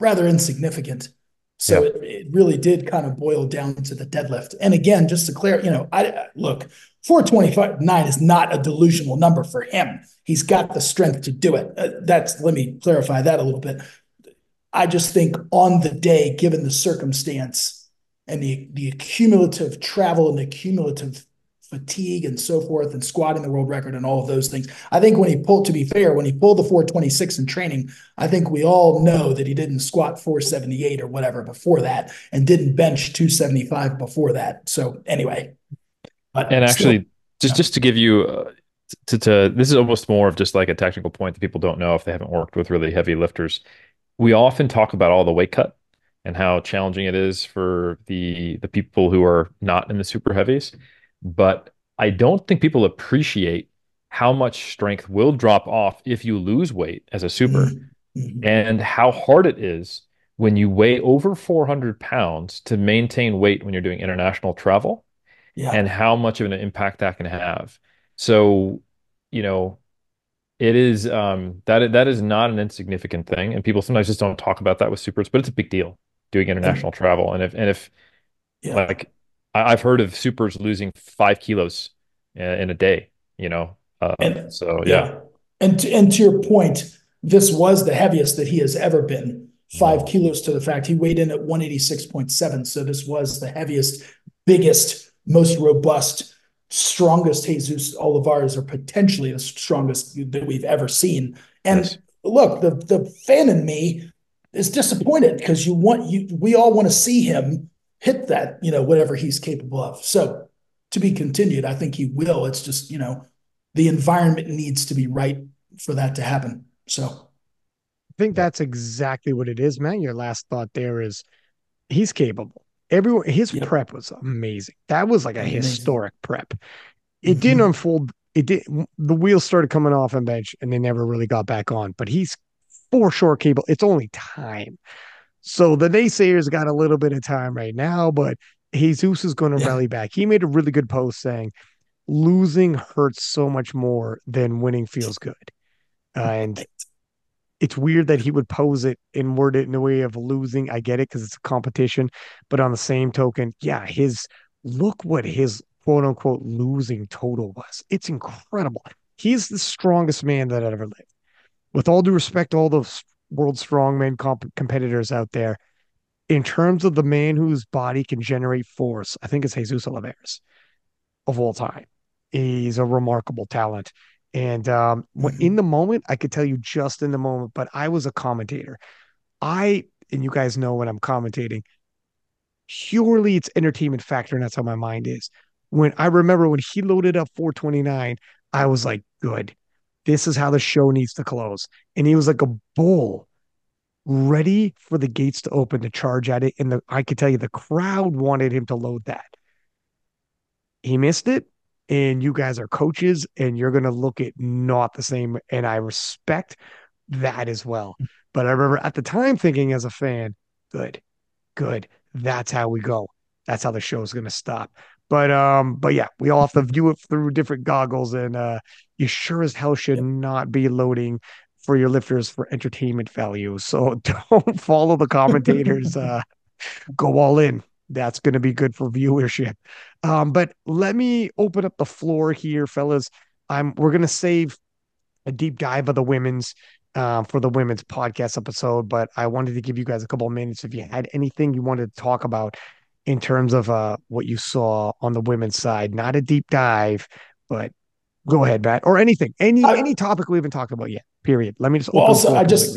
rather insignificant. So Yeah. it, it really did kind of boil down to the deadlift. And again, just to clear, you know, I look, 425 is not a delusional number for him. He's got the strength to do it. Uh, that's let me clarify that a little bit. I just think on the day, given the circumstance and the the cumulative travel and the cumulative fatigue and so forth and squatting the world record and all of those things. I think when he pulled, to be fair, when he pulled the 426 in training, I think we all know that he didn't squat 478 or whatever before that and didn't bench 275 before that. So anyway, but And still, actually, just yeah. just to give you uh, to, to this is almost more of just like a technical point that people don't know if they haven't worked with really heavy lifters. We often talk about all the weight cut and how challenging it is for the the people who are not in the super heavies, but I don't think people appreciate how much strength will drop off if you lose weight as a super Mhm. Mhm. and how hard it is when you weigh over 400 pounds to maintain weight when you're doing international travel yeah. and how much of an impact that can have. So, you know, it is um that that is not an insignificant thing, and people sometimes just don't talk about that with supers, but it's a big deal doing international travel. And if and if yeah. like I, I've heard of supers losing five kilos uh, in a day, you know. Um, And so yeah, yeah. And to, and to your point, this was the heaviest that he has ever been. Five Mhm. kilos to the fact he weighed in at 186.7. So this was the heaviest, biggest, most robust, strongest Jesus Olivares, or potentially the strongest that we've ever seen. yes, And look, the the fan in me is disappointed because you want you we all want to see him hit that, you know, whatever he's capable of. So to be continued, I think he will. It's just, you know, the environment needs to be right for that to happen. So I think that's exactly what it is, man. Your last thought there is he's capable. Everyone, his yep, prep was amazing. That was like a amazing. historic prep. It didn't hmm unfold. It did. The wheels started coming off on bench, and they never really got back on. But he's for sure cable. It's only time. So the naysayers got a little bit of time right now, but Jesus is going to Yeah. rally back. He made a really good post saying losing hurts so much more than winning feels good. Uh, and it's weird that he would pose it and word it in a way of losing. I get it because it's a competition, but on the same token, yeah, his look what his quote unquote losing total was. It's incredible. He's the strongest man that ever lived. With all due respect to all those world strongman comp- competitors out there, in terms of the man whose body can generate force, I think it's Jesus Olivares of all time. He's a remarkable talent. And um, in hmm the moment, I could tell you just in the moment, but I was a commentator. I, and you guys know when I'm commentating, purely it's entertainment factor, and that's how my mind is. When I remember when he loaded up 429, I was like, good. This is how the show needs to close. And he was like a bull ready for the gates to open to charge at it. And the, I could tell you the crowd wanted him to load that. He missed it. and you guys are coaches and you're going to look at not the same. And I respect that as well. But I remember at the time thinking as a fan, good, good. That's how we go. That's how the show is going to stop. But um, but yeah, we all have to view it through different goggles, and uh, you sure as hell should not be loading for your lifters for entertainment value. So [LAUGHS] don't follow the commentators. [LAUGHS] Uh, go all in. That's going to be good for viewership. Um, but let me open up the floor here, fellas. I'm we're going to save a deep dive of the women's um, for the women's podcast episode, but I wanted to give you guys a couple of minutes if you had anything you wanted to talk about in terms of uh, what you saw on the women's side. Not a deep dive, but go ahead, Matt, or anything, any I, any topic we haven't talked about yet. Period. Let me just. Well, also, I just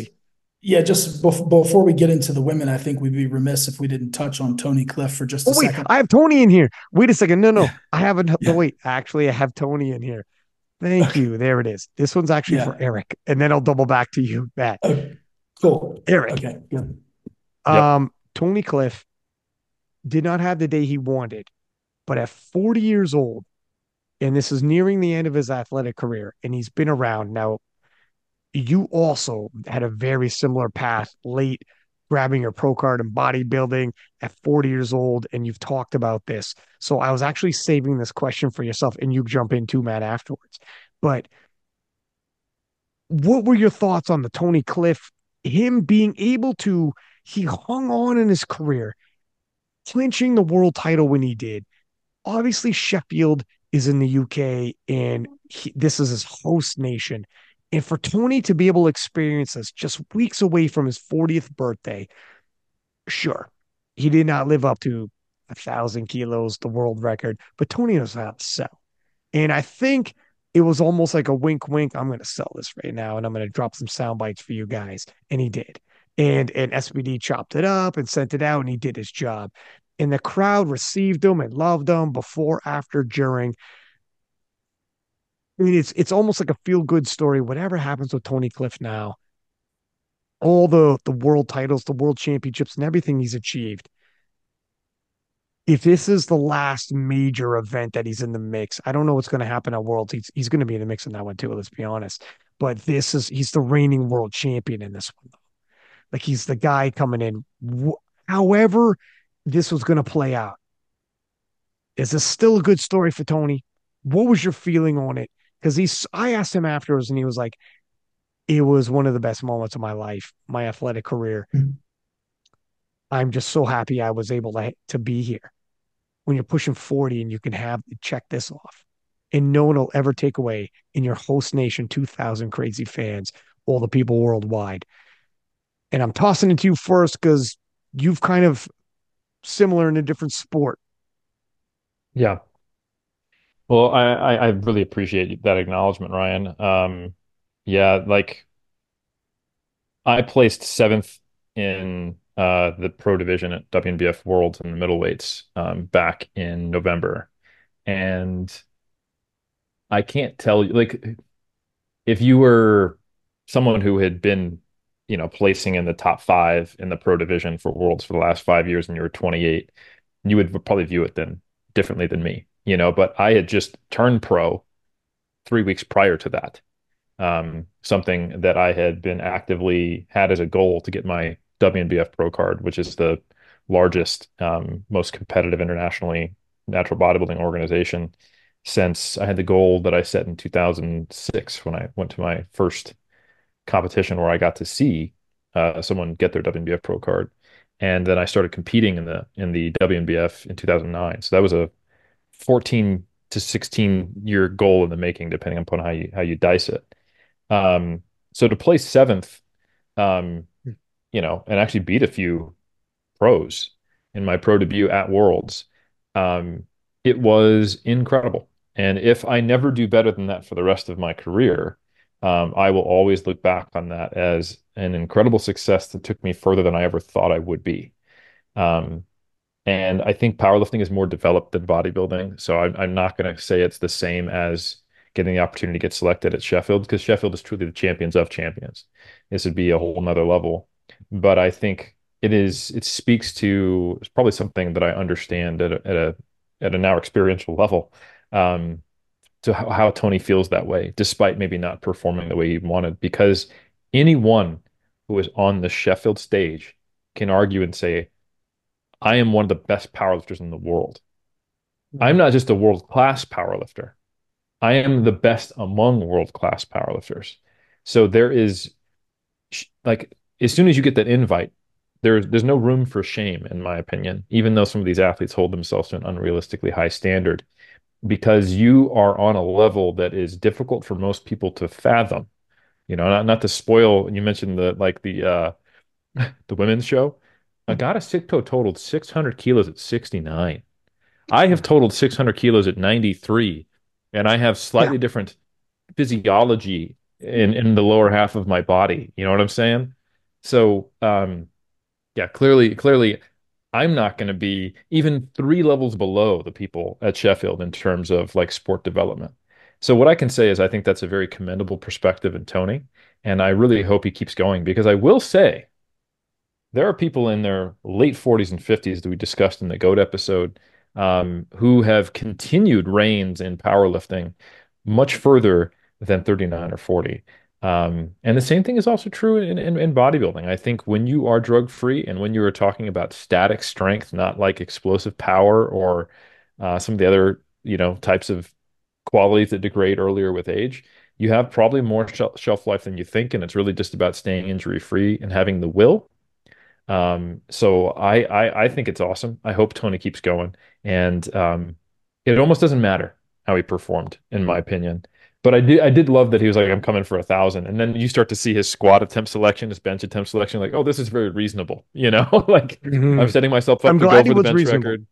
yeah, just before we get into the women, I think we'd be remiss if we didn't touch on Tony Cliff for just a oh, wait, second. I have Tony in here. Wait a second. No, no, yeah. I haven't. Yeah. No, wait, actually, I have Tony in here. Thank you. There it is. This one's actually yeah. for Eric, and then I'll double back to you, Matt. Okay. Cool. Eric. Okay. Um, yep. Tony Cliff did not have the day he wanted, but at 40 years old, and this is nearing the end of his athletic career, and he's been around. Now you also had a very similar path late grabbing your pro card and bodybuilding at 40 years old and you've talked about this. So i was actually saving this question for yourself and you jump in too matt afterwards. But what were your thoughts on the Tony cliff him being able to he hung on in his career clinching the world title when he did obviously sheffield is in the uk and he, this is his host nation and for Tony to be able to experience this just weeks away from his 40th birthday, sure, he did not live up to a thousand kilos, the world record, but Tony knows how to sell. And I think it was almost like a wink, wink. I'm going to sell this right now and I'm going to drop some sound bites for you guys. And he did. And, and SBD chopped it up and sent it out and he did his job. And the crowd received him and loved him before, after, during. I mean, it's it's almost like a feel good story. Whatever happens with Tony Cliff now, all the the world titles, the world championships, and everything he's achieved. If this is the last major event that he's in the mix, I don't know what's going to happen at Worlds. He's he's going to be in the mix in that one too. Let's be honest. But this is he's the reigning world champion in this one. Like he's the guy coming in. However, this was going to play out. Is this still a good story for Tony? What was your feeling on it? because he's I asked him afterwards and he was like, it was one of the best moments of my life, my athletic career. Mm-hmm. I'm just so happy I was able to to be here. When you're pushing 40 and you can have check this off. And no one will ever take away in your host nation 2,000 crazy fans, all the people worldwide. And I'm tossing it to you first because you've kind of similar in a different sport. Yeah. Well, I, I, really appreciate that acknowledgement, Ryan. Um, yeah, like I placed seventh in uh, the pro division at WNBF Worlds in the middleweights um, back in November, and I can't tell you like if you were someone who had been, you know, placing in the top five in the pro division for Worlds for the last five years, and you were 28, you would probably view it then differently than me you know, but I had just turned pro three weeks prior to that. Um, something that I had been actively had as a goal to get my WNBF pro card, which is the largest, um, most competitive internationally natural bodybuilding organization since I had the goal that I set in 2006 when I went to my first competition where I got to see uh, someone get their WNBF pro card. And then I started competing in the in the WNBF in 2009. So that was a 14 to 16 year goal in the making, depending upon how you how you dice it. Um, so to play seventh, um, you know, and actually beat a few pros in my pro debut at Worlds, um, it was incredible. And if I never do better than that for the rest of my career, um, I will always look back on that as an incredible success that took me further than I ever thought I would be. Um, and I think powerlifting is more developed than bodybuilding. So I'm, I'm not going to say it's the same as getting the opportunity to get selected at Sheffield because Sheffield is truly the champions of champions. This would be a whole nother level. But I think it is, it speaks to it's probably something that I understand at a, at a, at a now experiential level. Um, to how, how Tony feels that way, despite maybe not performing the way he wanted. Because anyone who is on the Sheffield stage can argue and say, I am one of the best powerlifters in the world. I'm mm-hmm. not just a world class powerlifter. I am the best among world class powerlifters. So there is like as soon as you get that invite, there's there's no room for shame, in my opinion, even though some of these athletes hold themselves to an unrealistically high standard, because you are on a level that is difficult for most people to fathom. You know, not not to spoil. You mentioned the like the uh [LAUGHS] the women's show. I got Agata Sitko totaled 600 kilos at 69. I have totaled 600 kilos at 93, and I have slightly yeah. different physiology in in the lower half of my body. You know what I'm saying? So, um, yeah, clearly, clearly, I'm not going to be even three levels below the people at Sheffield in terms of like sport development. So what I can say is I think that's a very commendable perspective in Tony, and I really hope he keeps going because I will say there are people in their late 40s and 50s that we discussed in the GOAT episode um, who have continued reigns in powerlifting much further than 39 or 40. Um, and the same thing is also true in, in, in bodybuilding. I think when you are drug free and when you are talking about static strength, not like explosive power or uh, some of the other you know types of qualities that degrade earlier with age, you have probably more shelf, life than you think, and it's really just about staying injury free and having the will. Um, so I, I I think it's awesome. I hope Tony keeps going, and um, it almost doesn't matter how he performed, in my opinion. But I did I did love that he was like, I'm coming for a thousand. And then you start to see his squat attempt selection, his bench attempt selection, like, oh, this is very reasonable. [LAUGHS] You know, [LAUGHS] like mm-hmm. I'm setting myself up I'm to go for the bench reasonable. record.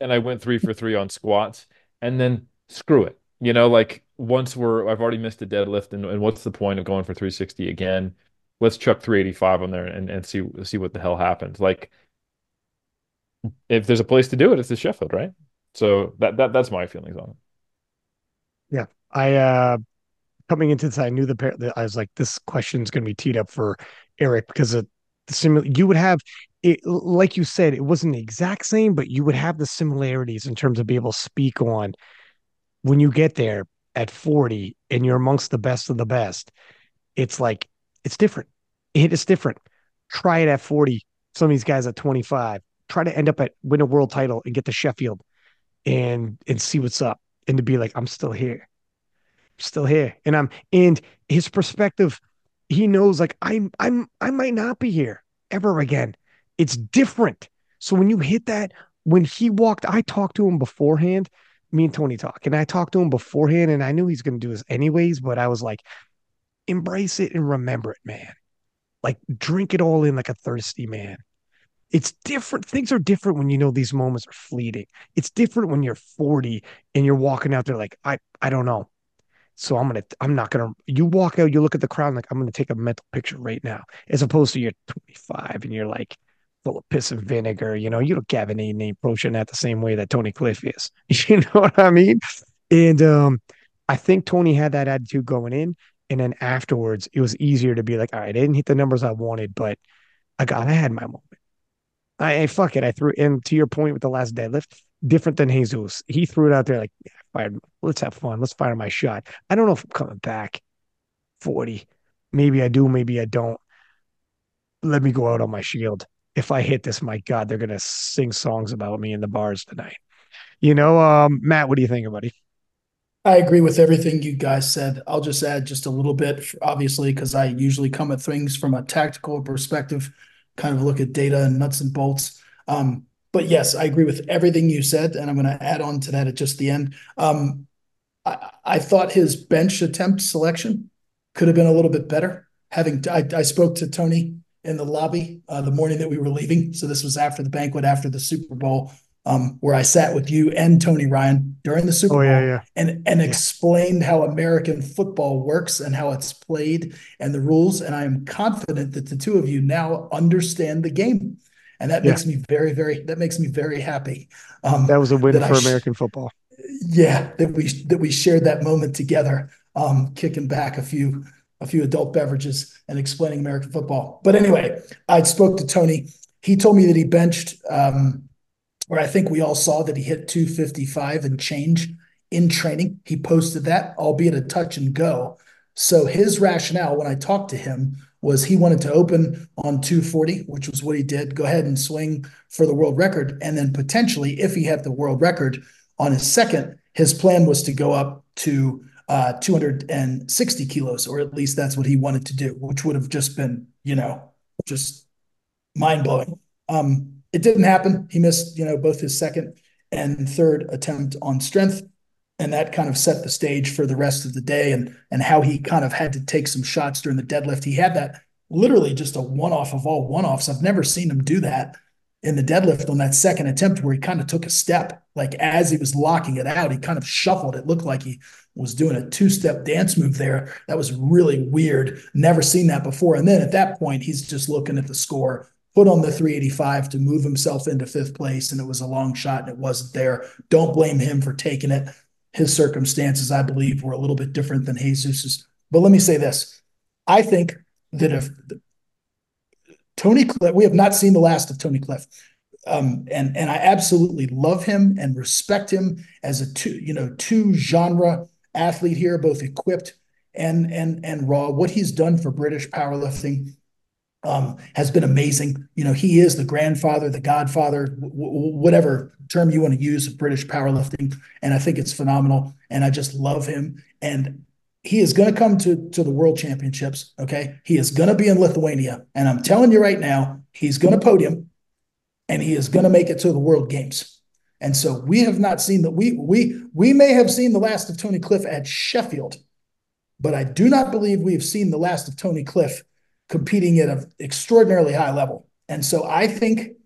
And I went three for three on squats. And then screw it. You know, like once we're I've already missed a deadlift, and, and what's the point of going for 360 again? Let's chuck 385 on there and, and see see what the hell happens. Like if there's a place to do it, it's the Sheffield, right? So that that that's my feelings on it. I uh coming into this, I knew the pair. I was like, this question is going to be teed up for Eric because of the similar. You would have it, like you said, it wasn't the exact same, but you would have the similarities in terms of be able to speak on when you get there at 40 and you're amongst the best of the best. It's like it's different. It is different. Try it at 40. Some of these guys at 25. Try to end up at win a world title and get to Sheffield and and see what's up and to be like, I'm still here still here and i'm and his perspective he knows like i'm i'm i might not be here ever again it's different so when you hit that when he walked i talked to him beforehand me and tony talk and i talked to him beforehand and i knew he's going to do this anyways but i was like embrace it and remember it man like drink it all in like a thirsty man it's different. Things are different when you know these moments are fleeting. It's different when you're 40 and you're walking out there like, I, I don't know. So I'm gonna, I'm not gonna. You walk out, you look at the crowd, like I'm gonna take a mental picture right now, as opposed to you're 25 and you're like full of piss and vinegar. You know, you don't Gavin ain't approaching that the same way that Tony Cliff is. [LAUGHS] You know what I mean? And um, I think Tony had that attitude going in, and then afterwards, it was easier to be like, all right, I didn't hit the numbers I wanted, but I got, I had my moment. I fuck it. I threw and to your point with the last deadlift, different than Jesus. He threw it out there like, yeah, let's have fun. Let's fire my shot. I don't know if I'm coming back 40. Maybe I do, maybe I don't. Let me go out on my shield. If I hit this, my God, they're gonna sing songs about me in the bars tonight. You know, um, Matt, what do you think, buddy? I agree with everything you guys said. I'll just add just a little bit, obviously, because I usually come at things from a tactical perspective kind of look at data and nuts and bolts. Um, but yes, I agree with everything you said, and I'm going to add on to that at just the end. Um, I, I, thought his bench attempt selection could have been a little bit better. Having I, I spoke to Tony in the lobby uh, the morning that we were leaving, so this was after the banquet, after the Super Bowl, um, where I sat with you and Tony Ryan during the Super oh, Bowl yeah, yeah. and and yeah. explained how American football works and how it's played and the rules. And I am confident that the two of you now understand the game, and that makes me very very that makes me very happy. Um, that was a win for sh- American football. Yeah, that we that we shared that moment together, um, kicking back a few a few adult beverages and explaining American football. But anyway, I spoke to Tony. He told me that he benched. Um, where I think we all saw that he hit 255 and change in training. He posted that, albeit a touch and go. So his rationale when I talked to him was he wanted to open on 240, which was what he did. Go ahead and swing for the world record. And then potentially, if he had the world record on his second, his plan was to go up to uh, 260 kilos, or at least that's what he wanted to do, which would have just been, you know, just mind blowing. Um, it didn't happen. He missed, you know, both his second and third attempt on strength. And that kind of set the stage for the rest of the day and and how he kind of had to take some shots during the deadlift. He had that literally just a one-off of all one-offs. I've never seen him do that in the deadlift on that second attempt where he kind of took a step. Like as he was locking it out, he kind of shuffled. It looked like he was doing a two-step dance move there. That was really weird. Never seen that before. And then at that point, he's just looking at the score put on the 385 to move himself into fifth place, and it was a long shot and it wasn't there. Don't blame him for taking it. His circumstances, I believe, were a little bit different than Jesus's. But let me say this I think that if Tony we have not seen the last of Tony Cliff. Um, and and I absolutely love him and respect him as a two you know two genre athlete here, both equipped and and and raw. What he's done for British powerlifting um, has been amazing. You know, he is the grandfather, the godfather, w- w- whatever term you want to use of British powerlifting. And I think it's phenomenal. And I just love him. And he is going to come to, to the world championships. Okay. He is going to be in Lithuania. And I'm telling you right now, he's going to podium and he is going to make it to the world games. And so we have not seen that. We, we, we may have seen the last of Tony Cliff at Sheffield, but I do not believe we have seen the last of Tony Cliff competing at an extraordinarily high level. And so I think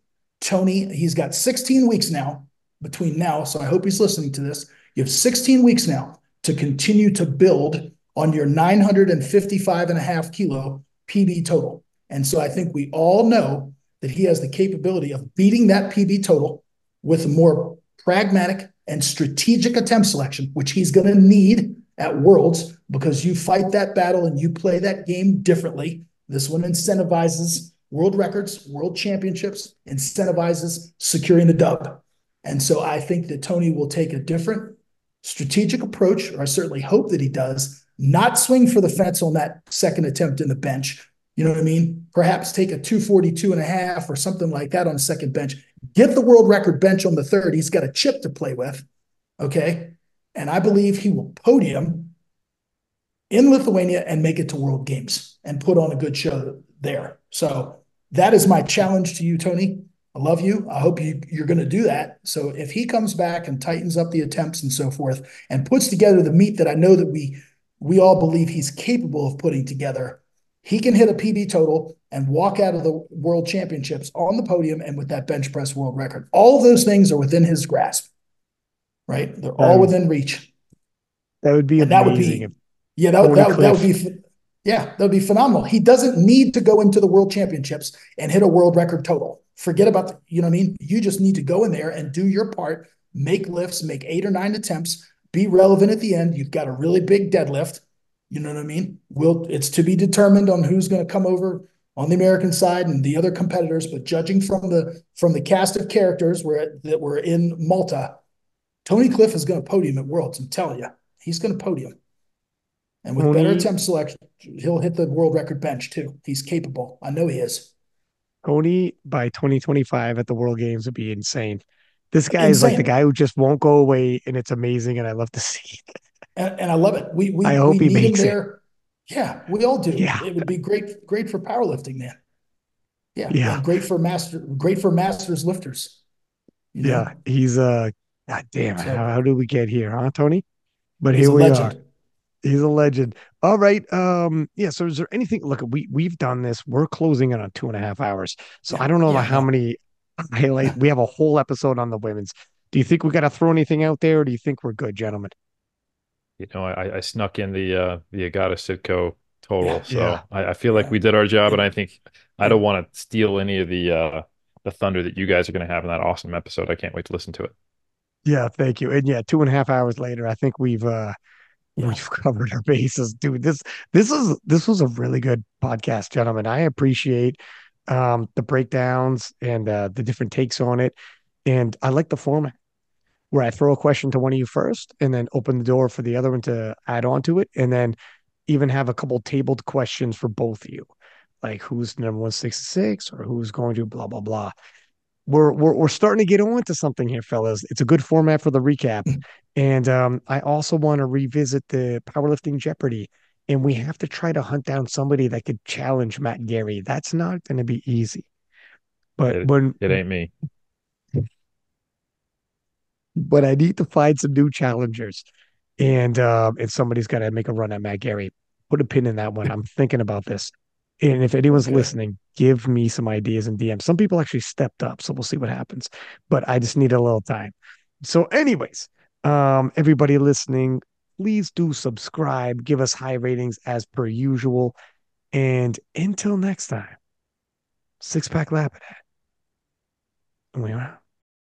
Tony, he's got 16 weeks now between now. So I hope he's listening to this. You have 16 weeks now to continue to build on your 955 and a half kilo PB total. And so I think we all know that he has the capability of beating that PB total with more pragmatic and strategic attempt selection, which he's going to need at Worlds because you fight that battle and you play that game differently this one incentivizes world records, world championships, incentivizes securing the dub. And so I think that Tony will take a different strategic approach, or I certainly hope that he does, not swing for the fence on that second attempt in the bench. You know what I mean? Perhaps take a 242 and a half or something like that on the second bench. Get the world record bench on the third. He's got a chip to play with. Okay. And I believe he will podium in Lithuania and make it to World Games and put on a good show there. So that is my challenge to you, Tony. I love you. I hope you, you're going to do that. So if he comes back and tightens up the attempts and so forth and puts together the meet that I know that we we all believe he's capable of putting together, he can hit a PB total and walk out of the world championships on the podium and with that bench press world record. All those things are within his grasp, right? They're all um, within reach. That would be and amazing. That would be, yeah, that, that, that would be yeah, that would be phenomenal. He doesn't need to go into the world championships and hit a world record total. Forget about the, you know what I mean? You just need to go in there and do your part, make lifts, make eight or nine attempts, be relevant at the end. You've got a really big deadlift. You know what I mean? Will it's to be determined on who's going to come over on the American side and the other competitors, but judging from the from the cast of characters where that were in Malta, Tony Cliff is going to podium at Worlds. I'm telling you, he's going to podium. And with Tony, better attempt selection, he'll hit the world record bench too. He's capable. I know he is. Tony by 2025 at the World Games would be insane. This guy insane. is like the guy who just won't go away, and it's amazing, and I love to [LAUGHS] see it. And, and I love it. We we, I hope we he makes there. It. Yeah, we all do. Yeah. It would be great, great for powerlifting, man. Yeah, yeah, great for master, great for masters lifters. You know? Yeah, he's uh, God damn, so, how, how did we get here, huh, Tony? But here we legend. are. He's a legend. All right. Um, yeah. So is there anything look we we've done this. We're closing in on two and a half hours. So yeah, I don't know yeah, how many [LAUGHS] highlight we have a whole episode on the women's. Do you think we gotta throw anything out there or do you think we're good, gentlemen? You know, I, I snuck in the uh the Agata Sitko total. Yeah, so I, I, feel like we did our job and I think I don't want to steal any of the uh the thunder that you guys are gonna have in that awesome episode. I can't wait to listen to it. Yeah, thank you. And yeah, two and a half hours later, I think we've uh we've [LAUGHS] covered our bases, dude. This this is this was a really good podcast, gentlemen. I appreciate um, the breakdowns and uh, the different takes on it, and I like the format. where I throw a question to one of you first and then open the door for the other one to add on to it. And then even have a couple tabled questions for both of you, like who's number 166 or who's going to blah, blah, blah. We're, we're, we're starting to get on to something here, fellas. It's a good format for the recap. And um, I also want to revisit the powerlifting Jeopardy. And we have to try to hunt down somebody that could challenge Matt Gary. That's not going to be easy. But It, when it ain't me. but I need to find some new challengers. And uh, and somebody's got to make a run at Matt Gary. Put a pin in that one. I'm thinking about this. And if anyone's Okay. listening, give me some ideas and DM. Some people actually stepped up, so we'll see what happens. But I just need a little time. So, anyways, um, everybody listening, please do subscribe, give us high ratings as per usual. And until next time, six pack Lapadat. And we are out.